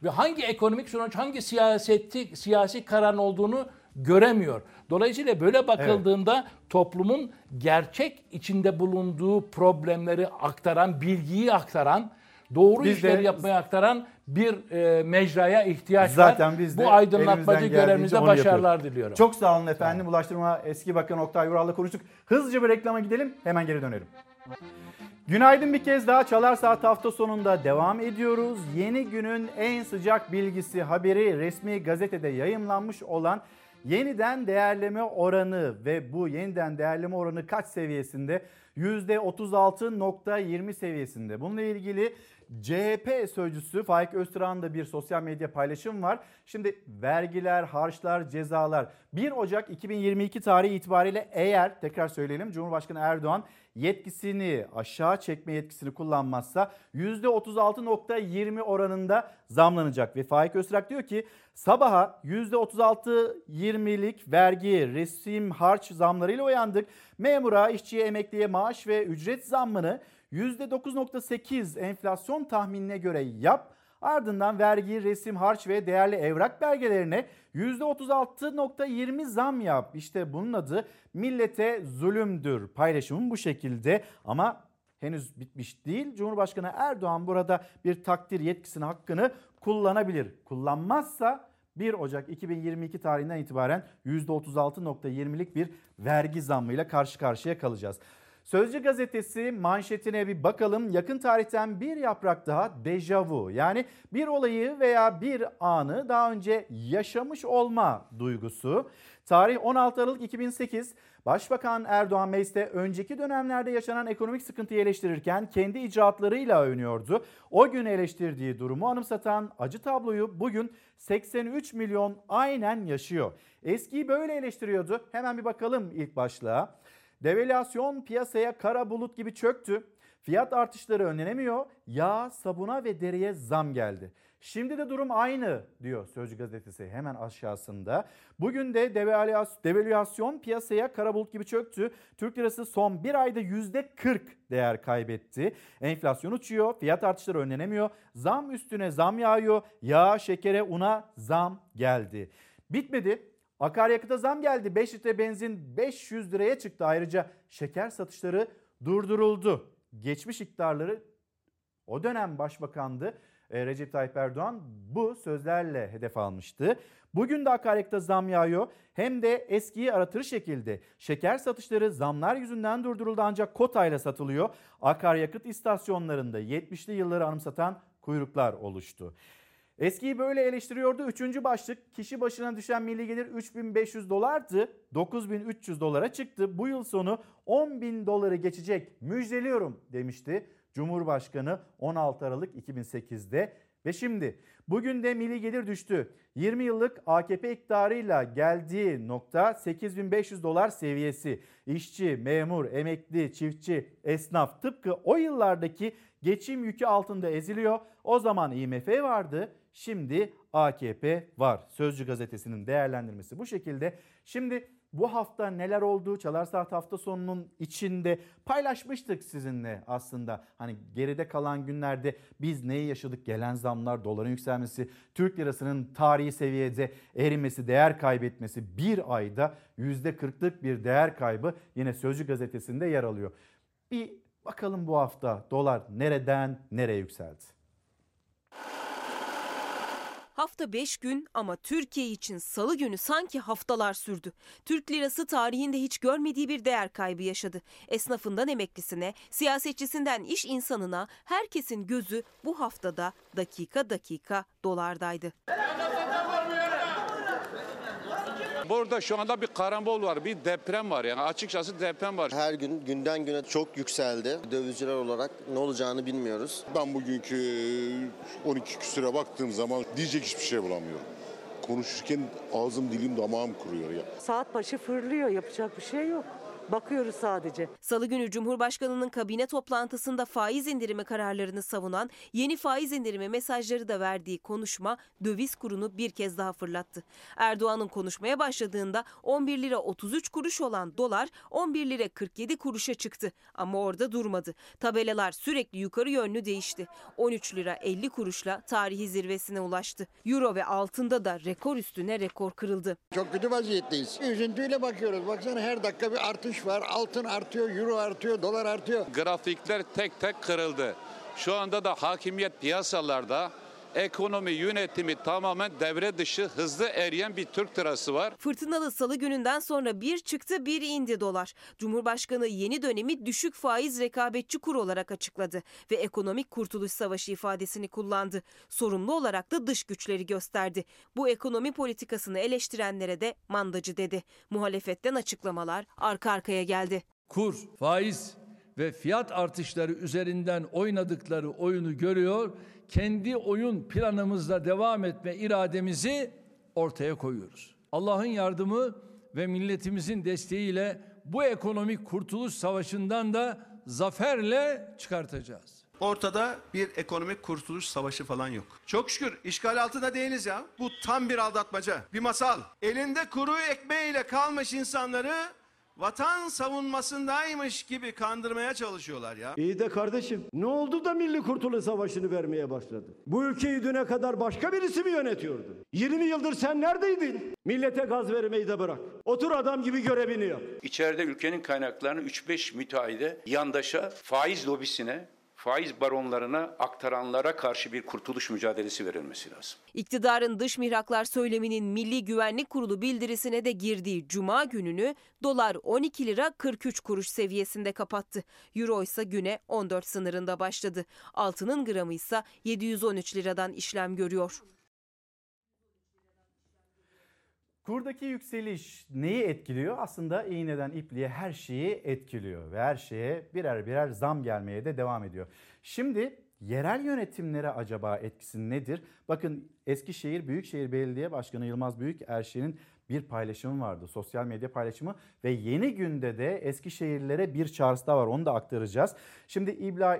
Ve hangi ekonomik sonuç, hangi siyaseti, siyasi kararın olduğunu göremiyor. Dolayısıyla böyle bakıldığında toplumun gerçek içinde bulunduğu problemleri aktaran, bilgiyi aktaran, doğru Biz işleri de- yapmaya aktaran bir e, mecraya ihtiyaç Zaten var. biz de Bu aydınlatmacı görevimizde başarılar yapıyoruz. diliyorum. Çok sağ olun efendim. Ulaştırma eski bakan Oktay Vural'la konuştuk. Hızlıca bir reklama gidelim. Hemen geri dönelim. Günaydın bir kez daha Çalar Saat hafta sonunda devam ediyoruz. Yeni günün en sıcak bilgisi haberi resmi gazetede yayımlanmış olan yeniden değerleme oranı ve bu yeniden değerleme oranı kaç seviyesinde? %36.20 seviyesinde. Bununla ilgili CHP sözcüsü Faik Öztürk'ün bir sosyal medya paylaşım var. Şimdi vergiler, harçlar, cezalar 1 Ocak 2022 tarihi itibariyle eğer tekrar söyleyelim Cumhurbaşkanı Erdoğan yetkisini aşağı çekme yetkisini kullanmazsa %36.20 oranında zamlanacak. Ve Faik Öztürk diyor ki sabaha %36.20'lik vergi, resim, harç zamlarıyla uyandık. Memura, işçiye, emekliye maaş ve ücret zammını %9.8 enflasyon tahminine göre yap. Ardından vergi, resim, harç ve değerli evrak belgelerine %36.20 zam yap. İşte bunun adı millete zulümdür. Paylaşımım bu şekilde ama henüz bitmiş değil. Cumhurbaşkanı Erdoğan burada bir takdir yetkisini, hakkını kullanabilir. Kullanmazsa 1 Ocak 2022 tarihinden itibaren %36.20'lik bir vergi zammıyla karşı karşıya kalacağız. Sözcü gazetesi manşetine bir bakalım. Yakın tarihten bir yaprak daha dejavu. Yani bir olayı veya bir anı daha önce yaşamış olma duygusu. Tarih 16 Aralık 2008. Başbakan Erdoğan mecliste önceki dönemlerde yaşanan ekonomik sıkıntıyı eleştirirken kendi icraatlarıyla övünüyordu. O gün eleştirdiği durumu anımsatan acı tabloyu bugün 83 milyon aynen yaşıyor. Eskiyi böyle eleştiriyordu. Hemen bir bakalım ilk başlığa. Devalüasyon piyasaya kara bulut gibi çöktü. Fiyat artışları önlenemiyor. Yağ, sabuna ve deriye zam geldi. Şimdi de durum aynı diyor Sözcü gazetesi hemen aşağısında. Bugün de devalüas- devalüasyon piyasaya kara bulut gibi çöktü. Türk lirası son bir ayda %40 değer kaybetti. Enflasyon uçuyor, fiyat artışları önlenemiyor. Zam üstüne zam yağıyor. Yağ, şekere, una zam geldi. Bitmedi. Akaryakıta zam geldi. 5 litre benzin 500 liraya çıktı. Ayrıca şeker satışları durduruldu. Geçmiş iktidarları o dönem başbakandı e, Recep Tayyip Erdoğan bu sözlerle hedef almıştı. Bugün de akaryakıta zam yağıyor. Hem de eskiyi aratır şekilde. Şeker satışları zamlar yüzünden durduruldu ancak kotayla satılıyor. Akaryakıt istasyonlarında 70'li yılları anımsatan kuyruklar oluştu. Eskiyi böyle eleştiriyordu. Üçüncü başlık kişi başına düşen milli gelir 3500 dolardı. 9300 dolara çıktı. Bu yıl sonu 10 bin doları geçecek müjdeliyorum demişti. Cumhurbaşkanı 16 Aralık 2008'de ve şimdi bugün de milli gelir düştü. 20 yıllık AKP iktidarıyla geldiği nokta 8500 dolar seviyesi. İşçi, memur, emekli, çiftçi, esnaf tıpkı o yıllardaki geçim yükü altında eziliyor. O zaman IMF vardı. Şimdi AKP var. Sözcü gazetesinin değerlendirmesi bu şekilde. Şimdi bu hafta neler oldu? Çalar Saat hafta sonunun içinde paylaşmıştık sizinle aslında. Hani geride kalan günlerde biz neyi yaşadık? Gelen zamlar, doların yükselmesi, Türk lirasının tarihi seviyede erimesi, değer kaybetmesi bir ayda %40'lık bir değer kaybı yine Sözcü gazetesinde yer alıyor. Bir bakalım bu hafta dolar nereden nereye yükseldi? Hafta 5 gün ama Türkiye için salı günü sanki haftalar sürdü. Türk lirası tarihinde hiç görmediği bir değer kaybı yaşadı. Esnafından emeklisine, siyasetçisinden iş insanına herkesin gözü bu haftada dakika dakika dolardaydı. Burada şu anda bir karambol var, bir deprem var yani açıkçası deprem var. Her gün günden güne çok yükseldi. Dövizciler olarak ne olacağını bilmiyoruz. Ben bugünkü 12 küsüre baktığım zaman diyecek hiçbir şey bulamıyorum. Konuşurken ağzım dilim damağım kuruyor ya. Saat başı fırlıyor yapacak bir şey yok. Bakıyoruz sadece. Salı günü Cumhurbaşkanı'nın kabine toplantısında faiz indirimi kararlarını savunan, yeni faiz indirimi mesajları da verdiği konuşma döviz kurunu bir kez daha fırlattı. Erdoğan'ın konuşmaya başladığında 11 lira 33 kuruş olan dolar 11 lira 47 kuruşa çıktı ama orada durmadı. Tabelalar sürekli yukarı yönlü değişti. 13 lira 50 kuruşla tarihi zirvesine ulaştı. Euro ve altında da rekor üstüne rekor kırıldı. Çok kötü vaziyetteyiz. Üzüntüyle bakıyoruz. Baksana her dakika bir artış var. Altın artıyor, euro artıyor, dolar artıyor. Grafikler tek tek kırıldı. Şu anda da hakimiyet piyasalarda ekonomi yönetimi tamamen devre dışı hızlı eriyen bir Türk lirası var. Fırtınalı salı gününden sonra bir çıktı bir indi dolar. Cumhurbaşkanı yeni dönemi düşük faiz rekabetçi kur olarak açıkladı ve ekonomik kurtuluş savaşı ifadesini kullandı. Sorumlu olarak da dış güçleri gösterdi. Bu ekonomi politikasını eleştirenlere de mandacı dedi. Muhalefetten açıklamalar arka arkaya geldi. Kur, faiz ve fiyat artışları üzerinden oynadıkları oyunu görüyor. Kendi oyun planımızla devam etme irademizi ortaya koyuyoruz. Allah'ın yardımı ve milletimizin desteğiyle bu ekonomik kurtuluş savaşından da zaferle çıkartacağız. Ortada bir ekonomik kurtuluş savaşı falan yok. Çok şükür işgal altında değiliz ya. Bu tam bir aldatmaca, bir masal. Elinde kuru ekmeğiyle kalmış insanları vatan savunmasındaymış gibi kandırmaya çalışıyorlar ya. İyi de kardeşim ne oldu da Milli Kurtuluş Savaşı'nı vermeye başladı? Bu ülkeyi düne kadar başka birisi mi yönetiyordu? 20 yıldır sen neredeydin? Millete gaz vermeyi de bırak. Otur adam gibi görevini yap. İçeride ülkenin kaynaklarını 3-5 müteahhide, yandaşa, faiz lobisine, faiz baronlarına aktaranlara karşı bir kurtuluş mücadelesi verilmesi lazım. İktidarın dış mihraklar söyleminin Milli Güvenlik Kurulu bildirisine de girdiği cuma gününü dolar 12 lira 43 kuruş seviyesinde kapattı. Euro ise güne 14 sınırında başladı. Altının gramı ise 713 liradan işlem görüyor. Kurdaki yükseliş neyi etkiliyor? Aslında iğneden ipliğe her şeyi etkiliyor ve her şeye birer birer zam gelmeye de devam ediyor. Şimdi yerel yönetimlere acaba etkisi nedir? Bakın Eskişehir Büyükşehir Belediye Başkanı Yılmaz Büyükerşen'in bir paylaşımı vardı. Sosyal medya paylaşımı ve yeni günde de Eskişehirlilere bir çağrısı da var. Onu da aktaracağız. Şimdi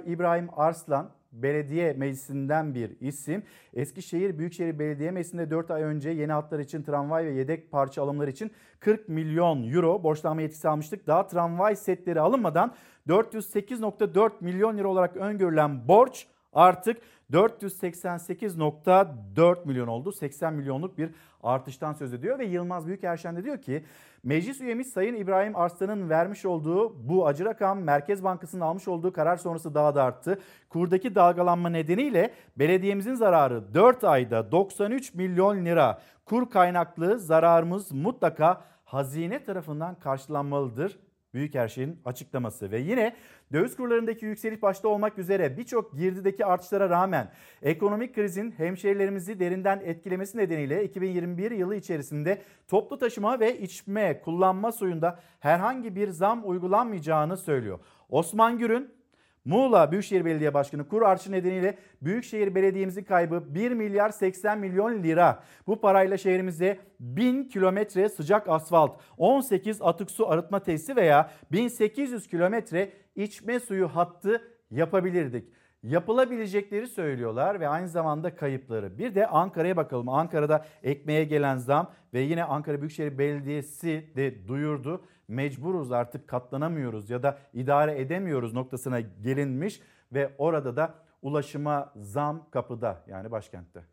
İbrahim Arslan Belediye Meclisi'nden bir isim. Eskişehir Büyükşehir Belediye Meclisi'nde 4 ay önce yeni hatlar için tramvay ve yedek parça alımları için 40 milyon euro borçlanma yetkisi almıştık. Daha tramvay setleri alınmadan 408.4 milyon lira olarak öngörülen borç artık 488.4 milyon oldu. 80 milyonluk bir artıştan söz ediyor ve Yılmaz Büyükerşen de diyor ki meclis üyemiz Sayın İbrahim Arslan'ın vermiş olduğu bu acı rakam Merkez Bankası'nın almış olduğu karar sonrası daha da arttı. Kurdaki dalgalanma nedeniyle belediyemizin zararı 4 ayda 93 milyon lira. Kur kaynaklı zararımız mutlaka hazine tarafından karşılanmalıdır. Büyükerşehir'in açıklaması ve yine döviz kurlarındaki yükseliş başta olmak üzere birçok girdideki artışlara rağmen ekonomik krizin hemşehrilerimizi derinden etkilemesi nedeniyle 2021 yılı içerisinde toplu taşıma ve içme kullanma suyunda herhangi bir zam uygulanmayacağını söylüyor. Osman Gür'ün Muğla Büyükşehir Belediye Başkanı kur artışı nedeniyle Büyükşehir Belediye'mizin kaybı 1 milyar 80 milyon lira. Bu parayla şehrimize 1000 kilometre sıcak asfalt, 18 atık su arıtma tesisi veya 1800 kilometre içme suyu hattı yapabilirdik yapılabilecekleri söylüyorlar ve aynı zamanda kayıpları. Bir de Ankara'ya bakalım. Ankara'da ekmeğe gelen zam ve yine Ankara Büyükşehir Belediyesi de duyurdu. Mecburuz artık katlanamıyoruz ya da idare edemiyoruz noktasına gelinmiş ve orada da ulaşıma zam kapıda yani başkentte.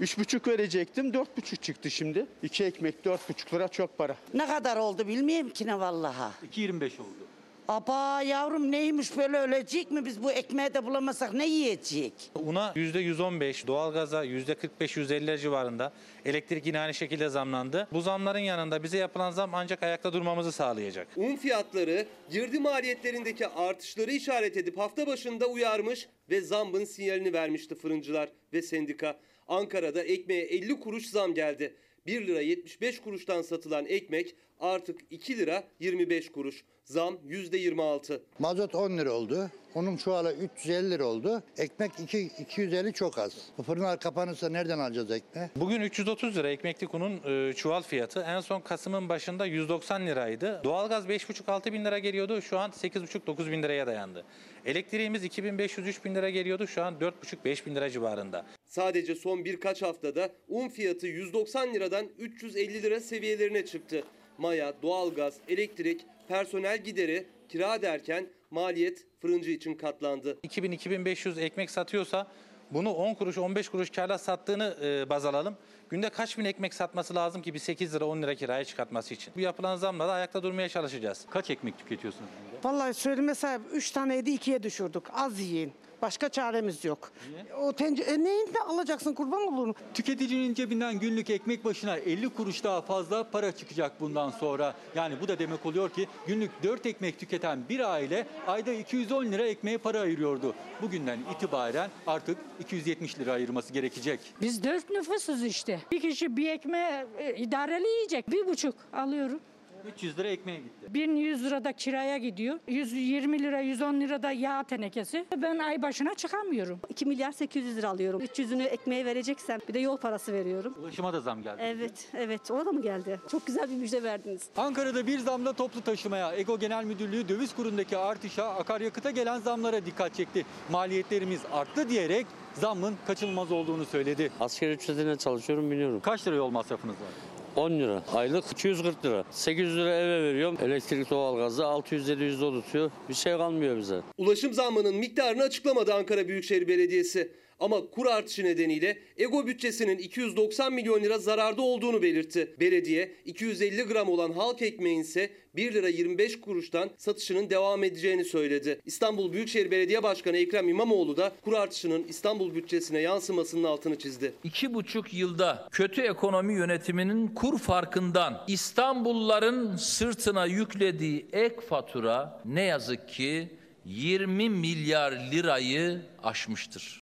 Üç buçuk verecektim, dört buçuk çıktı şimdi. İki ekmek dört buçuk lira çok para. Ne kadar oldu bilmiyorum ki ne vallaha. 2.25 oldu. Aba yavrum neymiş böyle ölecek mi biz bu ekmeği de bulamasak ne yiyecek? Una %115, doğalgaza %45-150 civarında, elektrik yine aynı şekilde zamlandı. Bu zamların yanında bize yapılan zam ancak ayakta durmamızı sağlayacak. Un fiyatları girdi maliyetlerindeki artışları işaret edip hafta başında uyarmış ve zammın sinyalini vermişti fırıncılar ve sendika. Ankara'da ekmeğe 50 kuruş zam geldi. 1 lira 75 kuruştan satılan ekmek artık 2 lira 25 kuruş. Zam %26. Mazot 10 lira oldu. Onun çuvalı 350 lira oldu. Ekmek 2, 250 çok az. Bu fırınlar kapanırsa nereden alacağız ekmeği? Bugün 330 lira ekmeklik unun e, çuval fiyatı. En son Kasım'ın başında 190 liraydı. Doğalgaz 5,5-6 bin lira geliyordu. Şu an 8,5-9 bin liraya dayandı. Elektriğimiz 2500-3 bin lira geliyordu. Şu an 4,5-5 bin lira civarında. Sadece son birkaç haftada un fiyatı 190 liradan 350 lira seviyelerine çıktı. Maya, doğalgaz, elektrik, personel gideri, kira derken maliyet fırıncı için katlandı. 2000-2500 ekmek satıyorsa bunu 10 kuruş 15 kuruş karla sattığını e, baz alalım. Günde kaç bin ekmek satması lazım ki bir 8 lira 10 lira kiraya çıkartması için? Bu yapılan zamla da ayakta durmaya çalışacağız. Kaç ekmek tüketiyorsunuz? Vallahi söyleme sahip 3 taneydi ikiye düşürdük. Az yiyin. Başka çaremiz yok. O tencere e, neyin de alacaksın kurban olurum. Tüketicinin cebinden günlük ekmek başına 50 kuruş daha fazla para çıkacak bundan sonra. Yani bu da demek oluyor ki günlük 4 ekmek tüketen bir aile ayda 210 lira ekmeğe para ayırıyordu. Bugünden itibaren artık 270 lira ayırması gerekecek. Biz dört nüfusuz işte. Bir kişi bir ekmeği e, idareli yiyecek. Bir buçuk alıyorum. 300 lira ekmeğe gitti. 1100 lira da kiraya gidiyor. 120 lira 110 lira da yağ tenekesi. Ben ay başına çıkamıyorum. 2 milyar 800 lira alıyorum. 300'ünü ekmeğe vereceksem bir de yol parası veriyorum. Ulaşıma da zam geldi. Evet, evet. Ona da mı geldi? Çok güzel bir müjde verdiniz. Ankara'da bir zamla toplu taşımaya, Ego Genel Müdürlüğü döviz kurundaki artışa, akaryakıta gelen zamlara dikkat çekti. Maliyetlerimiz arttı diyerek zammın kaçınılmaz olduğunu söyledi. Asgari ücretine çalışıyorum biniyorum. Kaç lira yol masrafınız var? 10 lira. Aylık 240 lira. 800 lira eve veriyorum. Elektrik doğalgazı 600-700 de tutuyor. Bir şey kalmıyor bize. Ulaşım zammının miktarını açıklamadı Ankara Büyükşehir Belediyesi. Ama kur artışı nedeniyle EGO bütçesinin 290 milyon lira zararda olduğunu belirtti. Belediye 250 gram olan halk ekmeğin ise 1 lira 25 kuruştan satışının devam edeceğini söyledi. İstanbul Büyükşehir Belediye Başkanı Ekrem İmamoğlu da kur artışının İstanbul bütçesine yansımasının altını çizdi. İki buçuk yılda kötü ekonomi yönetiminin kur farkından İstanbulluların sırtına yüklediği ek fatura ne yazık ki 20 milyar lirayı aşmıştır.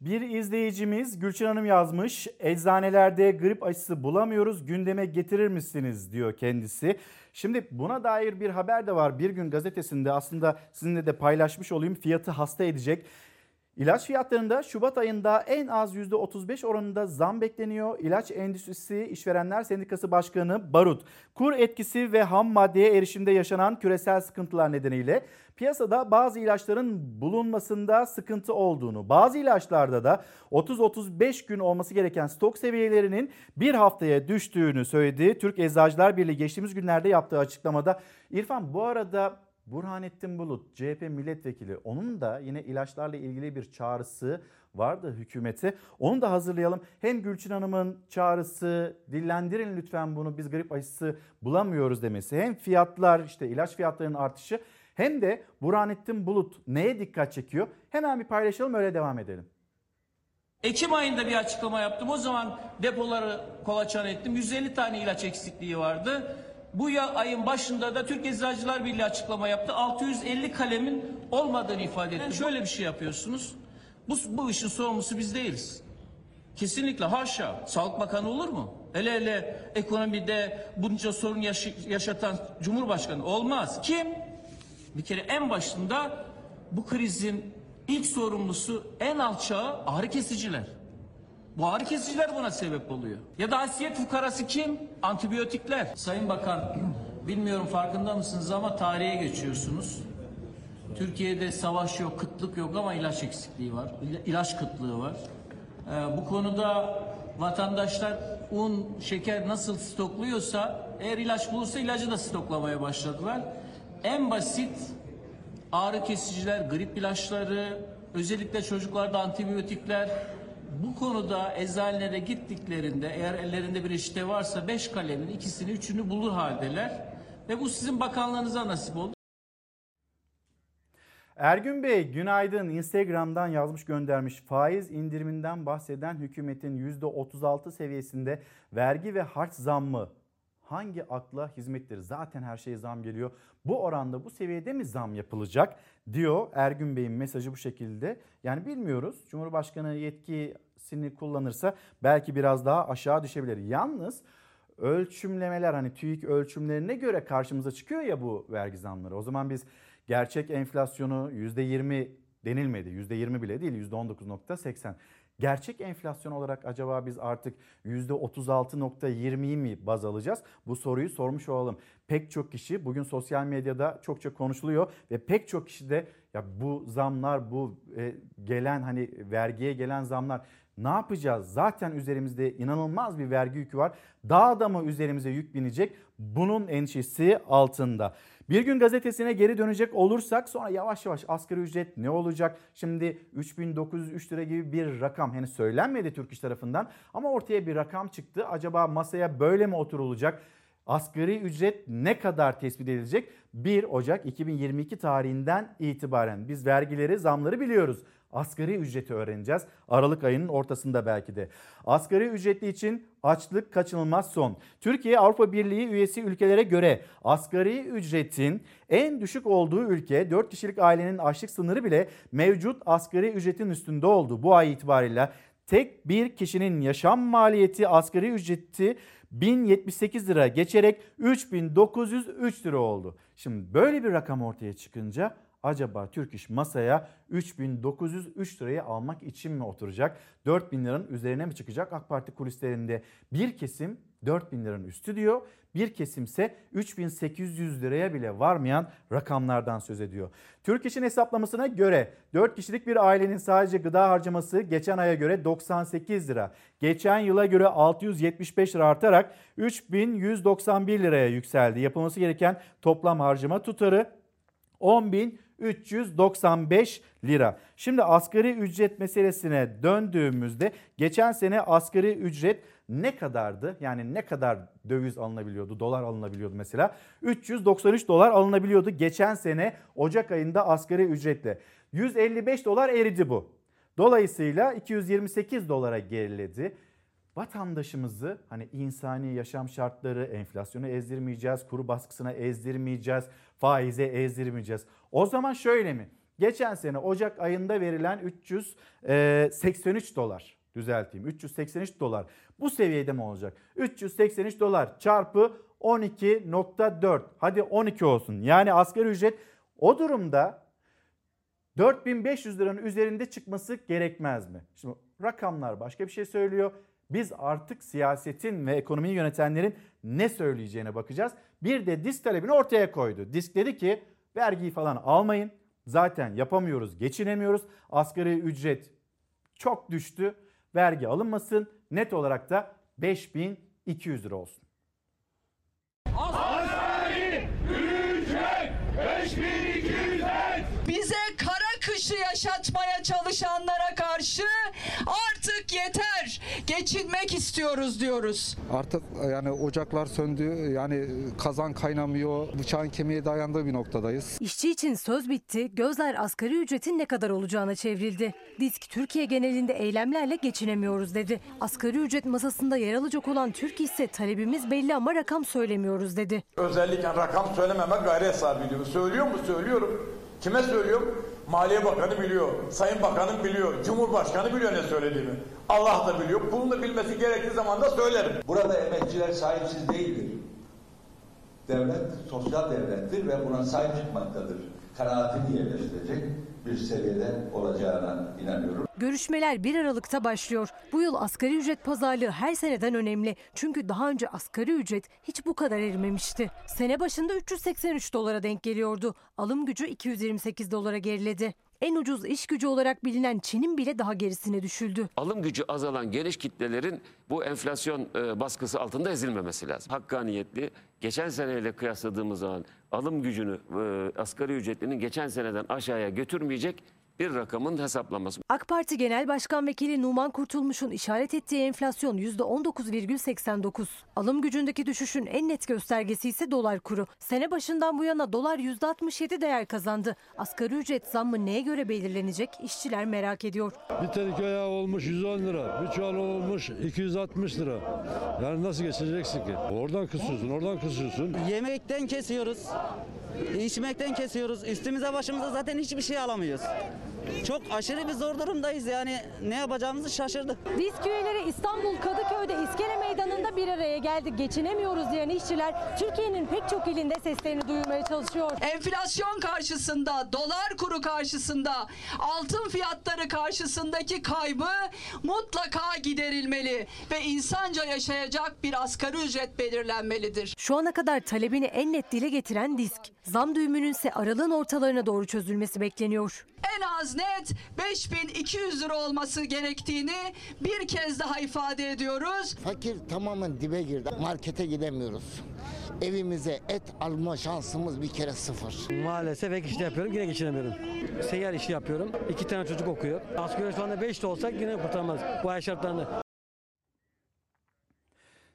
Bir izleyicimiz Gülçin Hanım yazmış. Eczanelerde grip aşısı bulamıyoruz. Gündeme getirir misiniz diyor kendisi. Şimdi buna dair bir haber de var. Bir gün gazetesinde aslında sizinle de paylaşmış olayım. Fiyatı hasta edecek. İlaç fiyatlarında Şubat ayında en az %35 oranında zam bekleniyor. İlaç Endüstrisi İşverenler Sendikası Başkanı Barut, kur etkisi ve ham maddeye erişimde yaşanan küresel sıkıntılar nedeniyle piyasada bazı ilaçların bulunmasında sıkıntı olduğunu, bazı ilaçlarda da 30-35 gün olması gereken stok seviyelerinin bir haftaya düştüğünü söyledi. Türk Eczacılar Birliği geçtiğimiz günlerde yaptığı açıklamada. İrfan bu arada Burhanettin Bulut, CHP milletvekili onun da yine ilaçlarla ilgili bir çağrısı vardı hükümete. Onu da hazırlayalım. Hem Gülçin Hanım'ın çağrısı dillendirin lütfen bunu biz grip aşısı bulamıyoruz demesi. Hem fiyatlar işte ilaç fiyatlarının artışı hem de Burhanettin Bulut neye dikkat çekiyor? Hemen bir paylaşalım öyle devam edelim. Ekim ayında bir açıklama yaptım. O zaman depoları kolaçan ettim. 150 tane ilaç eksikliği vardı. Bu ayın başında da Türk Eczacılar Birliği açıklama yaptı. 650 kalemin olmadığını ifade etti. Yani şöyle bir şey yapıyorsunuz. Bu, bu işin sorumlusu biz değiliz. Kesinlikle haşa. Sağlık Bakanı olur mu? Hele hele ekonomide bunca sorun yaş yaşatan Cumhurbaşkanı olmaz. Kim? Bir kere en başında bu krizin ilk sorumlusu en alçağı ağrı kesiciler. Bu ağrı kesiciler buna sebep oluyor. Ya da hasiyet fukarası kim? Antibiyotikler. Sayın Bakan, bilmiyorum farkında mısınız ama tarihe geçiyorsunuz. Türkiye'de savaş yok, kıtlık yok ama ilaç eksikliği var. İlaç kıtlığı var. Ee, bu konuda vatandaşlar un, şeker nasıl stokluyorsa eğer ilaç bulursa ilacı da stoklamaya başladılar. En basit ağrı kesiciler, grip ilaçları, özellikle çocuklarda antibiyotikler, bu konuda eczanelere gittiklerinde eğer ellerinde bir reçete varsa beş kalemin ikisini üçünü bulur haldeler. Ve bu sizin bakanlığınıza nasip oldu. Ergün Bey günaydın Instagram'dan yazmış göndermiş faiz indiriminden bahseden hükümetin %36 seviyesinde vergi ve harç zammı hangi akla hizmettir? Zaten her şeye zam geliyor. Bu oranda bu seviyede mi zam yapılacak diyor Ergün Bey'in mesajı bu şekilde. Yani bilmiyoruz. Cumhurbaşkanı yetkisini kullanırsa belki biraz daha aşağı düşebilir. Yalnız ölçümlemeler hani TÜİK ölçümlerine göre karşımıza çıkıyor ya bu vergi zamları. O zaman biz gerçek enflasyonu %20 denilmedi. %20 bile değil %19.80. Gerçek enflasyon olarak acaba biz artık %36.20'yi mi baz alacağız? Bu soruyu sormuş olalım. Pek çok kişi bugün sosyal medyada çokça konuşuluyor ve pek çok kişi de ya bu zamlar bu e, gelen hani vergiye gelen zamlar ne yapacağız? Zaten üzerimizde inanılmaz bir vergi yükü var. Daha da mı üzerimize yük binecek? Bunun endişesi altında. Bir gün gazetesine geri dönecek olursak sonra yavaş yavaş asgari ücret ne olacak? Şimdi 3903 lira gibi bir rakam henüz söylenmedi Türk İş tarafından ama ortaya bir rakam çıktı. Acaba masaya böyle mi oturulacak? Asgari ücret ne kadar tespit edilecek? 1 Ocak 2022 tarihinden itibaren biz vergileri, zamları biliyoruz. Asgari ücreti öğreneceğiz. Aralık ayının ortasında belki de. Asgari ücretli için açlık kaçınılmaz son. Türkiye Avrupa Birliği üyesi ülkelere göre asgari ücretin en düşük olduğu ülke 4 kişilik ailenin açlık sınırı bile mevcut asgari ücretin üstünde oldu. Bu ay itibariyle tek bir kişinin yaşam maliyeti asgari ücreti 1078 lira geçerek 3903 lira oldu. Şimdi böyle bir rakam ortaya çıkınca acaba Türk İş masaya 3903 lirayı almak için mi oturacak? 4000 liranın üzerine mi çıkacak? AK Parti kulislerinde bir kesim 4000 liranın üstü diyor. Bir kesimse 3800 liraya bile varmayan rakamlardan söz ediyor. Türk İş'in hesaplamasına göre 4 kişilik bir ailenin sadece gıda harcaması geçen aya göre 98 lira. Geçen yıla göre 675 lira artarak 3191 liraya yükseldi. Yapılması gereken toplam harcama tutarı 10.395 lira. Şimdi asgari ücret meselesine döndüğümüzde geçen sene asgari ücret ne kadardı? Yani ne kadar döviz alınabiliyordu, dolar alınabiliyordu mesela? 393 dolar alınabiliyordu geçen sene Ocak ayında asgari ücretle. 155 dolar eridi bu. Dolayısıyla 228 dolara geriledi vatandaşımızı hani insani yaşam şartları, enflasyonu ezdirmeyeceğiz, kuru baskısına ezdirmeyeceğiz, faize ezdirmeyeceğiz. O zaman şöyle mi? Geçen sene Ocak ayında verilen 383 dolar düzelteyim 383 dolar bu seviyede mi olacak? 383 dolar çarpı 12.4 hadi 12 olsun yani asgari ücret o durumda 4500 liranın üzerinde çıkması gerekmez mi? Şimdi rakamlar başka bir şey söylüyor. Biz artık siyasetin ve ekonomiyi yönetenlerin ne söyleyeceğine bakacağız. Bir de disk talebini ortaya koydu. Disk dedi ki vergiyi falan almayın. Zaten yapamıyoruz, geçinemiyoruz. Asgari ücret çok düştü. Vergi alınmasın. Net olarak da 5200 lira olsun. Asgari ücret 5200 Bize kara kışı yaşatmaya çalışanlara karşı artık yeter. Geçinmek istiyoruz diyoruz. Artık yani ocaklar söndü, yani kazan kaynamıyor, bıçağın kemiğe dayandığı bir noktadayız. İşçi için söz bitti, gözler asgari ücretin ne kadar olacağına çevrildi. Disk Türkiye genelinde eylemlerle geçinemiyoruz dedi. Asgari ücret masasında yer alacak olan Türk ise talebimiz belli ama rakam söylemiyoruz dedi. Özellikle rakam söylememe gayret sarf ediyorum. Söylüyor mu? Söylüyorum. Kime söylüyorum? Maliye Bakanı biliyor, Sayın Bakanım biliyor, Cumhurbaşkanı biliyor ne söylediğimi. Allah da biliyor. Bunu da bilmesi gerektiği zaman da söylerim. Burada emekçiler sahipsiz değildir. Devlet sosyal devlettir ve buna sahip çıkmaktadır. Kanaatini yerleştirecek bir seviyede olacağına inanıyorum. Görüşmeler 1 Aralık'ta başlıyor. Bu yıl asgari ücret pazarlığı her seneden önemli. Çünkü daha önce asgari ücret hiç bu kadar erimemişti. Sene başında 383 dolara denk geliyordu. Alım gücü 228 dolara geriledi. En ucuz iş gücü olarak bilinen Çin'in bile daha gerisine düşüldü. Alım gücü azalan geniş kitlelerin bu enflasyon e, baskısı altında ezilmemesi lazım. Hakkaniyetli geçen seneyle kıyasladığımız zaman alım gücünü e, asgari ücretlinin geçen seneden aşağıya götürmeyecek bir rakamın hesaplanması. AK Parti Genel Başkan Vekili Numan Kurtulmuş'un işaret ettiği enflasyon %19,89. Alım gücündeki düşüşün en net göstergesi ise dolar kuru. Sene başından bu yana dolar %67 değer kazandı. Asgari ücret zammı neye göre belirlenecek işçiler merak ediyor. Bir terik ayağı olmuş 110 lira, bir çuval olmuş 260 lira. Yani nasıl geçeceksin ki? Oradan kısıyorsun, oradan kısıyorsun. Yemekten kesiyoruz. içmekten kesiyoruz. Üstümüze başımıza zaten hiçbir şey alamıyoruz. Çok aşırı bir zor durumdayız yani ne yapacağımızı şaşırdık. Disk üyeleri İstanbul Kadıköy'de İskele Meydanı'nda bir araya geldi. Geçinemiyoruz diyen işçiler Türkiye'nin pek çok ilinde seslerini duyurmaya çalışıyor. Enflasyon karşısında, dolar kuru karşısında, altın fiyatları karşısındaki kaybı mutlaka giderilmeli ve insanca yaşayacak bir asgari ücret belirlenmelidir. Şu ana kadar talebini en net dile getiren disk. Zam düğümünün ise aralığın ortalarına doğru çözülmesi bekleniyor. En az net 5200 lira olması gerektiğini bir kez daha ifade ediyoruz. Fakir tamamen dibe girdi. Markete gidemiyoruz. Evimize et alma şansımız bir kere sıfır. Maalesef ek işte yapıyorum yine geçinemiyorum. Seyyar işi yapıyorum. İki tane çocuk okuyor. Asgari şu anda 5 de olsak yine kurtarmaz bu ay şartlarında.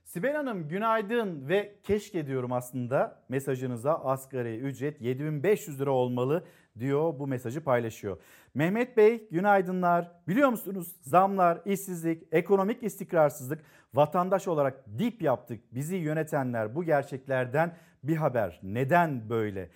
Sibel Hanım günaydın ve keşke diyorum aslında mesajınıza asgari ücret 7500 lira olmalı diyor bu mesajı paylaşıyor. Mehmet Bey günaydınlar. Biliyor musunuz zamlar, işsizlik, ekonomik istikrarsızlık vatandaş olarak dip yaptık. Bizi yönetenler bu gerçeklerden bir haber. Neden böyle?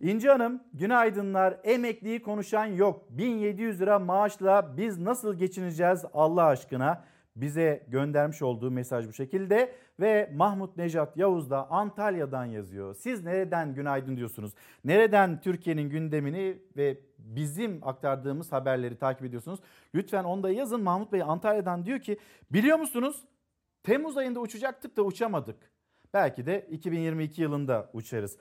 İnci Hanım günaydınlar. Emekliyi konuşan yok. 1700 lira maaşla biz nasıl geçineceğiz Allah aşkına? Bize göndermiş olduğu mesaj bu şekilde ve Mahmut Nejat Yavuz da Antalya'dan yazıyor. Siz nereden günaydın diyorsunuz? Nereden Türkiye'nin gündemini ve bizim aktardığımız haberleri takip ediyorsunuz? Lütfen onu da yazın. Mahmut Bey Antalya'dan diyor ki biliyor musunuz? Temmuz ayında uçacaktık da uçamadık. Belki de 2022 yılında uçarız.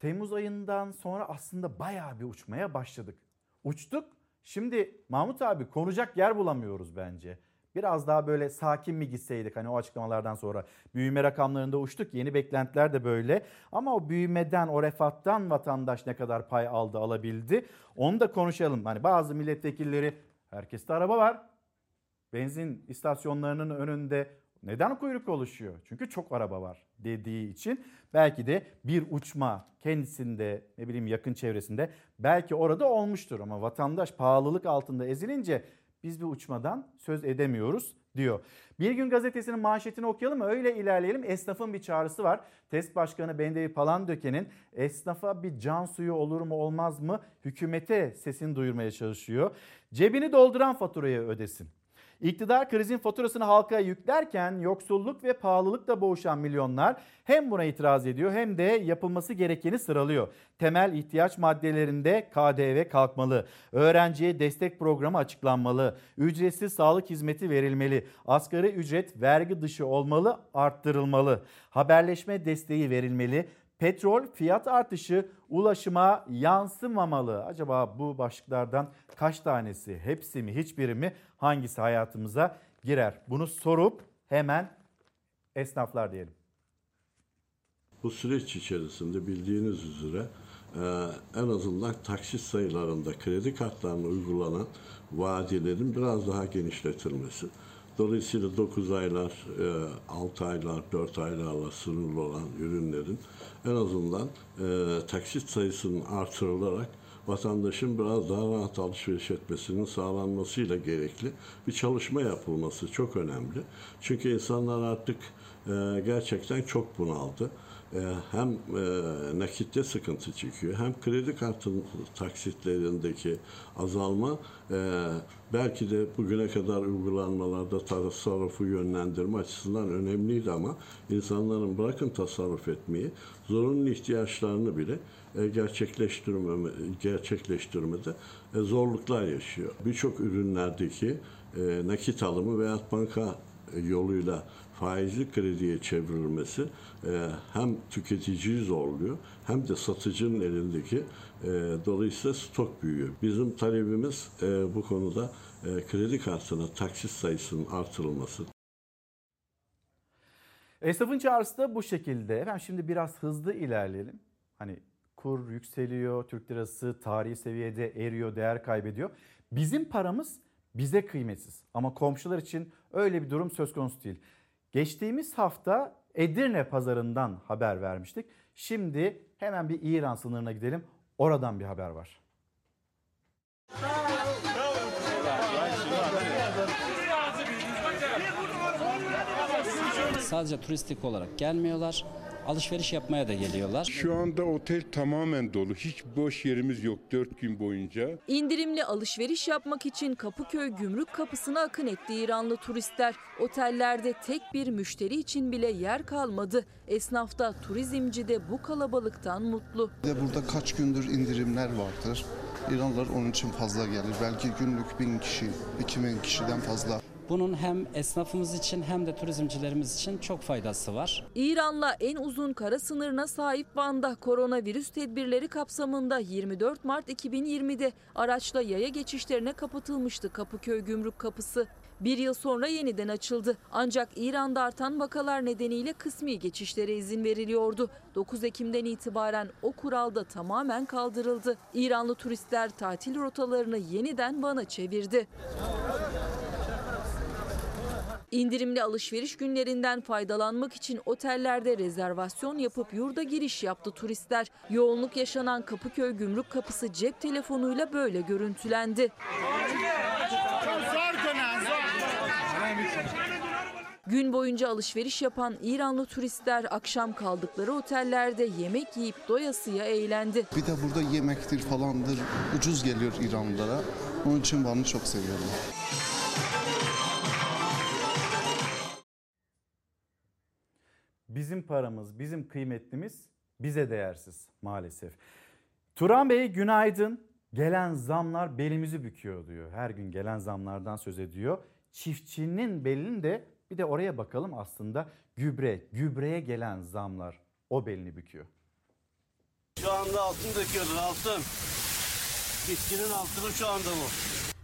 Temmuz ayından sonra aslında bayağı bir uçmaya başladık. Uçtuk. Şimdi Mahmut abi konacak yer bulamıyoruz bence. Biraz daha böyle sakin mi gitseydik hani o açıklamalardan sonra büyüme rakamlarında uçtuk. Yeni beklentiler de böyle. Ama o büyümeden, o refattan vatandaş ne kadar pay aldı, alabildi? Onu da konuşalım. Hani bazı milletvekilleri herkeste araba var. Benzin istasyonlarının önünde neden kuyruk oluşuyor? Çünkü çok araba var dediği için belki de bir uçma kendisinde ne bileyim yakın çevresinde belki orada olmuştur ama vatandaş pahalılık altında ezilince biz bir uçmadan söz edemiyoruz diyor. Bir gün gazetesinin manşetini okuyalım öyle ilerleyelim. Esnafın bir çağrısı var. TESK Başkanı Bendevi Palandöken'in esnafa bir can suyu olur mu olmaz mı hükümete sesini duyurmaya çalışıyor. Cebini dolduran faturayı ödesin. İktidar krizin faturasını halka yüklerken yoksulluk ve pahalılıkla boğuşan milyonlar hem buna itiraz ediyor hem de yapılması gerekeni sıralıyor. Temel ihtiyaç maddelerinde KDV kalkmalı, öğrenciye destek programı açıklanmalı, ücretsiz sağlık hizmeti verilmeli, asgari ücret vergi dışı olmalı, arttırılmalı, haberleşme desteği verilmeli, Petrol fiyat artışı ulaşıma yansımamalı. Acaba bu başlıklardan kaç tanesi, hepsi mi, hiçbiri mi, hangisi hayatımıza girer? Bunu sorup hemen esnaflar diyelim. Bu süreç içerisinde bildiğiniz üzere e, en azından taksit sayılarında kredi kartlarına uygulanan vadelerin biraz daha genişletilmesi. Dolayısıyla 9 aylar, 6 aylar, 4 aylarla sınırlı olan ürünlerin en azından e, taksit sayısının artırılarak vatandaşın biraz daha rahat alışveriş etmesinin sağlanmasıyla gerekli bir çalışma yapılması çok önemli. Çünkü insanlar artık e, gerçekten çok bunaldı. E, hem e, nakitte sıkıntı çekiyor hem kredi kartı taksitlerindeki azalma e, belki de bugüne kadar uygulanmalarda tasarrufu yönlendirme açısından önemliydi ama insanların bırakın tasarruf etmeyi zorunlu ihtiyaçlarını bile gerçekleştirme, gerçekleştirmede zorluklar yaşıyor. Birçok ürünlerdeki nakit alımı veya banka yoluyla faizli krediye çevrilmesi e, hem tüketiciyi zorluyor hem de satıcının elindeki e, dolayısıyla stok büyüyor. Bizim talebimiz e, bu konuda e, kredi kartına taksit sayısının artırılması. Esnafın çağrısı da bu şekilde. Efendim şimdi biraz hızlı ilerleyelim. Hani kur yükseliyor, Türk lirası tarihi seviyede eriyor, değer kaybediyor. Bizim paramız bize kıymetsiz ama komşular için öyle bir durum söz konusu değil. Geçtiğimiz hafta Edirne pazarından haber vermiştik. Şimdi hemen bir İran sınırına gidelim. Oradan bir haber var. Sadece turistik olarak gelmiyorlar. Alışveriş yapmaya da geliyorlar. Şu anda otel tamamen dolu. Hiç boş yerimiz yok 4 gün boyunca. İndirimli alışveriş yapmak için Kapıköy gümrük kapısına akın etti İranlı turistler. Otellerde tek bir müşteri için bile yer kalmadı. Esnaf da turizmci de bu kalabalıktan mutlu. burada kaç gündür indirimler vardır. İranlılar onun için fazla gelir. Belki günlük bin kişi, iki bin kişiden fazla. Bunun hem esnafımız için hem de turizmcilerimiz için çok faydası var. İran'la en uzun kara sınırına sahip Van'da koronavirüs tedbirleri kapsamında 24 Mart 2020'de araçla yaya geçişlerine kapatılmıştı Kapıköy Gümrük Kapısı. Bir yıl sonra yeniden açıldı. Ancak İran'da artan vakalar nedeniyle kısmi geçişlere izin veriliyordu. 9 Ekim'den itibaren o kural da tamamen kaldırıldı. İranlı turistler tatil rotalarını yeniden Van'a çevirdi. İndirimli alışveriş günlerinden faydalanmak için otellerde rezervasyon yapıp yurda giriş yaptı turistler. Yoğunluk yaşanan Kapıköy Gümrük Kapısı cep telefonuyla böyle görüntülendi. Gün boyunca alışveriş yapan İranlı turistler akşam kaldıkları otellerde yemek yiyip doyasıya eğlendi. Bir de burada yemektir falandır ucuz geliyor İranlılara. Onun için Van'ı çok seviyorum. Bizim paramız, bizim kıymetlimiz bize değersiz maalesef. Turan Bey günaydın. Gelen zamlar belimizi büküyor diyor. Her gün gelen zamlardan söz ediyor. Çiftçinin belini de bir de oraya bakalım aslında gübre, gübreye gelen zamlar o belini büküyor. Şu anda altın döküyorlar altın. Bitkinin altını şu anda bu.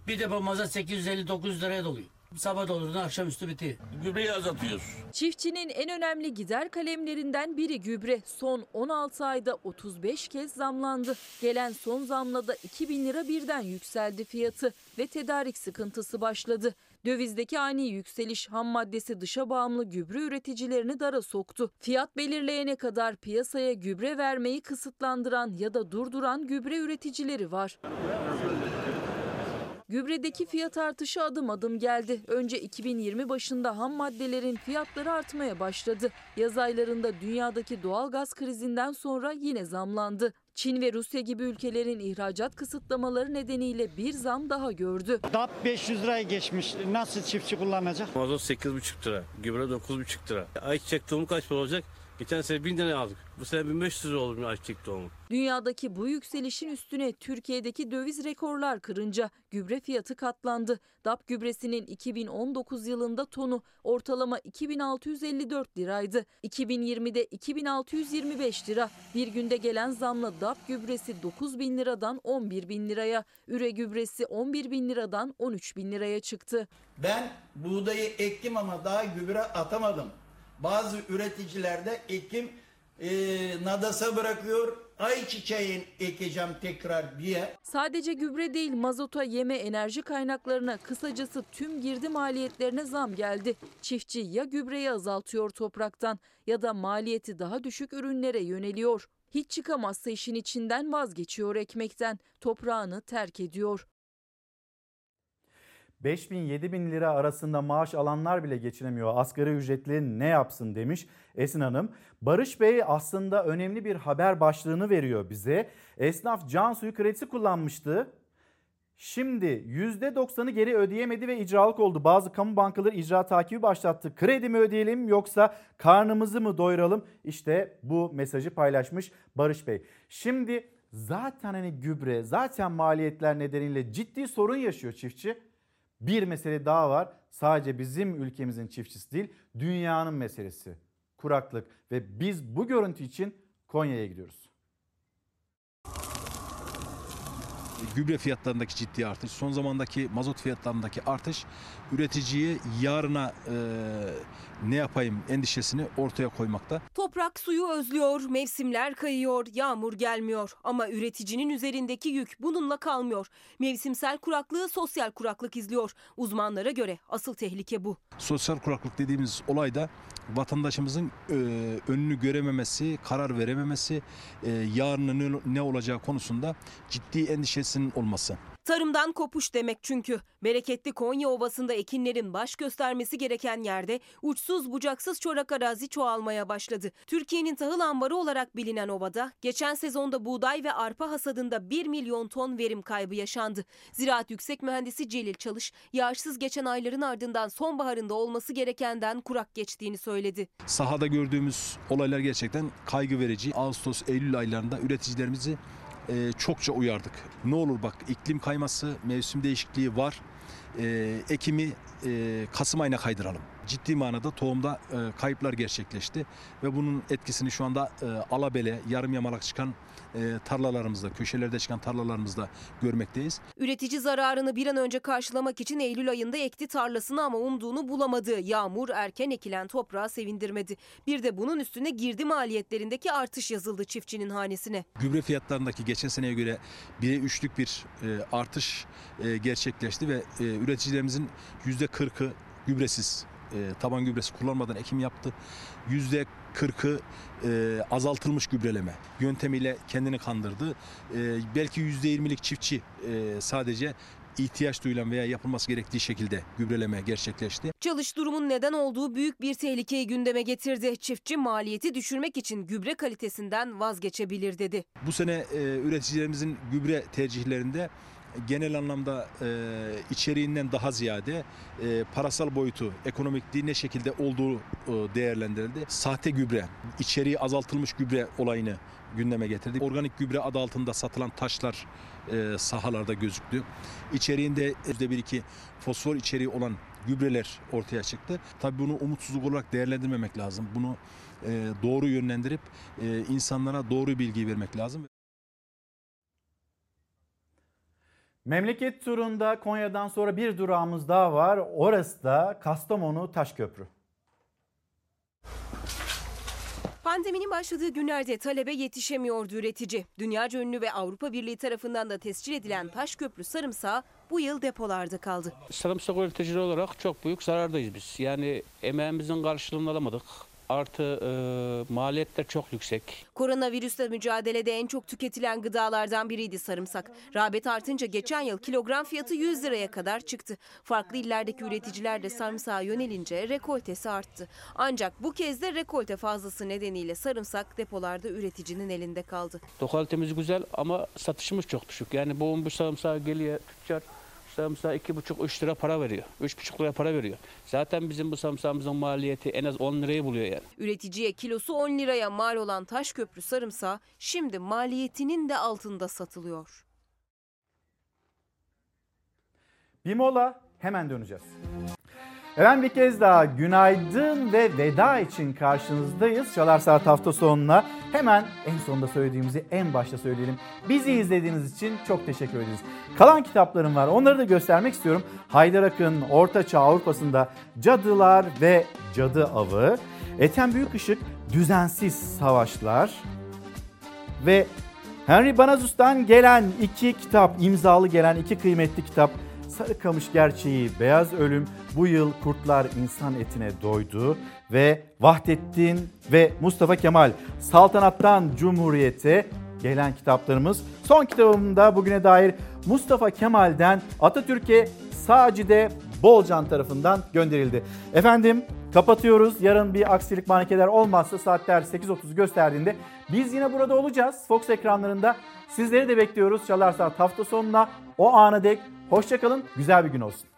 Bir depo mazot 850-900 liraya doluyor. Sabah dolurdu akşamüstü bitiyor. Gübreyi azaltıyoruz. Çiftçinin en önemli gider kalemlerinden biri gübre. Son 16 ayda 35 kez zamlandı. Gelen son zamla da 2000 lira birden yükseldi fiyatı ve tedarik sıkıntısı başladı. Dövizdeki ani yükseliş ham maddesi dışa bağımlı gübre üreticilerini dara soktu. Fiyat belirleyene kadar piyasaya gübre vermeyi kısıtlandıran ya da durduran gübre üreticileri var. Gübredeki fiyat artışı adım adım geldi. Önce 2020 başında ham maddelerin fiyatları artmaya başladı. Yaz aylarında dünyadaki doğal gaz krizinden sonra yine zamlandı. Çin ve Rusya gibi ülkelerin ihracat kısıtlamaları nedeniyle bir zam daha gördü. DAP 500 liraya geçmiş. Nasıl çiftçi kullanacak? Mazot 8,5 lira. Gübre 9,5 lira. Ayçiçek tohumu kaç para olacak? Geçen sene 1000 liraya aldık. Bu sene 1500 lira olur ayçiçek tohumu. Dünyadaki bu yükselişin üstüne Türkiye'deki döviz rekorlar kırınca gübre fiyatı katlandı. DAP gübresinin 2019 yılında tonu ortalama 2654 liraydı. 2020'de 2625 lira. Bir günde gelen zamla DAP gübresi 9 bin liradan 11 bin liraya, üre gübresi 11 bin liradan 13 bin liraya çıktı. Ben buğdayı ektim ama daha gübre atamadım. Bazı üreticiler de ekim e, nadasa bırakıyor. Ayçiçeğin ekeceğim tekrar diye. Sadece gübre değil mazota, yeme, enerji kaynaklarına kısacası tüm girdi maliyetlerine zam geldi. Çiftçi ya gübreyi azaltıyor topraktan ya da maliyeti daha düşük ürünlere yöneliyor. Hiç çıkamazsa işin içinden vazgeçiyor ekmekten, toprağını terk ediyor. 5 bin 7 bin lira arasında maaş alanlar bile geçinemiyor. Asgari ücretli ne yapsın demiş Esin Hanım. Barış Bey aslında önemli bir haber başlığını veriyor bize. Esnaf can suyu kredisi kullanmıştı. Şimdi %90'ı geri ödeyemedi ve icralık oldu. Bazı kamu bankaları icra takibi başlattı. Kredi mi ödeyelim yoksa karnımızı mı doyuralım? İşte bu mesajı paylaşmış Barış Bey. Şimdi zaten hani gübre, zaten maliyetler nedeniyle ciddi sorun yaşıyor çiftçi. Bir mesele daha var. Sadece bizim ülkemizin çiftçisi değil, dünyanın meselesi. Kuraklık ve biz bu görüntü için Konya'ya gidiyoruz. gübre fiyatlarındaki ciddi artış, son zamandaki mazot fiyatlarındaki artış üreticiyi yarına e, ne yapayım endişesini ortaya koymakta. Toprak suyu özlüyor, mevsimler kayıyor, yağmur gelmiyor. Ama üreticinin üzerindeki yük bununla kalmıyor. Mevsimsel kuraklığı sosyal kuraklık izliyor. Uzmanlara göre asıl tehlike bu. Sosyal kuraklık dediğimiz olay da vatandaşımızın e, önünü görememesi, karar verememesi, e, yarının ne- ne olacağı konusunda ciddi endişesinin olması. Tarımdan kopuş demek çünkü. Bereketli Konya Ovası'nda ekinlerin baş göstermesi gereken yerde uçsuz bucaksız çorak arazi çoğalmaya başladı. Türkiye'nin tahıl ambarı olarak bilinen ovada geçen sezonda buğday ve arpa hasadında 1 milyon ton verim kaybı yaşandı. Ziraat Yüksek Mühendisi Celil Çalış, yağışsız geçen ayların ardından sonbaharında olması gerekenden kurak geçtiğini söyledi. Sahada gördüğümüz olaylar gerçekten kaygı verici. Ağustos, Eylül aylarında üreticilerimizi e, çokça uyardık. Ne olur bak iklim kayması, mevsim değişikliği var. E, ekimi e, Kasım ayına kaydıralım. Ciddi manada tohumda e, kayıplar gerçekleşti ve bunun etkisini şu anda e, alabele, yarım yamalak çıkan tarlalarımızda, köşelerde çıkan tarlalarımızda görmekteyiz. Üretici zararını bir an önce karşılamak için Eylül ayında ekti tarlasını ama umduğunu bulamadı. Yağmur erken ekilen toprağı sevindirmedi. Bir de bunun üstüne girdi maliyetlerindeki artış yazıldı çiftçinin hanesine. Gübre fiyatlarındaki geçen seneye göre 1'e 3'lük bir e, artış e, gerçekleşti ve e, üreticilerimizin %40'ı gübresiz, e, taban gübresi kullanmadan ekim yaptı. %40'ı e, azaltılmış gübreleme yöntemiyle kendini kandırdı. E, belki %20'lik çiftçi e, sadece ihtiyaç duyulan veya yapılması gerektiği şekilde gübreleme gerçekleşti. Çalış durumun neden olduğu büyük bir tehlikeyi gündeme getirdi. Çiftçi maliyeti düşürmek için gübre kalitesinden vazgeçebilir dedi. Bu sene e, üreticilerimizin gübre tercihlerinde genel anlamda e, içeriğinden daha ziyade e, parasal boyutu, ekonomikliği ne şekilde olduğu e, değerlendirildi. Sahte gübre, içeriği azaltılmış gübre olayını gündeme getirdik. Organik gübre adı altında satılan taşlar e, sahalarda gözüktü. İçeriğinde %1-2 fosfor içeriği olan gübreler ortaya çıktı. Tabii bunu umutsuzluk olarak değerlendirmemek lazım. Bunu e, doğru yönlendirip e, insanlara doğru bilgiyi vermek lazım. Memleket turunda Konya'dan sonra bir durağımız daha var. Orası da Kastamonu Taşköprü. Pandeminin başladığı günlerde talebe yetişemiyordu üretici. Dünyaca ünlü ve Avrupa Birliği tarafından da tescil edilen Taşköprü sarımsağı bu yıl depolarda kaldı. Sarımsak üreticileri olarak çok büyük zarardayız biz. Yani emeğimizin karşılığını alamadık. Artı e, maliyetler çok yüksek. Koronavirüsle mücadelede en çok tüketilen gıdalardan biriydi sarımsak. Rağbet artınca geçen yıl kilogram fiyatı 100 liraya kadar çıktı. Farklı illerdeki üreticiler de sarımsağa yönelince rekoltesi arttı. Ancak bu kez de rekolte fazlası nedeniyle sarımsak depolarda üreticinin elinde kaldı. Lokalitemiz güzel ama satışımız çok düşük. Yani bu bu sarımsağı geliyor tüccar sarımsağı iki buçuk üç lira para veriyor. Üç buçuk lira para veriyor. Zaten bizim bu sarımsağımızın maliyeti en az 10 lirayı buluyor yani. Üreticiye kilosu 10 liraya mal olan Taşköprü sarımsağı şimdi maliyetinin de altında satılıyor. Bir mola hemen döneceğiz. Efendim bir kez daha günaydın ve veda için karşınızdayız. Çalar Saat hafta sonuna hemen en sonunda söylediğimizi en başta söyleyelim. Bizi izlediğiniz için çok teşekkür ederiz. Kalan kitaplarım var onları da göstermek istiyorum. Haydar Akın Orta Çağ Avrupa'sında Cadılar ve Cadı Avı. Ethem Büyükışık Düzensiz Savaşlar. Ve Henry Banazus'tan gelen iki kitap, imzalı gelen iki kıymetli kitap. Sarıkamış Gerçeği, Beyaz Ölüm, bu yıl kurtlar insan etine doydu ve Vahdettin ve Mustafa Kemal Saltanattan Cumhuriyete gelen kitaplarımız. Son kitabımda bugüne dair Mustafa Kemal'den Atatürk'e Sacide Bolcan tarafından gönderildi. Efendim kapatıyoruz. Yarın bir aksilik manikeler olmazsa saatler 8.30 gösterdiğinde biz yine burada olacağız. Fox ekranlarında sizleri de bekliyoruz. Çalar Saat hafta sonuna o ana dek hoşçakalın. Güzel bir gün olsun.